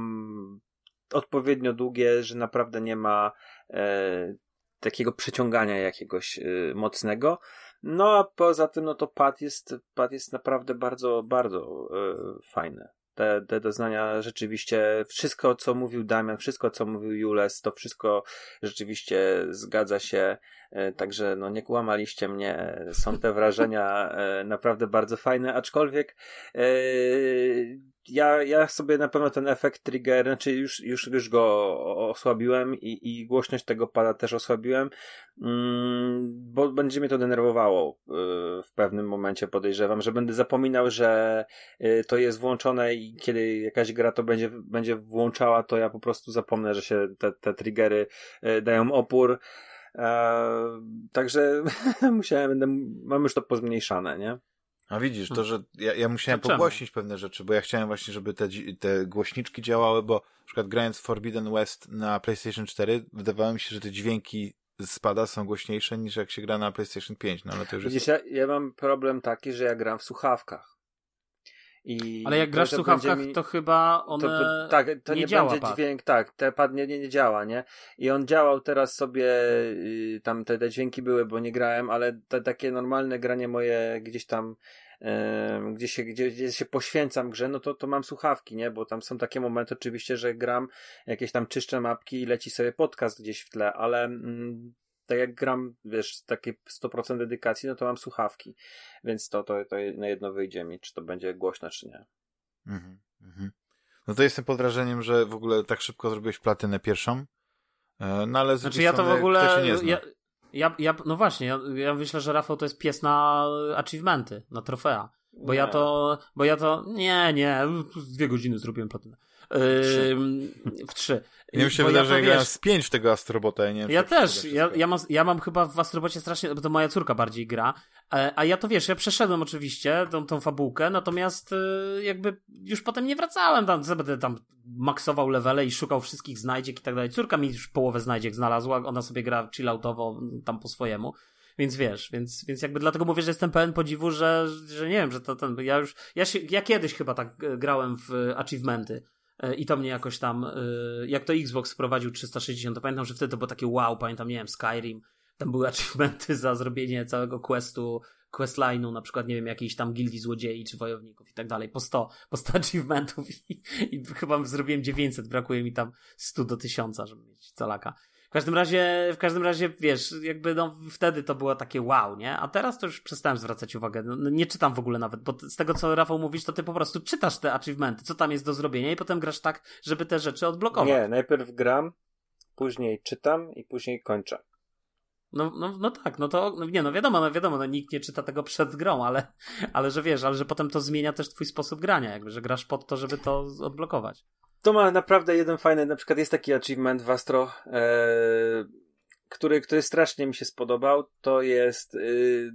odpowiednio długie, że naprawdę nie ma e, takiego przeciągania jakiegoś e, mocnego. No a poza tym, no to pad jest, pad jest naprawdę bardzo, bardzo yy, fajny. Te, te doznania rzeczywiście, wszystko co mówił Damian, wszystko co mówił Jules, to wszystko rzeczywiście zgadza się. E, także no nie kłamaliście mnie, są te wrażenia e, naprawdę bardzo fajne, aczkolwiek ja, ja sobie na pewno ten efekt trigger, znaczy już, już, już go osłabiłem i, i głośność tego pada też osłabiłem, mm, bo będzie mnie to denerwowało w pewnym momencie, podejrzewam, że będę zapominał, że to jest włączone i kiedy jakaś gra to będzie, będzie włączała, to ja po prostu zapomnę, że się te, te triggery dają opór. E, także musiałem, będę, mam już to pozmniejszane, nie? A widzisz, to, że ja, ja musiałem pogłosić pewne rzeczy, bo ja chciałem właśnie, żeby te, te głośniczki działały, bo na przykład grając Forbidden West na PlayStation 4, wydawało mi się, że te dźwięki spada są głośniejsze niż jak się gra na PlayStation 5, no ale to już Widzisz, jest... ja, ja mam problem taki, że ja gram w słuchawkach. I Ale jak grasz w słuchawkach, mi... to chyba one to, tak, to nie, nie działa będzie pad. dźwięk, tak, te pad nie, nie, nie działa, nie? I on działał teraz sobie, y, tam te, te dźwięki były, bo nie grałem, ale te, takie normalne granie moje gdzieś tam gdzie się, gdzie, gdzie się poświęcam grze, no to, to mam słuchawki, nie? Bo tam są takie momenty oczywiście, że gram jakieś tam czyszczę mapki i leci sobie podcast gdzieś w tle, ale mm, tak jak gram, wiesz, takie 100% dedykacji, no to mam słuchawki, więc to, to, to na jedno wyjdzie mi, czy to będzie głośno, czy nie. Mhm, mhm. No to jestem pod wrażeniem, że w ogóle tak szybko zrobiłeś platynę pierwszą, e, no ale z znaczy ja to w ogóle, ja, ja, ja, no właśnie, ja, ja myślę, że Rafał to jest pies na achievementy, na trofea. Bo nie. ja to, bo ja to, nie, nie, dwie godziny zrobiłem platynę. W trzy. Nie mi się wydaje, ja że grałem z pięć tego Astrobota. Ja, nie wiem, ja też. Ja, ja, mam, ja mam chyba w Astrobocie strasznie, bo to moja córka bardziej gra. E, a ja to wiesz, ja przeszedłem oczywiście tą, tą fabułkę, natomiast e, jakby już potem nie wracałem tam, będę tam maksował levele i szukał wszystkich znajdziek i tak dalej. Córka mi już połowę znajdziek znalazła, ona sobie gra chilloutowo tam po swojemu. Więc wiesz, więc, więc jakby dlatego mówię, że jestem pełen podziwu, że, że nie wiem, że to ten, ja już, ja, się, ja kiedyś chyba tak e, grałem w achievementy i to mnie jakoś tam, e, jak to Xbox wprowadził 360, to pamiętam, że wtedy to było takie wow, pamiętam, nie wiem, Skyrim, tam były achievementy za zrobienie całego questu, questline'u, na przykład, nie wiem, jakiejś tam gildii złodziei czy wojowników i tak dalej, po 100, po 100 achievementów i, i chyba zrobiłem 900, brakuje mi tam 100 do 1000, żeby mieć calaka. Każdym razie, w każdym razie, wiesz, jakby no wtedy to było takie wow, nie? A teraz to już przestałem zwracać uwagę. No, no nie czytam w ogóle nawet, bo z tego co Rafał mówisz, to ty po prostu czytasz te achievementy, co tam jest do zrobienia i potem grasz tak, żeby te rzeczy odblokować. Nie, najpierw gram, później czytam i później kończę. No, no, no tak, no to no nie, no wiadomo, no wiadomo, no nikt nie czyta tego przed grą, ale, ale że wiesz, ale że potem to zmienia też twój sposób grania, jakby, że grasz pod to, żeby to odblokować. To ma naprawdę jeden fajny, na przykład jest taki achievement w Astro, e, który, który strasznie mi się spodobał, to jest y,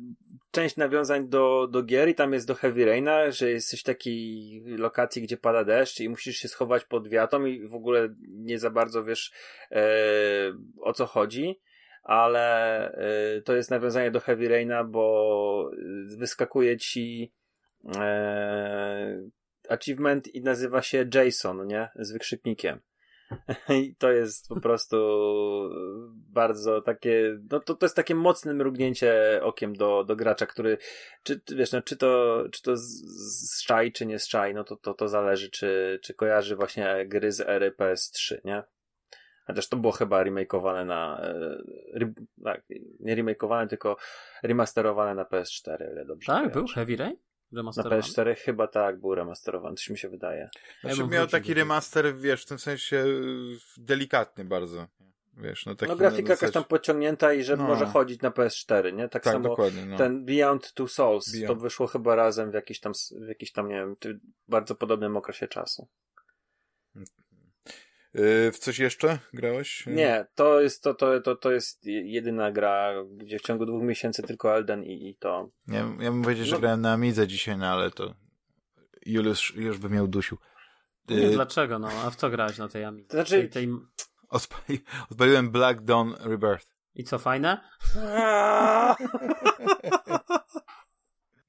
część nawiązań do, do gier i tam jest do Heavy Raina, że jesteś w takiej lokacji, gdzie pada deszcz i musisz się schować pod wiatą i w ogóle nie za bardzo wiesz e, o co chodzi ale y, to jest nawiązanie do Heavy Raina, bo wyskakuje ci e, achievement i nazywa się Jason, nie? Z wykrzyknikiem. I to jest po prostu bardzo takie, no to, to jest takie mocne mrugnięcie okiem do, do gracza, który, czy, wiesz, no, czy to, czy to z, szczaj, czy nie z szczaj, no to, to, to zależy, czy, czy kojarzy właśnie gry z ery PS3, nie? Chociaż to było chyba remakeowane na. E, tak, nie remakeowane, tylko remasterowane na PS4, ile dobrze. Tak, był Heavy Rain? Na PS4 chyba tak, był remasterowany, coś mi się wydaje. Znaczy, ja miał taki remaster, wiesz, w tym sensie delikatny bardzo. Wiesz, no, taki no grafika jakaś tam pociągnięta i że no. może chodzić na PS4, nie? Tak, tak samo no. ten Beyond Two Souls, Beyond. to wyszło chyba razem w jakiś tam, w jakiś tam, nie wiem, bardzo podobnym okresie czasu. W coś jeszcze grałeś? Nie, to jest, to, to, to, to jest jedyna gra, gdzie w ciągu dwóch miesięcy tylko Elden i, i to. Ja, ja bym powiedział, że no. grałem na Amidze dzisiaj, no ale to Juliusz już by miał dusił. Nie, yy... dlaczego? No, a w co grałeś na tej Amidze? To znaczy... Tej, tej... Odpali... Odpaliłem Black Dawn Rebirth. I co, fajne?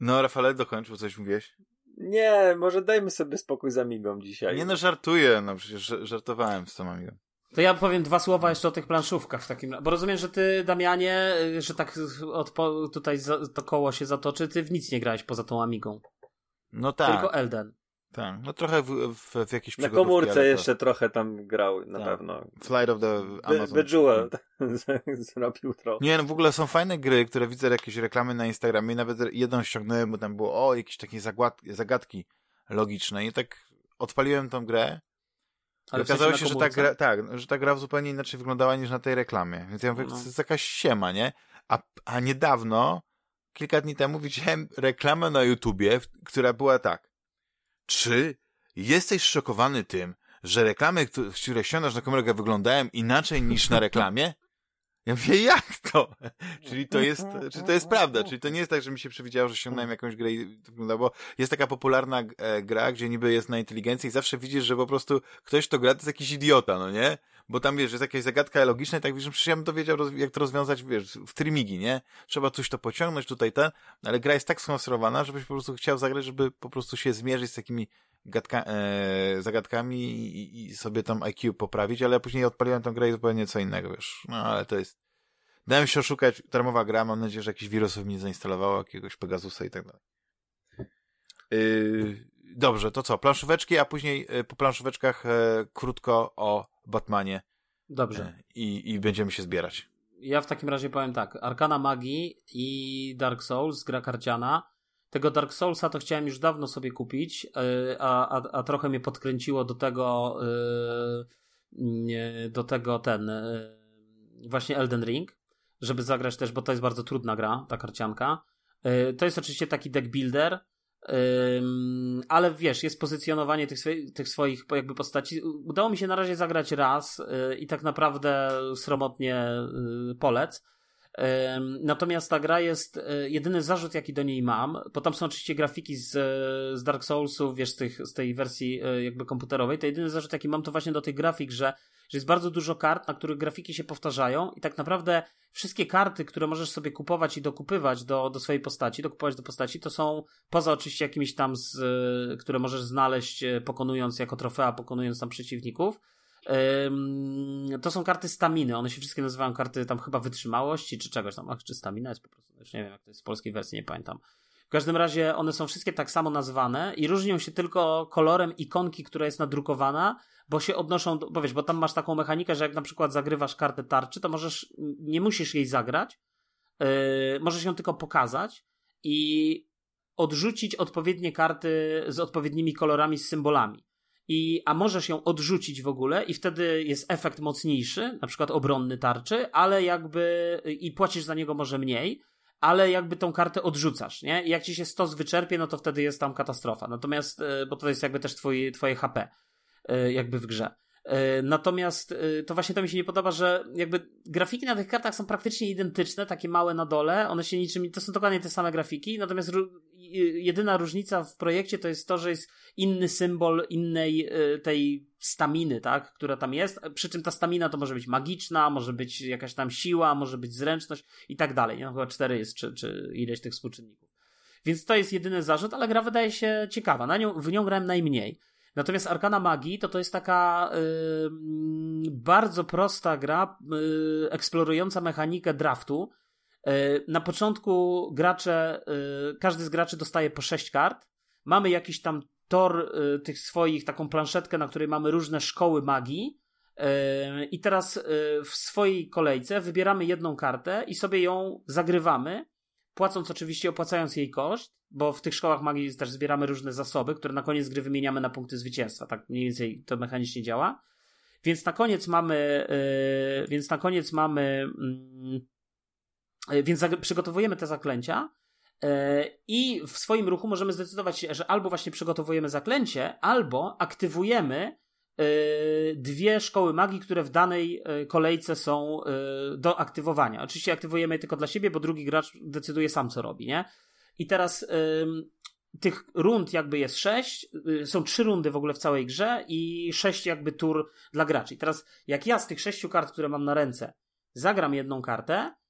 no, Rafale, dokończył, coś mówiłeś? Nie, może dajmy sobie spokój z Amigą dzisiaj. Nie no, żartuję, no przecież żartowałem z tą Amigą. To ja powiem dwa słowa jeszcze o tych planszówkach w takim Bo rozumiem, że ty, Damianie, że tak odpo- tutaj to koło się zatoczy, ty w nic nie grałeś poza tą Amigą. No tak. Tylko Elden. Tak, no trochę w, w, w jakiejś Na komórce jeszcze trochę tam grał, na tak. pewno. Flight of the Amazon. Bejeweled zrobił trochę. Nie, no w ogóle są fajne gry, które widzę jakieś reklamy na Instagramie, nawet jedną ściągnąłem, bo tam było, o, jakieś takie zagadki logiczne i tak odpaliłem tą grę ale okazało się, że ta, gra, tak, że ta gra zupełnie inaczej wyglądała niż na tej reklamie. Więc ja mówię, no. to jest jakaś siema, nie? A, a niedawno, kilka dni temu widziałem reklamę na YouTubie, która była tak. Czy jesteś szokowany tym, że reklamy, które ściągasz na kamerę wyglądają inaczej niż na reklamie? Ja mówię, jak to? Czyli to jest, czy to jest prawda? Czyli to nie jest tak, że mi się przewidziało, że ściągnąłem jakąś grę i to wygląda, bo jest taka popularna e, gra, gdzie niby jest na inteligencji i zawsze widzisz, że po prostu ktoś, kto gra, to jest jakiś idiota, no nie? Bo tam, wiesz, jest jakaś zagadka logiczna i tak wiesz, przecież ja bym to wiedział, jak to rozwiązać, wiesz, w trimigi, nie? Trzeba coś to pociągnąć, tutaj ten, ale gra jest tak skonstruowana, żebyś po prostu chciał zagrać, żeby po prostu się zmierzyć z takimi gadka, e, zagadkami i, i, sobie tam IQ poprawić, ale ja później odpaliłem tę grę i zupełnie co innego, wiesz. No, ale to jest... Dałem się oszukać, darmowa gra, mam nadzieję, że jakiś wirusów mi zainstalowało, jakiegoś Pegasusa i tak dalej. Yy, dobrze, to co? Planszóweczki, a później yy, po planszóweczkach yy, krótko o Batmanie. Dobrze. I, I będziemy się zbierać. Ja w takim razie powiem tak. Arkana Magii i Dark Souls, gra karciana tego Dark Soulsa to chciałem już dawno sobie kupić, e, a, a, a trochę mnie podkręciło do tego e, do tego ten właśnie Elden Ring, żeby zagrać też, bo to jest bardzo trudna gra, ta karcianka. To jest oczywiście taki deck builder, ale wiesz, jest pozycjonowanie tych, tych swoich jakby postaci. Udało mi się na razie zagrać raz i tak naprawdę sromotnie polec Natomiast ta gra jest, e, jedyny zarzut jaki do niej mam, bo tam są oczywiście grafiki z, z Dark Soulsów, wiesz, z, tych, z tej wersji e, jakby komputerowej, to jedyny zarzut jaki mam to właśnie do tych grafik, że że jest bardzo dużo kart, na których grafiki się powtarzają i tak naprawdę wszystkie karty, które możesz sobie kupować i dokupywać do, do swojej postaci, dokupować do postaci, to są poza oczywiście jakimiś tam, z, które możesz znaleźć e, pokonując jako trofea, pokonując tam przeciwników, to są karty staminy. One się wszystkie nazywają karty tam chyba wytrzymałości czy czegoś tam. Ach, czy stamina jest po prostu. Już nie wiem, jak to jest w polskiej wersji, nie pamiętam. W każdym razie one są wszystkie tak samo nazwane i różnią się tylko kolorem ikonki, która jest nadrukowana, bo się odnoszą, do, bo wiesz, bo tam masz taką mechanikę, że jak na przykład zagrywasz kartę tarczy, to możesz, nie musisz jej zagrać, yy, możesz ją tylko pokazać i odrzucić odpowiednie karty z odpowiednimi kolorami, z symbolami. I, a możesz ją odrzucić w ogóle i wtedy jest efekt mocniejszy, na przykład obronny tarczy, ale jakby i płacisz za niego może mniej, ale jakby tą kartę odrzucasz, nie? I jak ci się stos wyczerpie, no to wtedy jest tam katastrofa. Natomiast, e, bo to jest jakby też twój, twoje HP e, jakby w grze. E, natomiast to właśnie to mi się nie podoba, że jakby grafiki na tych kartach są praktycznie identyczne, takie małe na dole, one się niczym, to są dokładnie te same grafiki, natomiast jedyna różnica w projekcie to jest to, że jest inny symbol innej tej staminy, tak, która tam jest, przy czym ta stamina to może być magiczna, może być jakaś tam siła, może być zręczność i tak dalej? No, chyba cztery jest, czy, czy ileś tych współczynników. Więc to jest jedyny zarzut, ale gra wydaje się ciekawa, na nią, w nią grałem najmniej. Natomiast Arkana Magii to to jest taka yy, bardzo prosta gra, yy, eksplorująca mechanikę draftu. Yy, na początku gracze, y, każdy z graczy dostaje po sześć kart. Mamy jakiś tam tor y, tych swoich, taką planszetkę, na której mamy różne szkoły magii. Y, I teraz y, w swojej kolejce wybieramy jedną kartę i sobie ją zagrywamy, płacąc oczywiście, opłacając jej koszt, bo w tych szkołach magii też zbieramy różne zasoby, które na koniec gry wymieniamy na punkty zwycięstwa. Tak mniej więcej to mechanicznie działa. Więc na koniec mamy, więc na koniec mamy, mm, więc przygotowujemy te zaklęcia E, I w swoim ruchu możemy zdecydować się, że albo właśnie przygotowujemy zaklęcie, albo aktywujemy dwie szkoły magii, które w danej e, kolejce są do aktywowania. Oczywiście aktywujemy je tylko dla siebie, bo drugi gracz decyduje sam, co robi, nie? I teraz tych rund jakby jest sześć, są trzy rundy w ogóle w całej grze i sześć jakby tur dla graczy. I teraz jak ja z tych sześciu kart, które mam na ręce, zagram jedną kartę, E,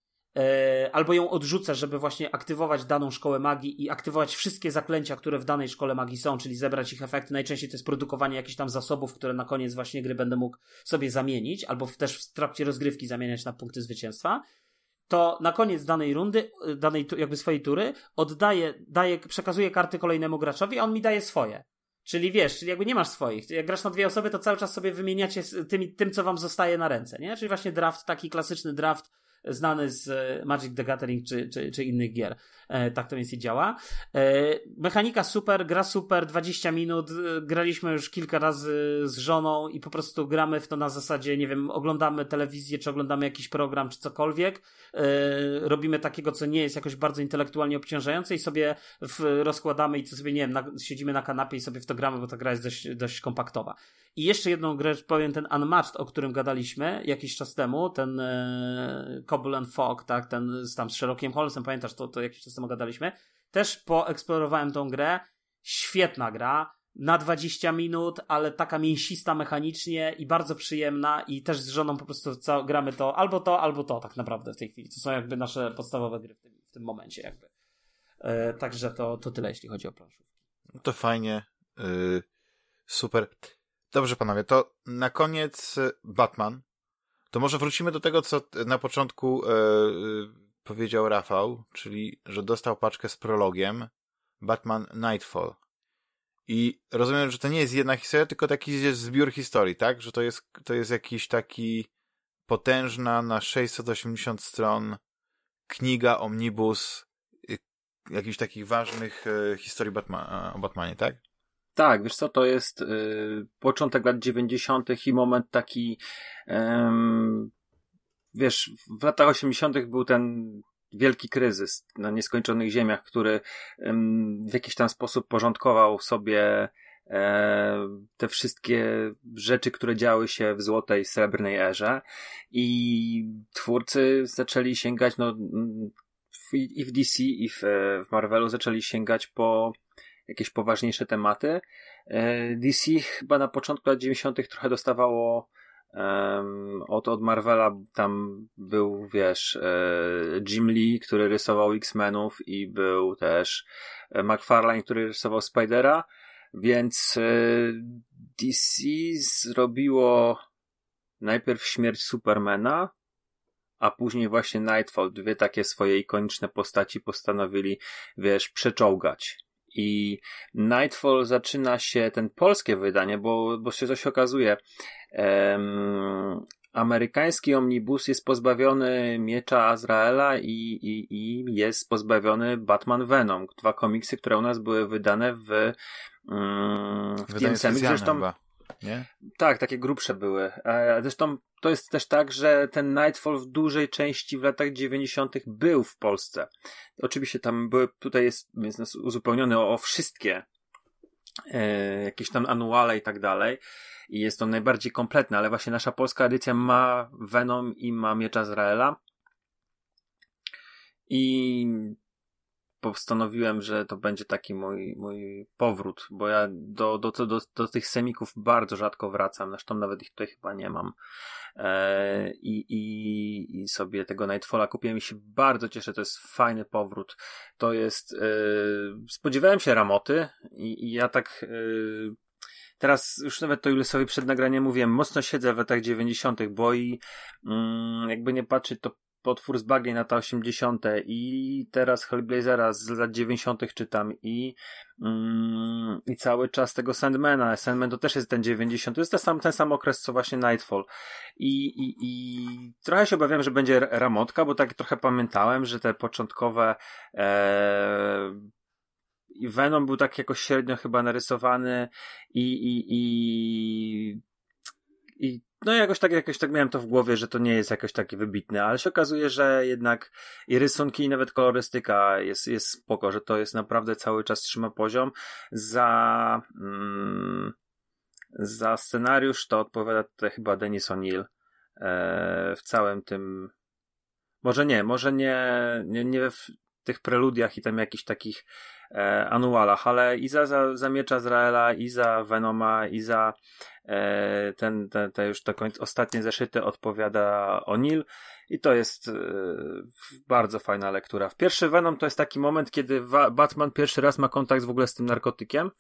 albo ją odrzucę, żeby właśnie aktywować daną szkołę magii i aktywować wszystkie zaklęcia, które w danej szkole magii są, czyli zebrać ich efekty. Najczęściej to jest produkowanie jakichś tam zasobów, które na koniec właśnie gry będę mógł sobie zamienić, albo też w trakcie rozgrywki zamieniać na punkty zwycięstwa. To na koniec danej rundy, danej jakby swojej tury, oddaję, daję, przekazuję karty kolejnemu graczowi, a on mi daje swoje. Czyli wiesz, czyli jakby nie masz swoich. Jak grasz na dwie osoby, to cały czas sobie wymieniacie tym, tym co wam zostaje na ręce, nie? Czyli właśnie draft, taki klasyczny draft, znany z e, Magic the Gathering czy, czy, czy innych gier. E, tak to więc działa. E, mechanika super, gra super, 20 minut. Graliśmy już kilka razy z żoną i po prostu gramy w to na zasadzie, nie wiem, oglądamy telewizję, czy oglądamy jakiś program, czy cokolwiek. Robimy takiego, co nie jest jakoś bardzo intelektualnie obciążające i sobie rozkładamy i to sobie, nie wiem, siedzimy na kanapie i sobie w to gramy, bo ta gra jest dość, dość kompaktowa. I jeszcze jedną grę powiem, ten Unmatched, o którym gadaliśmy jakiś czas temu, ten e, Cobble and Fog, tak, ten z, tam z Sherlockiem Holmesem, pamiętasz, to, to jakiś czas temu gadaliśmy. Też poeksplorowałem tą grę. Świetna gra, na 20 minut, ale taka mięsista mechanicznie i bardzo przyjemna i też z żoną po prostu co, gramy to albo to, albo to tak naprawdę w tej chwili. To są jakby nasze podstawowe gry w tym, w tym momencie jakby. E, także to, to tyle, jeśli chodzi o planszówki. To fajnie. Yy, super. Dobrze, panowie, to na koniec Batman. To może wrócimy do tego, co na początku e, powiedział Rafał, czyli, że dostał paczkę z prologiem Batman Nightfall. I rozumiem, że to nie jest jedna historia, tylko taki zbiór historii, tak? Że to jest, to jest jakiś taki potężna na 680 stron kniga, omnibus, y, jakichś takich ważnych e, historii Batma, o Batmanie, tak? Tak, wiesz co, to jest y, początek lat 90. i moment taki, wiesz, w latach 80. był ten wielki kryzys na nieskończonych ziemiach, który w jakiś tam sposób porządkował sobie e, te wszystkie rzeczy, które działy się w złotej, srebrnej erze i twórcy zaczęli sięgać, no i w DC i w, w Marvelu zaczęli sięgać po jakieś poważniejsze tematy. E, DC chyba na początku lat 90. trochę dostawało Um, od, od Marvela tam był, wiesz, e, Jim Lee, który rysował X-Menów i był też e, McFarlane, który rysował Spidera, więc e, DC zrobiło najpierw śmierć Supermana, a później właśnie Nightfall, dwie takie swoje ikoniczne postaci postanowili, wiesz, przeczołgać. I Nightfall zaczyna się, ten polskie wydanie, bo, bo się coś okazuje, um, amerykański omnibus jest pozbawiony miecza Azraela i, i, i jest pozbawiony Batman Venom. Dwa komiksy, które u nas były wydane w, um, w TMC. Zresztą, chyba nie? Tak, takie grubsze były. Zresztą to jest też tak, że ten Nightfall w dużej części w latach 90. był w Polsce. Oczywiście tam były, tutaj jest, jest uzupełniony o, o wszystkie e, jakieś tam anuale i tak dalej. I jest to najbardziej kompletne, ale właśnie nasza polska edycja ma Venom i ma Miecz Azraela. I postanowiłem, że to będzie taki mój, mój powrót, bo ja do, do, do, do tych semików bardzo rzadko wracam, zresztą nawet ich tutaj chyba nie mam. E, i, i, I sobie tego Nightfalla kupiłem i się bardzo cieszę, to jest fajny powrót. To jest, e, spodziewałem się ramoty i, i ja tak, e, teraz już nawet to sobie przed nagraniem mówiłem, mocno siedzę w latach 90., bo i mm, jakby nie patrzeć, to potwór z bagien lata 80. i teraz Hellblazera z lat 90. czytam i mm, i cały czas tego Sandmana. Sandman to też jest ten 90. To jest ten sam, ten sam okres co właśnie Nightfall. I, i, i trochę się obawiam, że będzie ramotka, bo tak trochę pamiętałem, że te początkowe e, Venom był tak jakoś średnio chyba narysowany i, i, i, i no jakoś tak, jakoś tak miałem to w głowie, że to nie jest jakoś taki wybitny, ale się okazuje, że jednak i rysunki, i nawet kolorystyka jest, jest spoko, że to jest naprawdę cały czas trzyma poziom. Za, mm, za scenariusz to odpowiada tutaj chyba Denis O'Neill e, w całym tym może nie, może nie, nie, nie w tych preludiach i tam jakichś takich e, anualach, ale i za, za, za Miecza Izraela, i za Venoma, i za ten, ten, te już te końc, ostatnie zeszyty odpowiada O'Neill i to jest e, bardzo fajna lektura. W pierwszy Venom to jest taki moment, kiedy Batman pierwszy raz ma kontakt w ogóle z tym narkotykiem.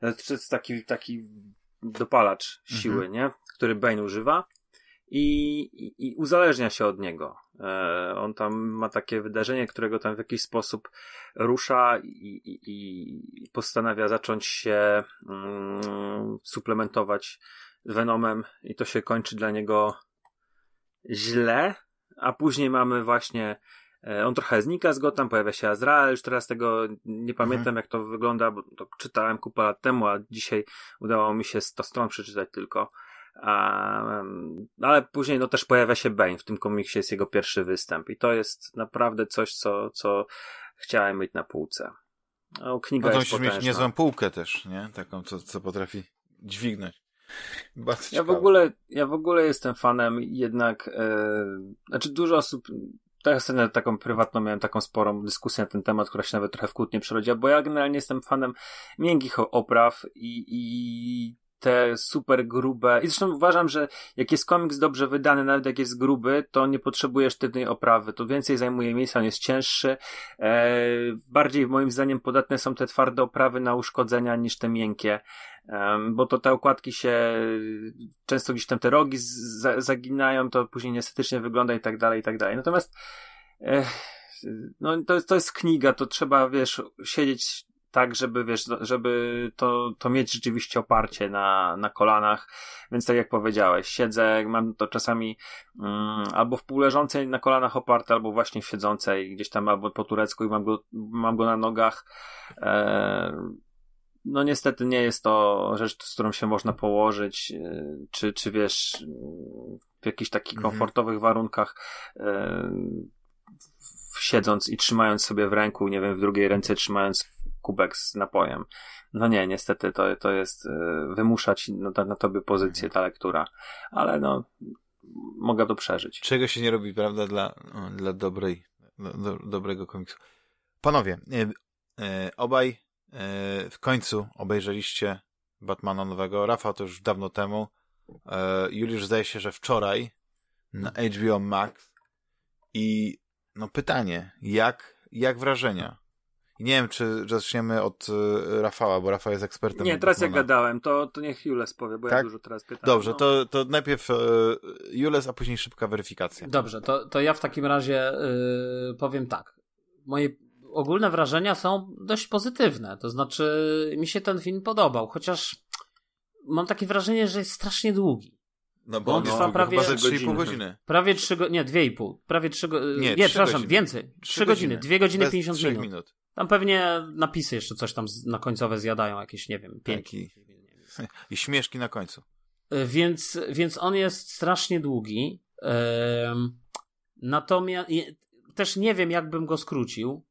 To jest taki, taki dopalacz siły, mhm. nie? Który Bane używa i, i, i uzależnia się od niego. E, on tam ma takie wydarzenie, którego tam w jakiś sposób rusza i, i postanawia zacząć się mm, suplementować Venomem i to się kończy dla niego źle, a później mamy właśnie e, on trochę znika z Gotham, pojawia się Azrael, już teraz tego nie pamiętam mhm. jak to wygląda, bo to czytałem kupę lat temu, a dzisiaj udało mi się 100 stron przeczytać tylko. Um, ale później no też pojawia się Bane, w tym komiksie jest jego pierwszy występ i to jest naprawdę coś, co, co chciałem mieć na półce. No, kniga no to musisz mieć niezłą półkę też, nie? Taką, co, co potrafi dźwignąć. ja w ogóle, ja w ogóle jestem fanem jednak, e, znaczy dużo osób, teraz taką prywatną miałem taką sporą dyskusję na ten temat, która się nawet trochę w kłótnie przerodziła, bo ja generalnie jestem fanem miękkich opraw i, i te super grube. I zresztą uważam, że jak jest komiks dobrze wydany, nawet jak jest gruby, to nie potrzebuje sztywnej oprawy. To więcej zajmuje miejsca, on jest cięższy. E, bardziej moim zdaniem podatne są te twarde oprawy na uszkodzenia niż te miękkie. E, bo to te okładki się często gdzieś tam te rogi z, zaginają, to później niestetycznie wygląda i tak dalej, i tak dalej. Natomiast e, no, to, to jest kniga, to trzeba, wiesz, siedzieć tak, żeby wiesz, żeby to, to mieć rzeczywiście oparcie na, na kolanach. Więc tak jak powiedziałeś, siedzę, mam to czasami mm, albo w półleżącej na kolanach oparte, albo właśnie w siedzącej gdzieś tam albo po turecku i mam go, mam go na nogach. E, no niestety nie jest to rzecz, z którą się można położyć, e, czy, czy wiesz, w jakichś takich mhm. komfortowych warunkach. E, siedząc i trzymając sobie w ręku, nie wiem, w drugiej ręce trzymając kubek z napojem. No nie, niestety to, to jest y, wymuszać na, na tobie pozycję ta lektura, ale no mogę to przeżyć. Czego się nie robi, prawda, dla, dla dobrej, do, dobrego komiksu. Panowie, y, y, obaj w końcu obejrzeliście Batmana nowego. Rafał to już dawno temu. e, Juliusz zdaje się, że wczoraj na HBO Max i no pytanie, jak, jak wrażenia? Nie wiem, czy zaczniemy od y, Rafała, bo Rafał jest ekspertem. Nie, teraz jak gadałem, to, to niech Jules powie, bo tak? ja dużo teraz pytam. Dobrze, no. to, to najpierw y, Jules, a później szybka weryfikacja. Dobrze, to, to ja w takim razie y, powiem tak. Moje ogólne wrażenia są dość pozytywne. To znaczy, mi się ten film podobał, chociaż mam takie wrażenie, że jest strasznie długi. No bo on no, trwa prawie 3,5 godziny. Prawie 3 godziny, nie, 2,5. Prawie 3 godziny. Nie, nie przepraszam, godziny. więcej. 3, 3 godziny, 2 godziny 50 minut. minut. Tam pewnie napisy jeszcze coś tam na końcowe zjadają, jakieś, nie wiem, 5. I śmieszki na końcu. E, więc, więc on jest strasznie długi. Natomiast też nie wiem, jakbym go skrócił.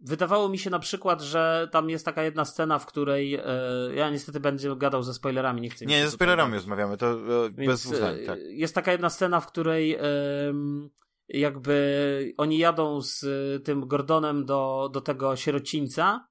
Wydawało mi się na przykład, że tam jest taka jedna scena, w której e, ja niestety będę gadał ze spoilerami, nie chcę. Nie, ze spoilerami rozmawiamy, to e, bez dwóch zdań, tak. Jest taka jedna scena, w której jakby oni jadą z tym Gordonem do, do tego sierocińca,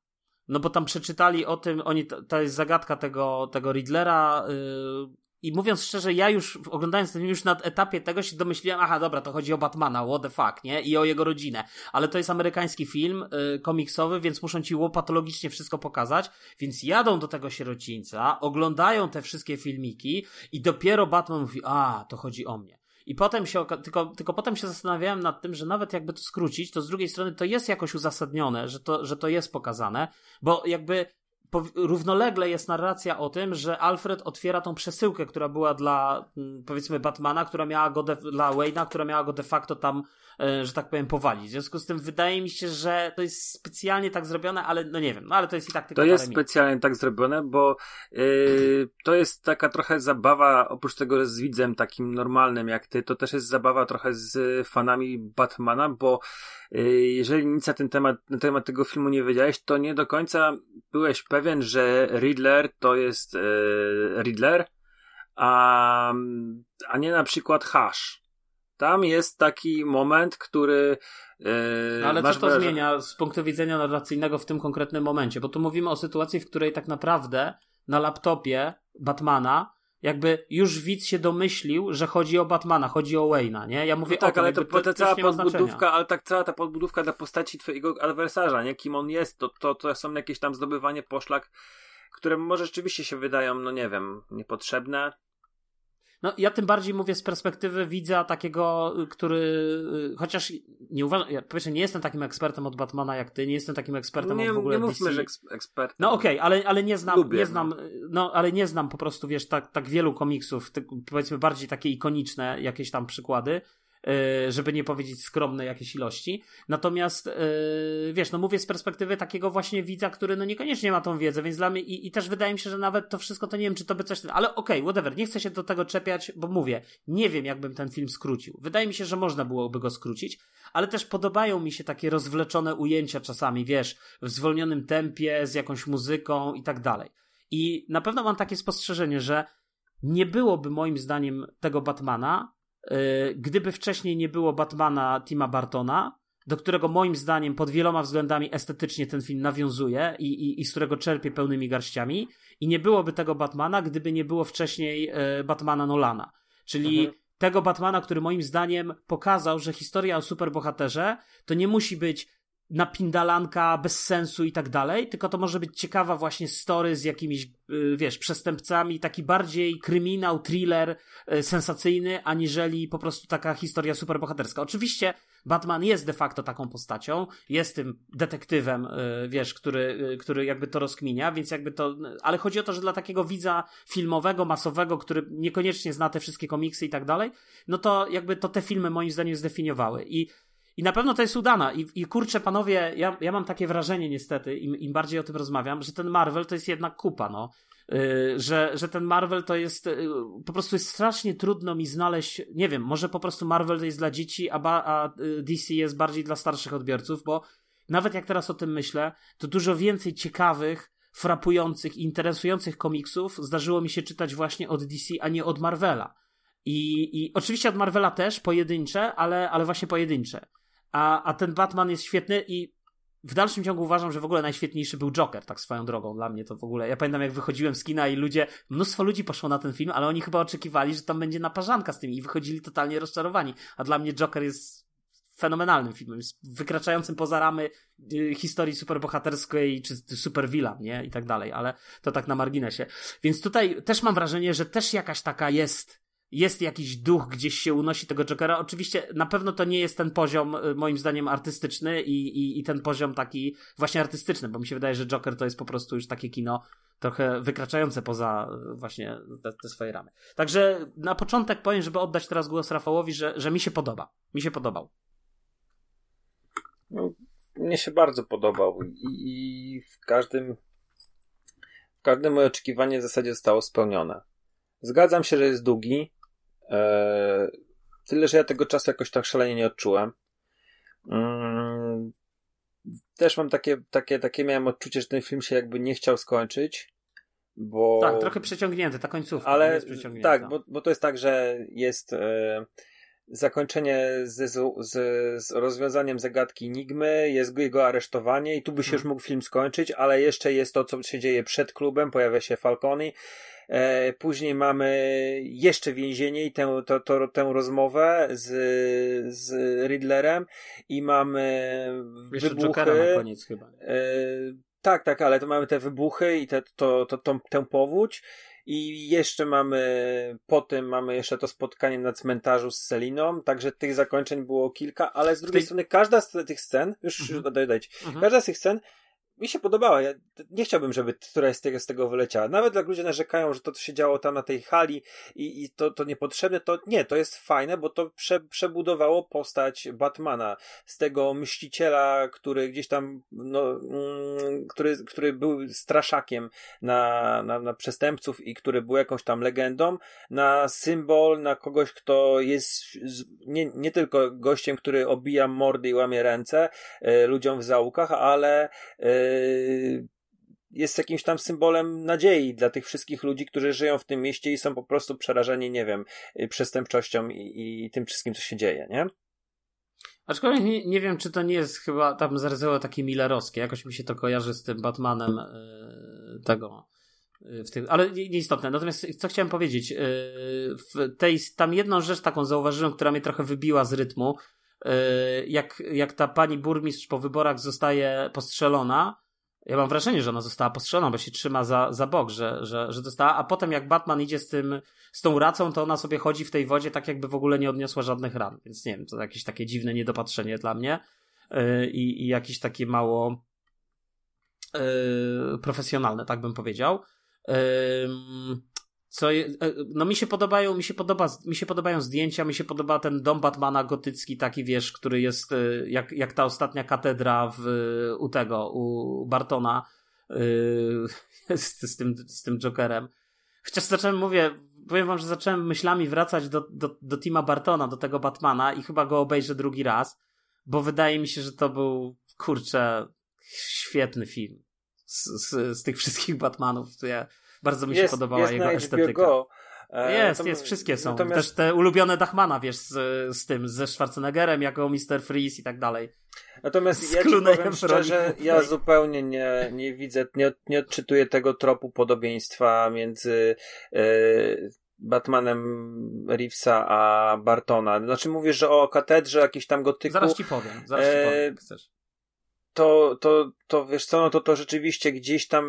no bo tam przeczytali o tym, oni, to jest zagadka tego, tego Riddlera, y, i mówiąc szczerze, ja już oglądając ten już na etapie tego się domyśliłem, aha, dobra, to chodzi o Batmana, what the fuck, nie? I o jego rodzinę. Ale to jest amerykański film y, komiksowy, więc muszą ci łopatologicznie wszystko pokazać. Więc jadą do tego sierocińca, oglądają te wszystkie filmiki i dopiero Batman mówi, a, to chodzi o mnie. I potem się, tylko, tylko potem się zastanawiałem nad tym, że nawet jakby to skrócić, to z drugiej strony to jest jakoś uzasadnione, że to, że to jest pokazane, bo jakby równolegle jest narracja o tym, że Alfred otwiera tą przesyłkę, która była dla, mm, powiedzmy, Batmana, która miała go, de, dla Wayne'a, która miała go de facto tam, e, że tak powiem, powalić. W związku z tym wydaje mi się, że to jest specjalnie tak zrobione, ale no nie wiem, no ale to jest i tak tylko To jest specjalnie tak zrobione, bo yy, to jest taka trochę zabawa, oprócz tego z widzem takim normalnym jak ty, to też jest zabawa trochę z fanami Batmana, bo jeżeli nic na ten temat, na temat tego filmu nie wiedziałeś, to nie do końca byłeś pewien, że Riddler to jest yy, Riddler, a, a nie na przykład Hash. Tam jest taki moment, który. Yy, ale co to wrażenie... zmienia z punktu widzenia narracyjnego w tym konkretnym momencie? Bo tu mówimy o sytuacji, w której tak naprawdę na laptopie Batmana jakby już widz się domyślił, że chodzi o Batmana, chodzi o Wayne'a, nie? Ja mówię no tak, o tym, ale to, to, to cała podbudówka, ale tak cała ta podbudówka dla postaci twojego adwersarza, nie? Kim on jest, to, to, to są jakieś tam zdobywanie poszlak, które może rzeczywiście się wydają, no nie wiem, niepotrzebne, no ja tym bardziej mówię z perspektywy widza takiego, który y, chociaż nie uważam, ja powiedzmy, nie jestem takim ekspertem od Batmana jak ty, nie jestem takim ekspertem nie, od w ogóle nie mówmy, DC. że ekspertem. No okej, okay, ale, ale nie znam, Lubię, nie znam, no. no. ale nie znam po prostu, wiesz, tak, tak wielu komiksów, ty, powiedzmy bardziej takie ikoniczne jakieś tam przykłady, żeby nie powiedzieć skromne jakieś ilości. Natomiast, e, wiesz, no mówię z perspektywy takiego właśnie widza, który no niekoniecznie ma tą wiedzę, więc dla mnie i, i też wydaje mi się, że nawet to wszystko to nie wiem, czy to by coś, ale okej, okay, whatever, nie chcę się do tego czepiać, bo mówię, nie wiem, jakbym ten film skrócił. Wydaje mi się, że można byłoby go skrócić, ale też podobają mi się takie rozwleczone ujęcia czasami, wiesz, w zwolnionym tempie, z jakąś muzyką i tak dalej. I na pewno mam takie spostrzeżenie, że nie byłoby moim zdaniem tego Batmana, E, gdyby wcześniej nie było Batmana Tima Bartona, do którego moim zdaniem pod wieloma względami estetycznie ten film nawiązuje i, i, i z którego czerpie pełnymi garściami, i nie byłoby tego Batmana, gdyby nie było wcześniej e, Batmana Nolana. Czyli mhm. tego Batmana, który moim zdaniem pokazał, że historia o superbohaterze to nie musi być napindalanka bez sensu i tak dalej, tylko to może być ciekawa właśnie story z jakimiś, y, wiesz, przestępcami, taki bardziej kryminał, thriller y, sensacyjny, aniżeli po prostu taka historia superbohaterska. Oczywiście Batman jest de facto taką postacią, jest tym detektywem, y, wiesz, który, który jakby to rozkminia, więc jakby to, ale chodzi o to, że dla takiego widza filmowego, masowego, który niekoniecznie zna te wszystkie komiksy i tak dalej, no to jakby to te filmy moim zdaniem zdefiniowały i i na pewno to jest udana. I, i kurczę, panowie, ja, ja mam takie wrażenie niestety, im, im bardziej o tym rozmawiam, że ten Marvel to jest jednak kupa, no. Yy, że, że ten Marvel to jest yy, po prostu jest strasznie trudno mi znaleźć, nie wiem, może po prostu Marvel to jest dla dzieci, a, ba, a y, DC jest bardziej dla starszych odbiorców, bo nawet jak teraz o tym myślę, to dużo więcej ciekawych, frapujących, interesujących komiksów zdarzyło mi się czytać właśnie od DC, a nie od Marvela. I, i oczywiście od Marvela też, pojedyncze, ale, ale właśnie pojedyncze. A, a ten Batman jest świetny i w dalszym ciągu uważam, że w ogóle najświetniejszy był Joker, tak swoją drogą dla mnie to w ogóle. Ja pamiętam, jak wychodziłem z kina i ludzie, mnóstwo ludzi poszło na ten film, ale oni chyba oczekiwali, że tam będzie naparzanka z tymi i wychodzili totalnie rozczarowani. A dla mnie Joker jest fenomenalnym filmem, jest wykraczającym poza ramy y, historii superbohaterskiej czy supervilla, nie? I tak dalej, ale to tak na marginesie. Więc tutaj też mam wrażenie, że też jakaś taka jest jest jakiś duch, gdzieś się unosi tego Jokera. Oczywiście na pewno to nie jest ten poziom, y, moim zdaniem, artystyczny i, i, i ten poziom taki właśnie artystyczny, bo mi się wydaje, że Joker to jest po prostu już takie kino trochę wykraczające poza y, właśnie te, te swoje ramy. Także na początek powiem, żeby oddać teraz głos Rafałowi, że, że mi się podoba. Mi się podobał. No, mnie się bardzo podobał i, i w każdym w każdym moje oczekiwanie w zasadzie zostało spełnione. Zgadzam się, że jest długi, tyle, że ja tego czasu jakoś tak szalenie nie odczułem. Mm, też mam takie, takie, takie miałem odczucie, że ten film się jakby nie chciał skończyć. Bo... Tak, trochę przeciągnięty, ta końcówka. Ale tak, bo, bo to jest tak, że jest e, zakończenie z, z, z, rozwiązaniem zagadki Enigmy, jest jego aresztowanie i tu by się już mógł film skończyć, ale jeszcze jest to, co się dzieje przed klubem, pojawia się Falconi, E, później mamy jeszcze więzienie i tę, to, to, tę rozmowę z, z Riddlerem i mamy jeszcze wybuchy. na koniec chyba. E, tak, tak, ale to mamy te wybuchy i te, to, to, to, tę powódź. I jeszcze mamy, po tym mamy jeszcze to spotkanie na cmentarzu z Seliną, także tych zakończeń było kilka, ale z drugiej tej... strony każda z tych scen, już mhm. dajcie, mhm. każda z tych scen mi się podobała. Ja nie chciałbym, żeby któraś z tego, z tego wyleciała. Nawet jak ludzie narzekają, że to, co się działo tam na tej hali i, i to, to niepotrzebne, to nie, to jest fajne, bo to prze, przebudowało postać Batmana. Z tego myśliciela, który gdzieś tam, no, mm, który, który był straszakiem na, na, na przestępców i który był jakąś tam legendą, na symbol, na kogoś, kto jest nie, nie tylko gościem, który obija mordy i łamie ręce y, ludziom w załukach, ale y, jest jakimś tam symbolem nadziei dla tych wszystkich ludzi, którzy żyją w tym mieście i są po prostu przerażeni, nie wiem, yy, przestępczością i, i tym wszystkim, co się dzieje, nie? Aczkolwiek nie, nie wiem, czy to nie jest chyba tam zarysowało takie millerowskie. Jakoś mi się to kojarzy z tym Batmanem yy, tego. W tym, ale nieistotne. Natomiast co chciałem powiedzieć, yy, w tej, tam jedną rzecz taką zauważyłem, która mnie trochę wybiła z rytmu, jak, jak ta pani burmistrz po wyborach zostaje postrzelona, ja mam wrażenie, że ona została postrzelona, bo się trzyma za, za bok, że, że, że dostała, a potem jak Batman idzie z tym, z tą racą, to ona sobie chodzi w tej wodzie tak jakby w ogóle nie odniosła żadnych ran, więc nie wiem, to jakieś takie dziwne niedopatrzenie dla mnie yy, i jakieś takie mało yy, profesjonalne, tak bym powiedział. Yy, co, je, e, no mi się podobają, mi się podoba, mi się podobają zdjęcia, mi się podoba ten dom Batmana gotycki taki, wiesz, który jest e, jak, jak ta ostatnia katedra w, u tego, u Bartona yy, z, z, tym, z tym Jokerem. Chociaż zacząłem, mówię, powiem wam, że zacząłem myślami wracać do, do, do Tima Bartona, do tego Batmana i chyba go obejrzę drugi raz, bo wydaje mi się, że to był, kurczę, świetny film. Z, z, z tych wszystkich Batmanów. Ja, bardzo mi się jest, podobała jest jego estetyka. Go. E, jest, jest, wszystkie są. Natomiast... Też te ulubione Dachmana, wiesz, z, z tym, ze Schwarzeneggerem jako Mr. Freeze i tak dalej. Natomiast ja ci powiem szczerze, ja zupełnie nie, nie widzę, nie, nie odczytuję tego tropu podobieństwa między e, Batmanem Reevesa a Bartona. Znaczy mówisz, że o katedrze jakiś tam gotyku... Zaraz ci powiem, zaraz ci powiem, chcesz to, to, to wiesz co, no to to rzeczywiście gdzieś tam,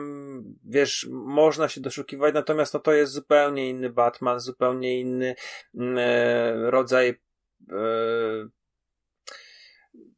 wiesz, można się doszukiwać, natomiast no to jest zupełnie inny Batman, zupełnie inny mm, e, rodzaj e,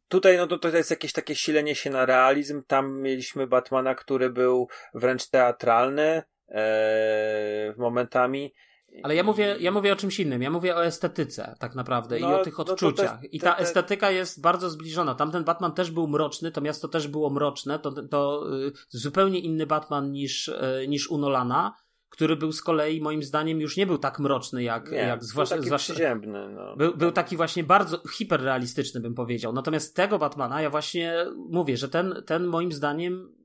Tutaj, no to, to jest jakieś takie silenie się na realizm. Tam mieliśmy Batmana, który był wręcz teatralny e, momentami. Ale ja mówię, ja mówię o czymś innym. Ja mówię o estetyce, tak naprawdę, no, i o tych odczuciach. No I ta estetyka jest bardzo zbliżona. Tamten Batman też był mroczny, to miasto też było mroczne. To, to y, zupełnie inny Batman niż, y, niż u Nolana, który był z kolei, moim zdaniem, już nie był tak mroczny jak, nie, jak zwłaszcza. Był taki przyziemny. No. Był, był taki właśnie bardzo hiperrealistyczny, bym powiedział. Natomiast tego Batmana, ja właśnie mówię, że ten, ten moim zdaniem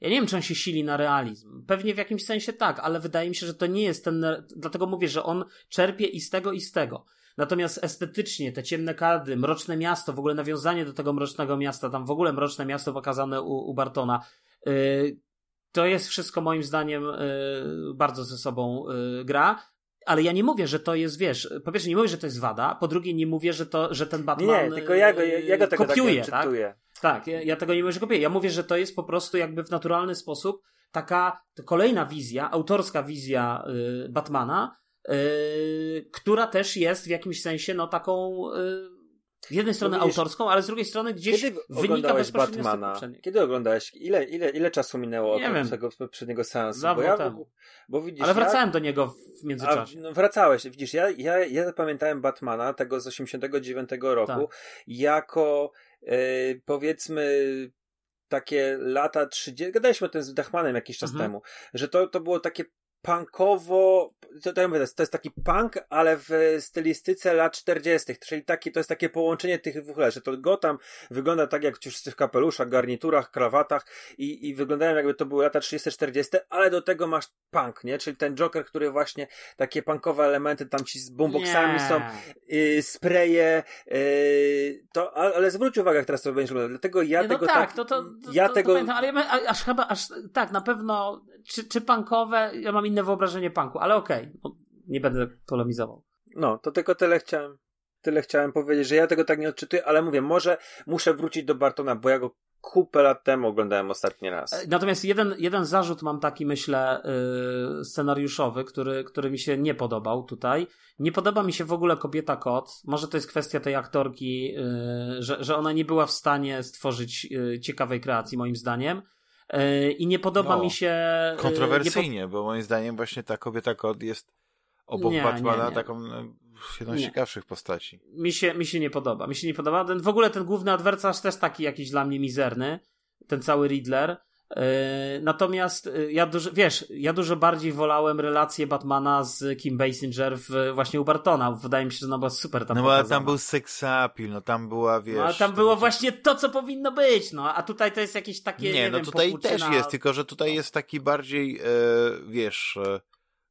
Ja nie wiem, czy on się sili na realizm. Pewnie w jakimś sensie tak, ale wydaje mi się, że to nie jest ten. Dlatego mówię, że on czerpie i z tego, i z tego. Natomiast estetycznie te ciemne kardy, mroczne miasto, w ogóle nawiązanie do tego mrocznego miasta, tam w ogóle mroczne miasto pokazane u, u Bartona, yy, to jest wszystko moim zdaniem yy, bardzo ze sobą yy, gra. Ale ja nie mówię, że to jest, wiesz, po pierwsze nie mówię, że to jest wada, po drugie nie mówię, że to, że ten Batman Nie, tylko ja go, ja, go tego kopiuje, tak, tak? Tak, ja, ja, tego nie mówię, że kopiuję. Ja mówię, że to jest po prostu jakby w naturalny sposób taka kolejna wizja, autorska wizja y, Batmana, y, która też jest w jakimś sensie no taką y, z jednej strony no autorską, ale z drugiej strony gdzieś Kiedy wynika bezpośrednio Batmana? Kiedy oglądałeś? Ile, ile, ile czasu minęło nie od wiem. tego poprzedniego seansu? Bo ja. Bo widzisz, ale wracałem ja... do niego w międzyczasie. A, no wracałeś. Widzisz, ja, ja, ja zapamiętałem Batmana, tego z 89 roku, tak. jako e, powiedzmy takie lata 30. Gadaliśmy o tym z Dachmanem jakiś czas mhm. temu, że to, to było takie punkowo, to, to, mówię, to jest taki punk, ale w stylistyce lat 40., czyli taki, to jest takie połączenie tych dwóch że to Gotham wygląda tak jak wszyscy w kapeluszach, garniturach, krawatach i, i wyglądają jakby to były lata 30-40, ale do tego masz punk, nie? Czyli ten Joker, który właśnie takie punkowe elementy, tam ci z boomboxami nie. są, yy, spreje, yy, to, ale zwróć uwagę, jak teraz to będzie wyglądać, dlatego ja nie, tego no tak, tak to, to, to, ja to, tego... Pamiętam, ale ja, aż chyba, aż, tak, na pewno, czy, czy punkowe, ja mam inne wyobrażenie punku, ale okej, okay, nie będę polemizował. No, to tylko tyle chciałem, tyle chciałem powiedzieć, że ja tego tak nie odczytuję, ale mówię, może muszę wrócić do Bartona, bo ja go kupę lat temu oglądałem ostatni raz. E, natomiast jeden, jeden zarzut mam taki, myślę, yy, scenariuszowy, który, który mi się nie podobał tutaj. Nie podoba mi się w ogóle kobieta kot. Może to jest kwestia tej aktorki, yy, że, że ona nie była w stanie stworzyć yy, ciekawej kreacji, moim zdaniem. E, I nie podoba no, mi się. E, kontrowersyjnie, po... bo moim zdaniem właśnie ta kobieta kod jest obok nie, Batmana nie, nie. taką no, jedną z ciekawszych postaci. Mi się, mi się nie podoba. Mi się nie podoba. Ten, w ogóle ten główny adwersarz też taki jakiś dla mnie mizerny. Ten cały Riddler. E, natomiast e, ja dużo, wiesz, ja dużo bardziej wolałem relację Batmana z Kim Basinger w, właśnie u Bartona. Wydaje mi się, że ona była super tam No bo tam był seksapil, no tam była, wiesz... No ale tam było właśnie to, co powinno być, no. A tutaj to jest jakieś takie, nie, nie no wiem, tutaj też jest, tylko że tutaj jest taki bardziej, e, wiesz... E,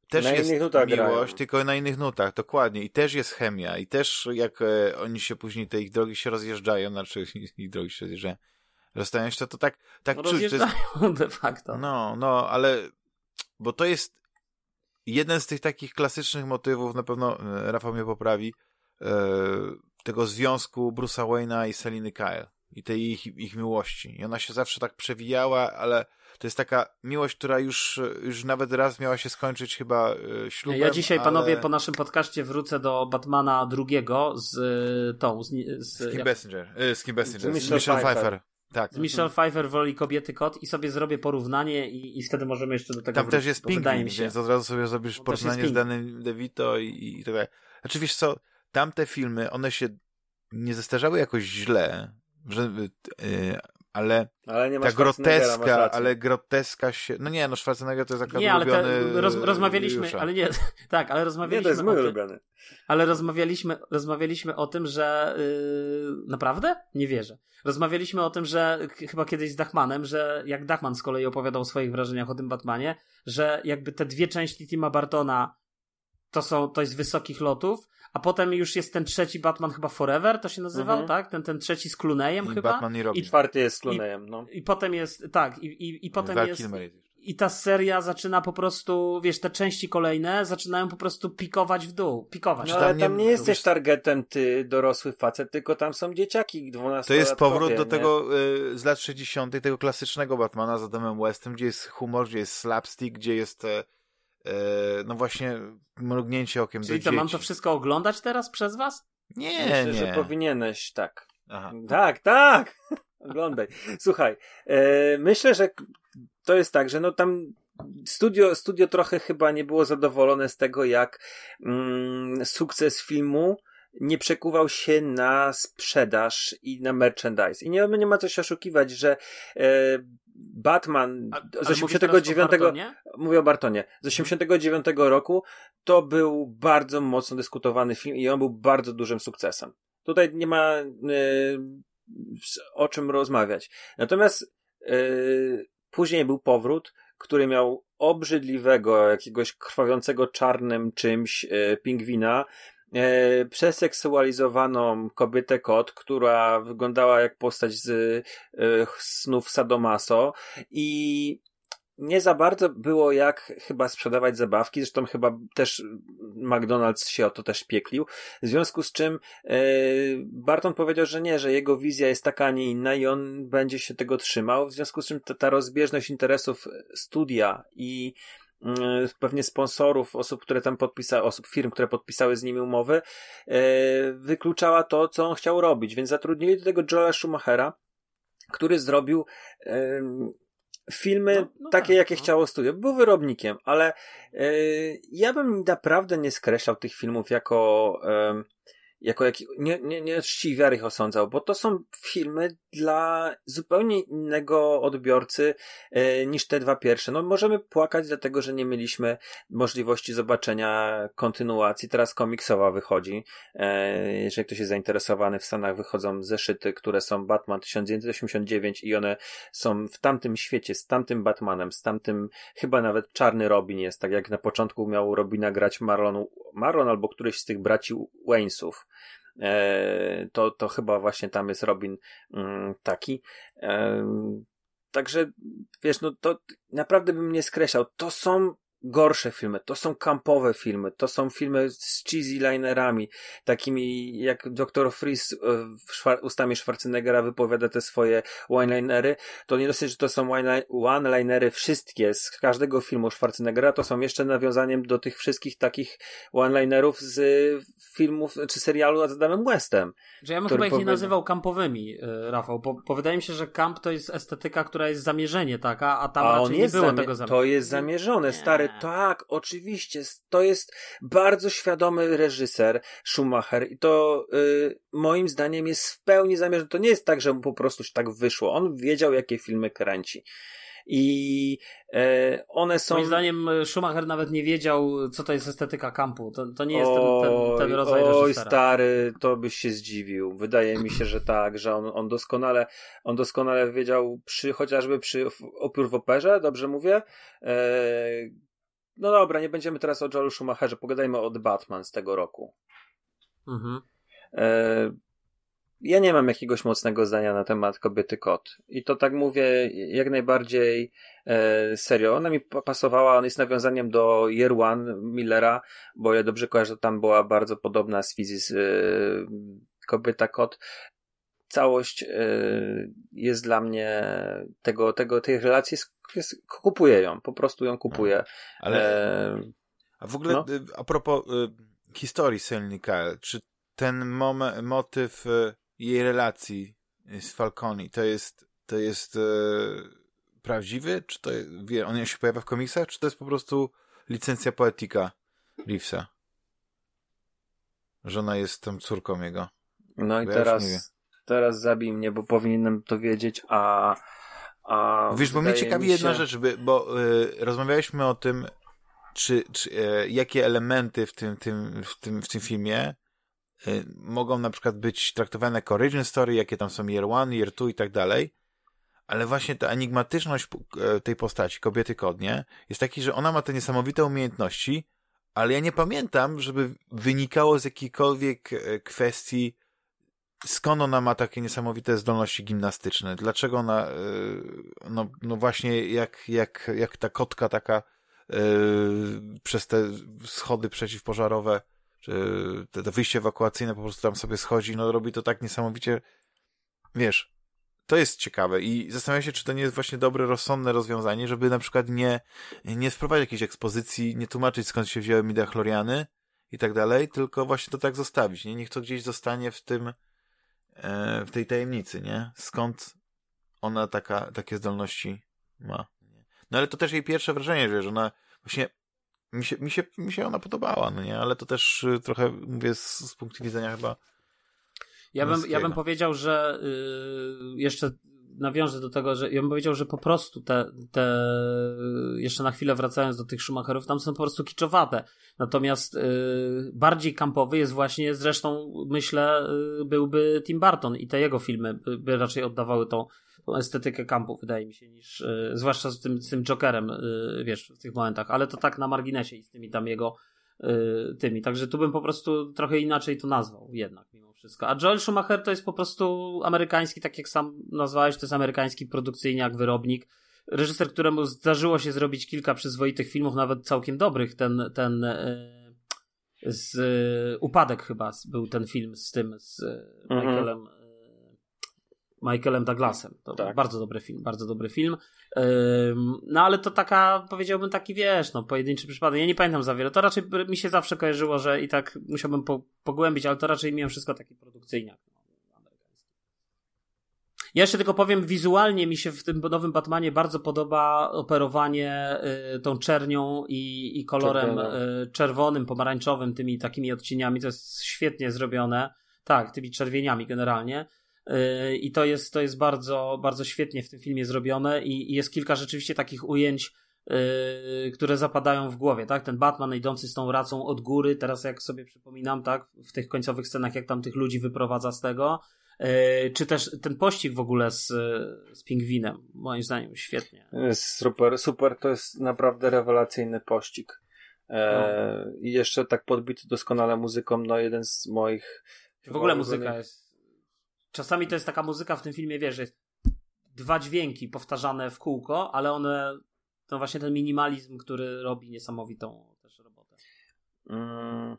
też na jest miłość, grają. tylko na innych nutach, dokładnie. I też jest chemia. I też jak e, oni się później, te ich drogi się rozjeżdżają, znaczy ich drogi się rozjeżdżają, Rozstają się, to tak, tak no, czuć. Jest... de facto. No, no, ale bo to jest jeden z tych takich klasycznych motywów, na pewno e, Rafał mnie poprawi, e, tego związku Bruce'a Wayne'a i Seliny Kyle i tej ich, ich miłości. I ona się zawsze tak przewijała, ale to jest taka miłość, która już, już nawet raz miała się skończyć chyba e, ślubem. Ja dzisiaj, ale... panowie, po naszym podcaście wrócę do Batmana drugiego z tą... Z, z, z Kim jak... Bessinger. z Kim Bessinger. Z Michelle Pfeiffer. Pfeiffer. Tak. Michelle Pfeiffer w roli kobiety kot i sobie zrobię porównanie i, i wtedy możemy jeszcze do tego Tam wrócić, też jest Pingwin, więc od razu sobie zrobisz porównanie z danym DeVito i, i tak dalej. Znaczy wiesz co, tamte filmy, one się nie zestarzały jakoś źle, że, yy, ale, ale ta groteska, ale groteska się, no nie, no Schwarzenegger to jest akurat nie, ale te, roz, rozmawialiśmy, Jusza. ale nie, tak, ale rozmawialiśmy nie, to jest mój ulubiony. Ale rozmawialiśmy, rozmawialiśmy o tym, że yy, naprawdę? Nie wierzę. Rozmawialiśmy o tym, że chyba kiedyś z Dachmanem, że jak Dachman z kolei opowiadał o swoich wrażeniach o tym Batmanie, że jakby te dwie części Tima Bartona to są, to jest wysokich lotów, a potem już jest ten trzeci Batman chyba Forever, to się nazywał, mhm. tak? Ten, ten trzeci z Clooneyem I chyba. Batman i Robin. I czwarty jest z Clooneyem, no. I, potem jest, tak, i, i, i potem jest... I ta seria zaczyna po prostu, wiesz, te części kolejne zaczynają po prostu pikować w dół. Pikować. No ale tam nie, nie jesteś targetem ty, dorosły facet, tylko tam są dzieciaki 12 To jest powrót do tego y, z lat 60., tego klasycznego Batmana z Adamem Westem, gdzie jest humor, gdzie jest slapstick, gdzie jest y, no właśnie mrugnięcie okiem Czyli do co, dzieci. mam to wszystko oglądać teraz przez was? Nie, Myślę, nie. że powinieneś, tak. Aha. Tak, tak! Oglądaj. Słuchaj, e, myślę, że to jest tak, że no tam studio, studio trochę chyba nie było zadowolone z tego, jak mm, sukces filmu nie przekuwał się na sprzedaż i na merchandise. I nie, nie ma co się oszukiwać, że e, Batman A, z 89. Mówię o Bartonie. Z 89 roku to był bardzo mocno dyskutowany film i on był bardzo dużym sukcesem. Tutaj nie ma y, o czym rozmawiać. Natomiast y, później był powrót, który miał obrzydliwego, jakiegoś krwawiącego czarnym czymś e, pingwina, e, przeseksualizowaną kobietę kot, która wyglądała jak postać z e, snów Sadomaso i nie za bardzo było jak chyba sprzedawać zabawki, zresztą chyba też McDonald's się o to też pieklił, w związku z czym e, Barton powiedział, że nie, że jego wizja jest taka, a nie inna i on będzie się tego trzymał, w związku z czym ta, ta rozbieżność interesów studia i pewnie sponsorów, osób, które tam podpisały, osób, firm, które podpisały z nimi umowy, e, wykluczała to, co on chciał robić, więc zatrudnili do tego Joela Schumachera, który zrobił filmy no, no takie, tak, jakie no. chciało studio. Był wyrobnikiem, ale ja bym naprawdę nie skreślał tych filmów jako jako jak, nie, nie, nie czci wiary ich osądzał, bo to są filmy dla zupełnie innego odbiorcy e, niż te dwa pierwsze. No możemy płakać dlatego, że nie mieliśmy możliwości zobaczenia kontynuacji. Teraz komiksowa wychodzi. E, jeżeli ktoś jest zainteresowany, w Stanach wychodzą zeszyty, które są Batman 1989 i one są w tamtym świecie, z tamtym Batmanem, z tamtym, chyba nawet Czarny Robin jest, tak jak na początku miał Robina grać Marlon, Marlon albo któryś z tych braci Waynesów. E, to, to chyba właśnie tam jest Robin mm, taki. E, także, wiesz, no to naprawdę bym nie skreślał. To są gorsze filmy, to są kampowe filmy, to są filmy z cheesy linerami, takimi jak Dr. Freeze e, ustami Schwarzeneggera wypowiada te swoje one-linery, to nie dosyć, że to są one-linery wszystkie z każdego filmu Schwarzeneggera, to są jeszcze nawiązaniem do tych wszystkich takich one-linerów z filmów, czy serialu z Adamem Westem. Że ja bym chyba ich nie nazywał kampowymi, e, Rafał, bo, bo wydaje mi się, że kamp to jest estetyka, która jest zamierzenie taka, a tam a raczej nie było tego zamierzenia. To jest zamierzone, stary, tak, oczywiście. To jest bardzo świadomy reżyser Schumacher i to y, moim zdaniem jest w pełni zamierzone. To nie jest tak, że mu po prostu się tak wyszło. On wiedział, jakie filmy kręci. I e, one są. Moim zdaniem Schumacher nawet nie wiedział, co to jest estetyka kampu. To, to nie jest ten, ten, ten rodzaj oj, Oj, stary, to byś się zdziwił. Wydaje mi się, że tak, że on, on doskonale on doskonale wiedział przy chociażby przy Opiór w operze, dobrze mówię? E, no dobra, nie będziemy teraz o Joelu Schumacherze, pogadajmy o The Batman z tego roku. Mhm. E, ja nie mam jakiegoś mocnego zdania na temat kobiety kot. I to tak mówię jak najbardziej e, serio. Ona mi pasowała, on jest nawiązaniem do Year One Millera, bo ja dobrze kojarzę, tam była bardzo podobna z Fizis e, kobieta kot całość y, jest dla mnie tego, tego, tej relacji jest, jest, kupuję ją, po prostu ją kupuję. No, ale e, a w ogóle no? Y, a propos y, historii Selny Kyle, czy ten motyw y, jej relacji z Falconi to jest to jest y, prawdziwy? Czy to wie, on się pojawia w komiksach? Czy to jest po prostu licencja poetyka Reevesa? Że ona jest tą córką jego. No i Bo teraz ja teraz zabij mnie, bo powinienem to wiedzieć, a. a Wiesz, bo mnie ciekawi się... jedna rzecz, bo y, rozmawialiśmy o tym, czy, czy y, jakie elementy w tym, tym, w tym, w tym filmie y, mogą na przykład być traktowane jako origin story, jakie tam są year one, year two i tak dalej. Ale właśnie ta enigmatyczność e, tej postaci, kobiety kodnie, jest taki, że ona ma te niesamowite umiejętności, ale ja nie pamiętam, żeby wynikało z jakiejkolwiek e, kwestii skąd ona ma takie niesamowite zdolności gimnastyczne? Dlaczego ona, e, no, no właśnie jak, jak, jak ta kotka taka yy, przez te schody przeciwpożarowe, czy te, te wyjście ewakuacyjne po prostu tam sobie schodzi, no robi to tak niesamowicie, wiesz, to jest ciekawe i zastanawiam się, czy to nie jest właśnie dobre, rozsądne rozwiązanie, żeby na przykład nie, nie wprowadzić jakiejś ekspozycji, nie tłumaczyć skąd się wzięły midachloriany i tak dalej, tylko właśnie to tak zostawić, nie? Niech to gdzieś zostanie w tym, E, w tej tajemnicy, nie? Skąd ona taka, takie zdolności ma. No ale to też jej pierwsze wrażenie, że ona właśnie mi się, mi się, mi się ona podobała, no nie? Ale to też y, trochę, mówię, z, z punktu widzenia chyba ja bym, ja bym powiedział, że yy, jeszcze nawiążę do tego, że ja bym powiedział, że po prostu te, te jeszcze na chwilę wracając do tych Schumacherów, tam są po prostu kiczowate. Natomiast y, bardziej kampowy jest właśnie, zresztą myślę, y, byłby Tim Burton i te jego filmy by, by raczej oddawały tą, tą estetykę kampu, wydaje mi się, niż yy, zwłaszcza z tym, z tym Jokerem, yy, wiesz, w tych momentach, ale to tak na marginesie i z tymi tam jego yy, tymi. Także tu bym po prostu trochę inaczej to nazwał jednak mimo wszystko. A Joel Schumacher to jest po prostu amerykański, tak jak sam nazwałeś, to jest amerykański produkcyjniak, wyrobnik. Reżyser, któremu zdarzyło się zrobić kilka przyzwoitych filmów, nawet całkiem dobrych. Ten, ten yy, z yy, Upadek chyba był ten film z tym, z mhm. Michaelem Michaelem Douglasem. To tak. bardzo dobry film, bardzo dobry film. No ale to taka, powiedziałbym taki, wiesz, no pojedynczy przypadek. Ja nie pamiętam za wiele. To raczej mi się zawsze kojarzyło, że i tak musiałbym po, pogłębić, ale to raczej miałem wszystko taki produkcyjniak. Ja jeszcze tylko powiem, wizualnie mi się w tym nowym Batmanie bardzo podoba operowanie y, tą czernią i, i kolorem y, czerwonym, pomarańczowym, tymi takimi odcieniami. To jest świetnie zrobione. Tak, tymi czerwieniami generalnie. I to jest, to jest bardzo, bardzo świetnie w tym filmie zrobione i, jest kilka rzeczywiście takich ujęć, yy, które zapadają w głowie, tak? Ten Batman idący z tą racą od góry, teraz jak sobie przypominam, tak? W tych końcowych scenach, jak tam tych ludzi wyprowadza z tego, yy, czy też ten pościg w ogóle z, z pingwinem, moim zdaniem świetnie. Super, super, to jest naprawdę rewelacyjny pościg. E, no. I jeszcze tak podbity doskonale muzyką, no jeden z moich... W ogóle muzyka jest czasami to jest taka muzyka w tym filmie, wiesz, jest dwa dźwięki powtarzane w kółko, ale one, to właśnie ten minimalizm, który robi niesamowitą też robotę. Mm.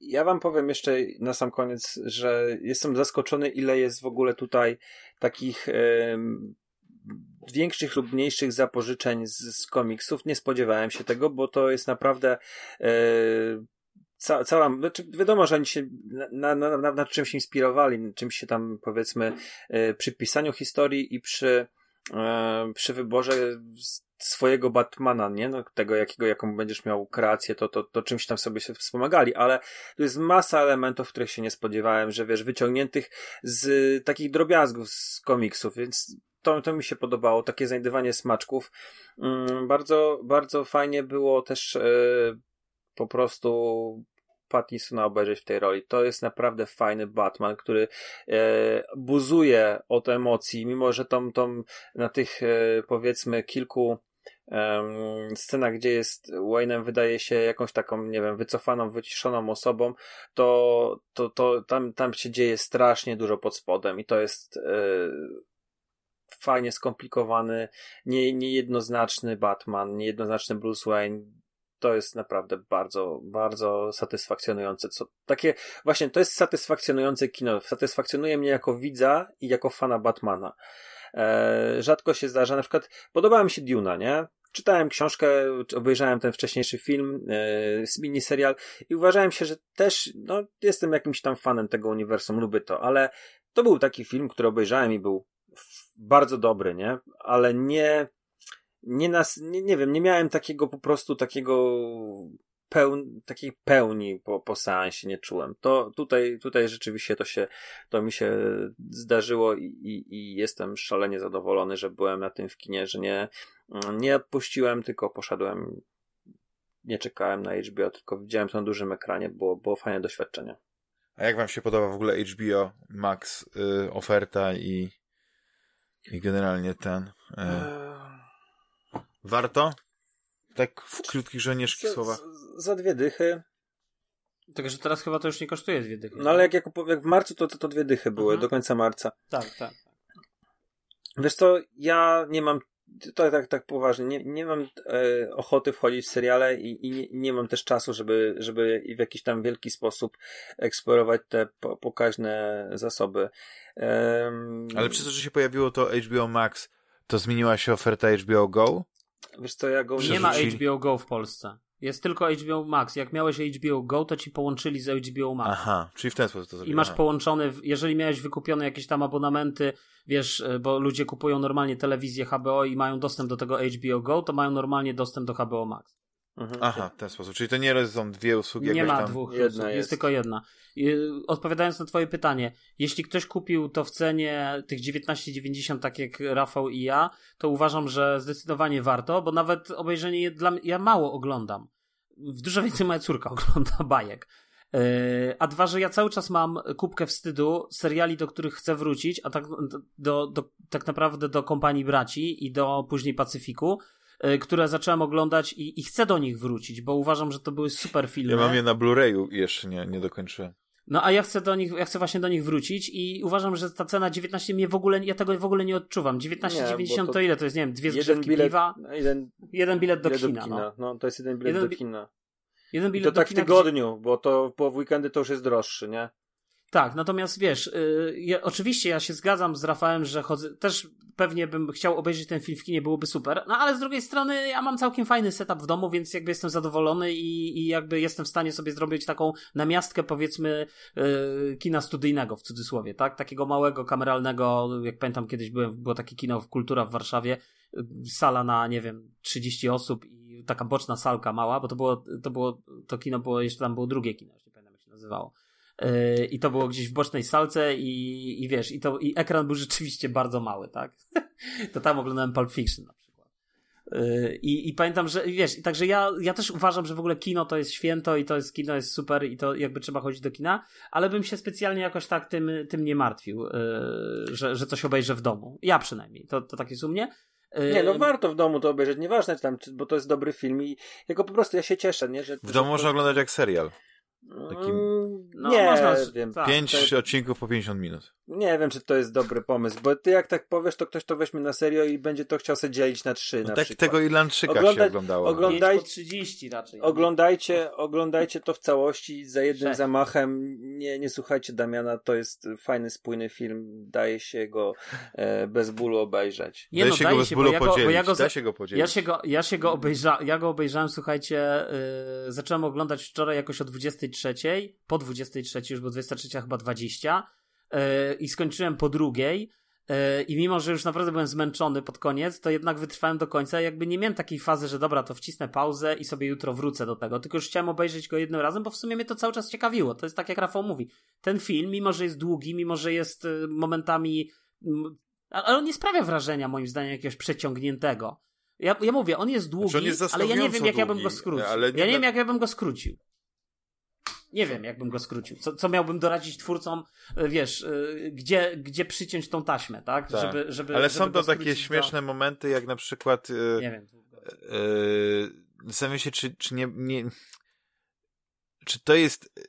Ja wam powiem jeszcze na sam koniec, że jestem zaskoczony, ile jest w ogóle tutaj takich większych lub mniejszych zapożyczeń z, z komiksów. Nie spodziewałem się tego, bo to jest naprawdę e, ca, cała, znaczy wiadomo, że oni się na, na, na, na czymś inspirowali, czymś się tam powiedzmy e, przy pisaniu historii i przy, e, przy wyborze swojego Batmana, nie? No, tego, jakiego, jaką będziesz miał kreację, to, to, to czymś tam sobie się wspomagali, ale tu jest masa elementów, których się nie spodziewałem, że wiesz, wyciągniętych z takich drobiazgów z komiksów, więc to, to mi się podobało, takie znajdywanie smaczków. Mm, bardzo, bardzo fajnie było też e, po prostu Pattinsona obejrzeć w tej roli. To jest naprawdę fajny Batman, który e, buzuje od emocji, mimo że tą, tą na tych e, powiedzmy kilku scenach, gdzie jest Wayne'em wydaje się jakąś taką, nie wiem, wycofaną, wyciszoną osobą, to, to, to tam, tam się dzieje strasznie dużo pod spodem i to jest e, fajnie skomplikowany, nie, niejednoznaczny Batman, niejednoznaczny Bruce Wayne, to jest naprawdę bardzo, bardzo satysfakcjonujące. Co, takie, właśnie, to jest satysfakcjonujące kino. Satysfakcjonuje mnie jako widza i jako fana Batmana. E, rzadko się zdarza, na przykład podobała mi się Duna, nie? Czytałem książkę, obejrzałem ten wcześniejszy film, e, miniserial i uważałem się, że też, no, jestem jakimś tam fanem tego uniwersum, lubię to, ale to był taki film, który obejrzałem i był bardzo dobry, nie? Ale nie, nie nas, nie, nie wiem, nie miałem takiego po prostu takiego pełni, takiej pełni po, po seansie nie czułem. To tutaj, tutaj rzeczywiście to się, to mi się zdarzyło i, i, i jestem szalenie zadowolony, że byłem na tym w kinie, że nie, nie odpuściłem, tylko poszedłem, nie czekałem na HBO, tylko widziałem to na dużym ekranie, było, było fajne doświadczenie. A jak wam się podoba w ogóle HBO Max y, oferta i, i generalnie ten? Y... Warto? Tak w krótkich żołnierzkich słowach. Za dwie dychy. Tylko, że teraz chyba to już nie kosztuje dwie dychy. No ale jak, jak, jak w marcu, to, to, to dwie dychy były, mhm. do końca marca. Tak, tak. Wiesz co, ja nie mam to tak, tak poważnie, nie, nie mam e, ochoty wchodzić w seriale i, i nie, nie, mam też czasu, żeby, żeby w jakiś tam wielki sposób eksplorować te po, pokaźne zasoby. Um, Ale przez to, że się pojawiło to HBO Max, to zmieniła się oferta HBO Go? Wiesz co, ja go nie ma HBO Go w Polsce. Jest tylko HBO Max. Jak miałeś HBO Go, to ci połączyli z HBO Max. Aha, czyli w ten sposób to zrobiłem. I masz połączony, jeżeli miałeś wykupione jakieś tam abonamenty, wiesz, e, bo ludzie kupują normalnie telewizję HBO i mają dostęp do tego HBO Go, to mają normalnie dostęp do HBO Max. Mhm. Aha, w ten sposób. Czyli to nie są dwie usługi. Nie ma tam... dwóch jedna jest. jest tylko jedna. I odpowiadając na twoje pytanie, jeśli ktoś kupił to w cenie tych 19,90 tak jak Rafał i ja, to uważam, że zdecydowanie warto, bo nawet obejrzenie dla mnie, ja mało oglądam. Dużo więcej moja córka ogląda bajek. A dwa, że ja cały czas mam kubkę wstydu seriali, do których chcę wrócić, a tak, do, do, tak naprawdę do Kompanii Braci i do później Pacyfiku, które zacząłem oglądać i, i chcę do nich wrócić, bo uważam, że to były super filmy. Ja mam je na Blu-rayu jeszcze nie, nie dokończyłem. No a ja chcę do nich, ja chcę właśnie do nich wrócić i uważam, że ta cena 19 mnie w ogóle, ja tego w ogóle nie odczuwam. 19,90 to, to, ile to jest, nie wiem, dwie zgrzewki bilet, piwa? Jeden, jeden bilet do bilet kina. Do kina. No. no. to jest jeden bilet jeden, do kina. Jeden bilet I to do tak kina, w tygodniu, gdzie... bo to po weekendy to już jest droższy, nie? Tak, natomiast wiesz, yy, ja, oczywiście ja się zgadzam z Rafałem, że chodzę, też pewnie bym chciał obejrzeć ten film w kinie, byłoby super, no ale z drugiej strony ja mam całkiem fajny setup w domu, więc jakby jestem zadowolony i, i jakby jestem w stanie sobie zrobić taką namiastkę powiedzmy yy, kina studyjnego w cudzysłowie, tak? Takiego małego, kameralnego, jak pamiętam kiedyś byłem, było takie kino Kultura w Warszawie, yy, sala na, nie wiem, 30 osób i taka boczna salka mała, bo to było, to było, to kino było, jeszcze tam było drugie kino, nie pamiętam jak się nazywało. I to było gdzieś w bocznej salce i, i wiesz, i, to, i ekran był rzeczywiście bardzo mały, tak? to tam oglądałem Pulp Fiction na przykład. I, I pamiętam, że wiesz, i także ja, ja też uważam, że w ogóle kino to jest święto i to jest kino jest super i to jakby trzeba chodzić do kina, ale bym się specjalnie jakoś tak tym, tym nie martwił, że, że coś obejrzę w domu. Ja przynajmniej. To, to tak jest u mnie. Nie, no warto w domu to obejrzeć, nieważne czy tam, czy, bo to jest dobry film i jako po prostu ja się cieszę, nie? Że, w domu można oglądać jak serial. Takim... No, nie, można, wiem. Tak, Pięć to... odcinków po 50 minut. Nie wiem, czy to jest dobry pomysł, bo ty jak tak powiesz, to ktoś to weźmie na serio i będzie to chciał sobie dzielić na trzy. No na tak przykład. tego Irlandczyka Oglądać, się oglądało. Oglądaj... 5 po 30 raczej. Oglądajcie, oglądajcie to w całości za jednym zamachem. Nie, nie słuchajcie Damiana, to jest fajny, spójny film. Daje się go e, bez bólu obejrzeć. Nie Daje no, się daje go bez się, bólu bo podzielić. bo ja go, da się go podzielić. Ja się go, ja się go, obejrza, ja go obejrzałem, słuchajcie, yy, zacząłem oglądać wczoraj jakoś o 23, po 23, już bo 23 chyba 20 yy, i skończyłem po drugiej yy, i mimo, że już naprawdę byłem zmęczony pod koniec, to jednak wytrwałem do końca jakby nie miałem takiej fazy, że dobra, to wcisnę pauzę i sobie jutro wrócę do tego, tylko już chciałem obejrzeć go jednym razem, bo w sumie mnie to cały czas ciekawiło. To jest tak jak Rafał mówi. Ten film, mimo że jest długi, mimo że jest y, momentami ale on nie sprawia wrażenia, moim zdaniem, jakiegoś przeciągniętego. Ja, ja mówię, on jest długi, Znaczy on jest ale ja nie wiem, jak ja bym długi, go skrócił. nie ja nie wiem, jak ja bym go skrócił. Nie wiem, jak bym go skrócił. Co, co miałbym doradzić twórcom, e, wiesz, e, gdzie, gdzie przyciąć tą taśmę, tak? Tak. Żeby, żeby, Ale są to takie śmieszne momenty, jak na przykład yy, Nie wiem. zastanawiam się, czy, czy nie, nie czy to jest,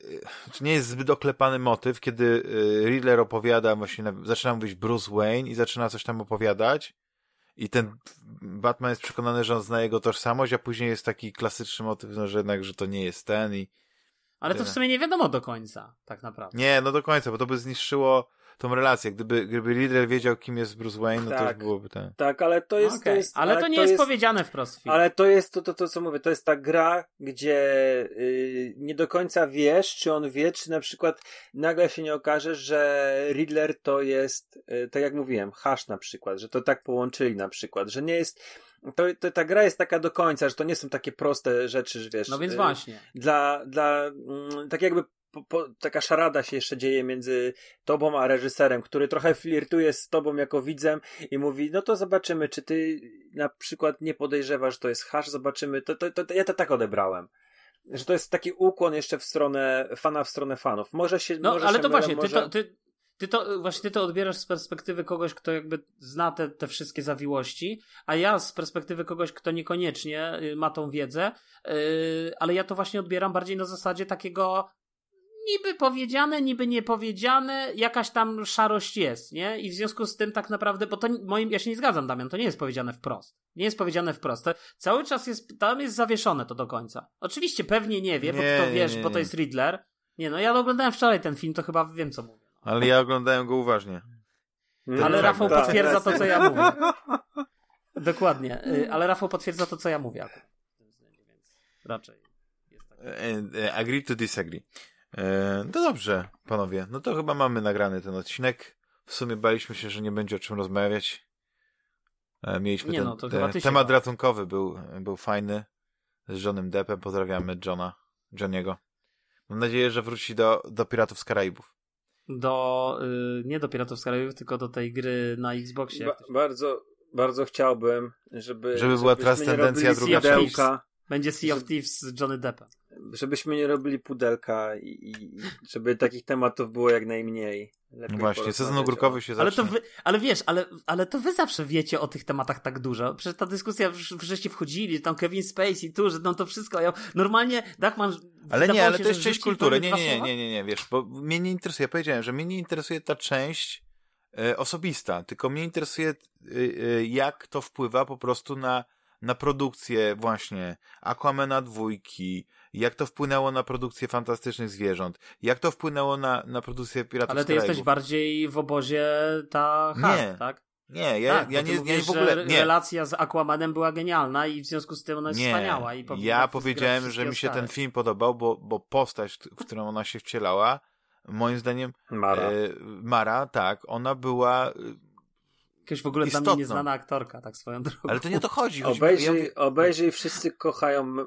czy nie jest zbyt oklepany motyw, kiedy Riddler opowiada, właśnie na, zaczyna mówić Bruce Wayne i zaczyna coś tam opowiadać i ten Batman jest przekonany, że on zna jego tożsamość, a później jest taki klasyczny motyw, no, że jednak, że to nie jest ten i Ale to w sumie nie wiadomo do końca, tak naprawdę. nie, no do końca, bo to by zniszczyło tą relację. Gdyby, gdyby Riddler wiedział, kim jest Bruce Wayne, no to Tak. już byłoby ten. Tak, ale to jest. Okej, to jest ale to nie jest, powiedziane wprost w filmie. Ale to jest to, to, to, co mówię, to jest ta gra, gdzie yy, nie do końca wiesz, czy on wie, czy na przykład nagle się nie okaże, że Riddler to jest, yy, tak jak mówiłem, hash na przykład, że to tak połączyli na przykład, że nie jest, to, to ta gra jest taka do końca, że to nie są takie proste rzeczy, że wiesz. No więc yy, właśnie. Dla, dla, mm, tak jakby po, po, taka szarada się jeszcze dzieje między tobą a reżyserem, który trochę flirtuje z tobą jako widzem i mówi, no to zobaczymy, czy ty na przykład nie podejrzewasz, że to jest hash, zobaczymy, to, to, to, ja to tak odebrałem. Że to jest taki ukłon jeszcze w stronę fana, w stronę fanów. Może się. No, może ale się to mylę, właśnie, ty może... to, ty, ty to, właśnie ty to odbierasz z perspektywy kogoś, kto jakby zna te, te wszystkie zawiłości, a ja z perspektywy kogoś, kto niekoniecznie y, ma tą wiedzę, yy, ale ja to właśnie odbieram bardziej na zasadzie takiego niby powiedziane, niby niepowiedziane, jakaś tam szarość jest, nie? I w związku z tym tak naprawdę, bo to moim, ja się nie zgadzam, Damian, to nie jest powiedziane wprost. Nie jest powiedziane wprost. To cały czas jest, tam jest zawieszone to do końca. Oczywiście pewnie nie wie, bo Nie, kto nie, wiesz, nie, bo to jest Riddler. Nie no, ja oglądałem wczoraj ten film, to chyba wiem, co mówię. Ale ja oglądałem go uważnie. Mm, Ale tak, Rafał tak. potwierdza to, co ja mówię. Dokładnie. Y, Ale Rafał potwierdza to, co ja mówię akurat. w tym względzie, Więc raczej jest tak. E, e, Agree to disagree. E, No dobrze, panowie. No to chyba mamy nagrany ten odcinek. W sumie baliśmy się, że nie będzie o czym rozmawiać. E, Mieliśmy Nie ten no, to chyba te- ty się temat ratunkowy był, był fajny. Z Johnem Deppem. Pozdrawiamy Johna, Johniego. Mam nadzieję, że wróci do, do Piratów z Karaibów. Do, y, nie do Piratów z Karaibów, tylko do tej gry na Xboxie. Ba- bardzo, bardzo chciałbym, żeby. Żeby była transcendencja robili druga pudełka. Będzie Sea of Thieves z Johnny Deppem. Żebyśmy nie robili pudelka i, i żeby takich tematów było jak najmniej. Lepiej Właśnie, sezon ogórkowy się zacznie. Ale, to wy, ale wiesz, ale, ale to wy zawsze wiecie o tych tematach tak dużo. Przecież ta dyskusja, żeście wchodzili, tam Kevin Spacey, tu, że no to wszystko. Ja, normalnie Dachman... Ale nie, ale się, to jest część kultury. Nie, nie, nie, nie, nie, nie, wiesz, bo mnie nie interesuje, ja powiedziałem, że mnie nie interesuje ta część e, osobista, tylko mnie interesuje e, e, jak to wpływa po prostu na na produkcję właśnie Aquamena dwójki, jak to wpłynęło na produkcję fantastycznych zwierząt, jak to wpłynęło na, na produkcję Piratów Ale ty jesteś bardziej w obozie ta hard, tak? Nie, ja, tak, ja nie, mówisz, ja w ogóle. Nie. Relacja z Aquamanem była genialna i w związku z tym ona jest nie. wspaniała. I ja powiedziałem, że mi się ten film podobał, bo, bo postać, w którą ona się wcielała, moim zdaniem. Mara. E, Mara, tak, ona była Jakaś w ogóle istotną. dla mnie nieznana aktorka, tak swoją drogą. Ale to nie o to chodzi. chodzi obejrzyj, ja... obejrzyj, wszyscy kochają e,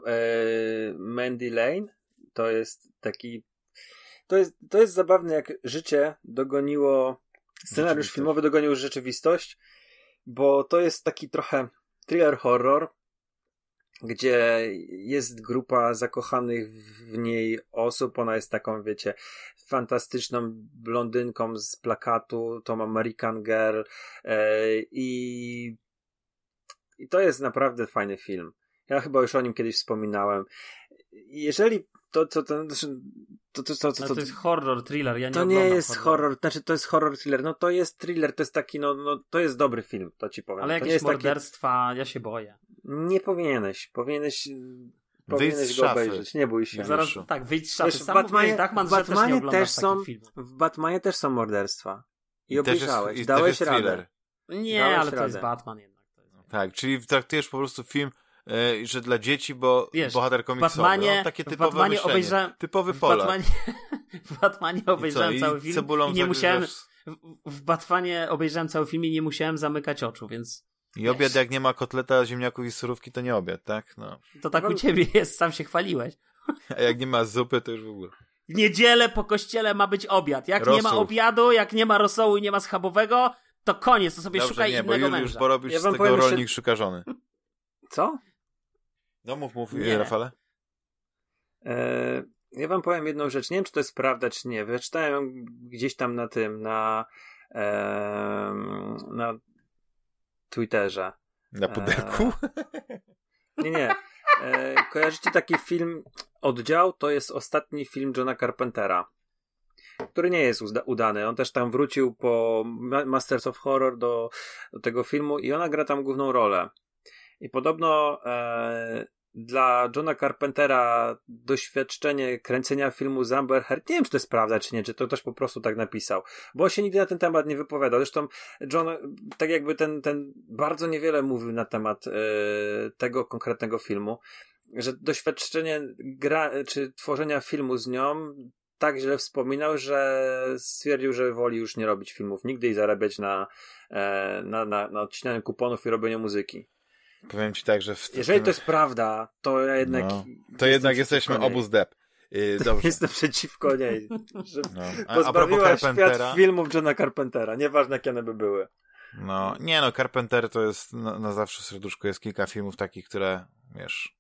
Mandy Lane. To jest taki... To jest, to jest zabawne, jak życie dogoniło... Scenariusz filmowy dogonił rzeczywistość, bo to jest taki trochę thriller horror, gdzie jest grupa zakochanych w niej osób. Ona jest taką, wiecie, fantastyczną blondynką z plakatu, tą American Girl e, i, i to jest naprawdę fajny film. Ja chyba już o nim kiedyś wspominałem. Jeżeli to, co znaczy, to, to, to, to, to, to, to, to jest horror, thriller. Ja nie to nie jest horror. horror, znaczy to jest horror, thriller. No to jest thriller, to jest taki, no, no to jest dobry film, to ci powiem. Ale jakieś jest morderstwa, taki... ja się boję. Nie powinieneś, powinieneś... Powinieneś go obejrzeć, nie bój się. Zaraz, tak, wyjdź z szafy. Wiesz, Batmanie, w Batmanie też, też są, w Batmanie też są morderstwa. I, I obejrzałeś, dałeś radę. Thriller. Nie, dałeś ale radę. to jest Batman jednak. Tak, czyli traktujesz po prostu film e, że dla dzieci, bo Wiesz, bohater komiksowy. Batmanie, no, takie typowe Batmanie myślenie. obejrzałem, typowy Polak. W Batmanie, w Batmanie obejrzałem cały film i nie musiałem... W, w Batmanie obejrzałem cały film i nie musiałem zamykać oczu, więc... I obiad, jak nie ma kotleta, ziemniaków i surówki, to nie obiad, tak? No. To tak u ciebie jest, sam się chwaliłeś. A jak nie ma zupy, to już w ogóle. W niedzielę po kościele ma być obiad. Jak Rosół. nie ma obiadu, jak nie ma rosołu i nie ma schabowego, to koniec, to sobie Dobrze, szukaj nie, innego bo męża. już porobisz ja z tego powiem, rolnik że... szuka żony. Co? No mów, mów, nie. Rafale. E, ja wam powiem jedną rzecz. Nie wiem, czy to jest prawda, czy nie. Wyczytałem gdzieś tam na tym, na, e, na Twitterze, na pudełku? Eee, nie, nie. Eee, kojarzycie taki film Oddział? To jest ostatni film Johna Carpentera, który nie jest udany. On też tam wrócił po Masters of Horror do, do tego filmu i ona gra tam główną rolę. I podobno e, dla Johna Carpentera doświadczenie kręcenia filmu z Amber Heard, nie wiem czy to jest prawda czy nie, czy to ktoś po prostu tak napisał, bo się nigdy na ten temat nie wypowiadał. Zresztą John tak jakby ten, ten bardzo niewiele mówił na temat e, tego konkretnego filmu, że doświadczenie gra, czy tworzenia filmu z nią tak źle wspominał, że stwierdził, że woli już nie robić filmów nigdy i zarabiać na, e, na, na, na odcinaniu kuponów i robieniu muzyki. Powiem ci tak, że... W Jeżeli to jest prawda, to ja jednak... No, to jednak jesteśmy obu z dep. Yy, dobrze. Jestem przeciwko niej. Że no. a, pozbawiła a świat filmów Johna Carpentera. Nieważne, jakie one by były. No, nie no, Carpenter to jest na, na zawsze serduszko. Jest kilka filmów takich, które, wiesz,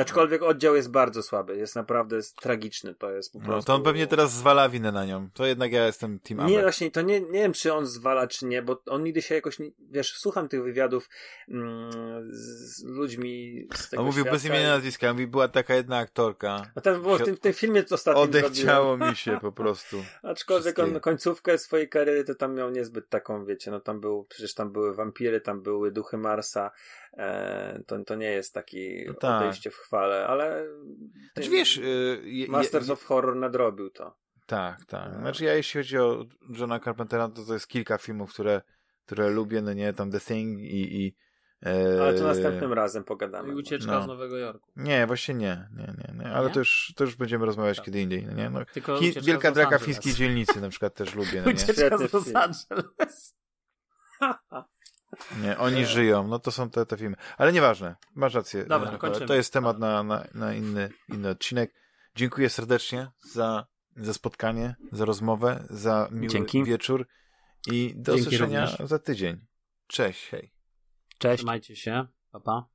Aczkolwiek oddział jest bardzo słaby, jest naprawdę jest tragiczny, to jest po prostu... No, to on pewnie teraz zwala winę na nią, to jednak ja jestem Team Nie, właśnie, to nie, nie wiem, czy on zwala, czy nie, bo on nigdy się jakoś, nie, wiesz, słucham tych wywiadów mm, z ludźmi z tego On mówił świata. bez imienia nazwiska, mówi, była taka jedna aktorka. A ten, było w tym, w tym filmie to ostatnio Odechciało mi się po prostu. Aczkolwiek on końcówkę swojej kariery to tam miał niezbyt taką, wiecie, no tam był, przecież tam były wampiry, tam były duchy Marsa, to, to nie jest taki no tak. odejście w chwale, ale znaczy, wiesz, y, Masters je, of Horror nadrobił to. Tak, tak. E. Znaczy ja jeśli chodzi o Johna Carpentera, to to jest kilka filmów, które, które lubię, no nie, tam The Thing i, i e, ale to następnym razem pogadamy. I ucieczka no. z Nowego Jorku. Nie, właśnie nie, nie, nie, nie. ale nie? To, już, to już będziemy rozmawiać tak. kiedy indziej, no nie? No, Hi, Wielka draka fińskiej dzielnicy na przykład też lubię, no nie? Ucieczka z Los Angeles. Nie, oni żyją. No to są te, te filmy. Ale nieważne. Masz rację. Dobra, kończymy. To jest temat na, na, na inny, inny odcinek. Dziękuję serdecznie za, za spotkanie, za rozmowę, za miły Dzięki. wieczór i do Dzięki usłyszenia również. za tydzień. Cześć, hej. Cześć. Trzymajcie się. Pa, pa.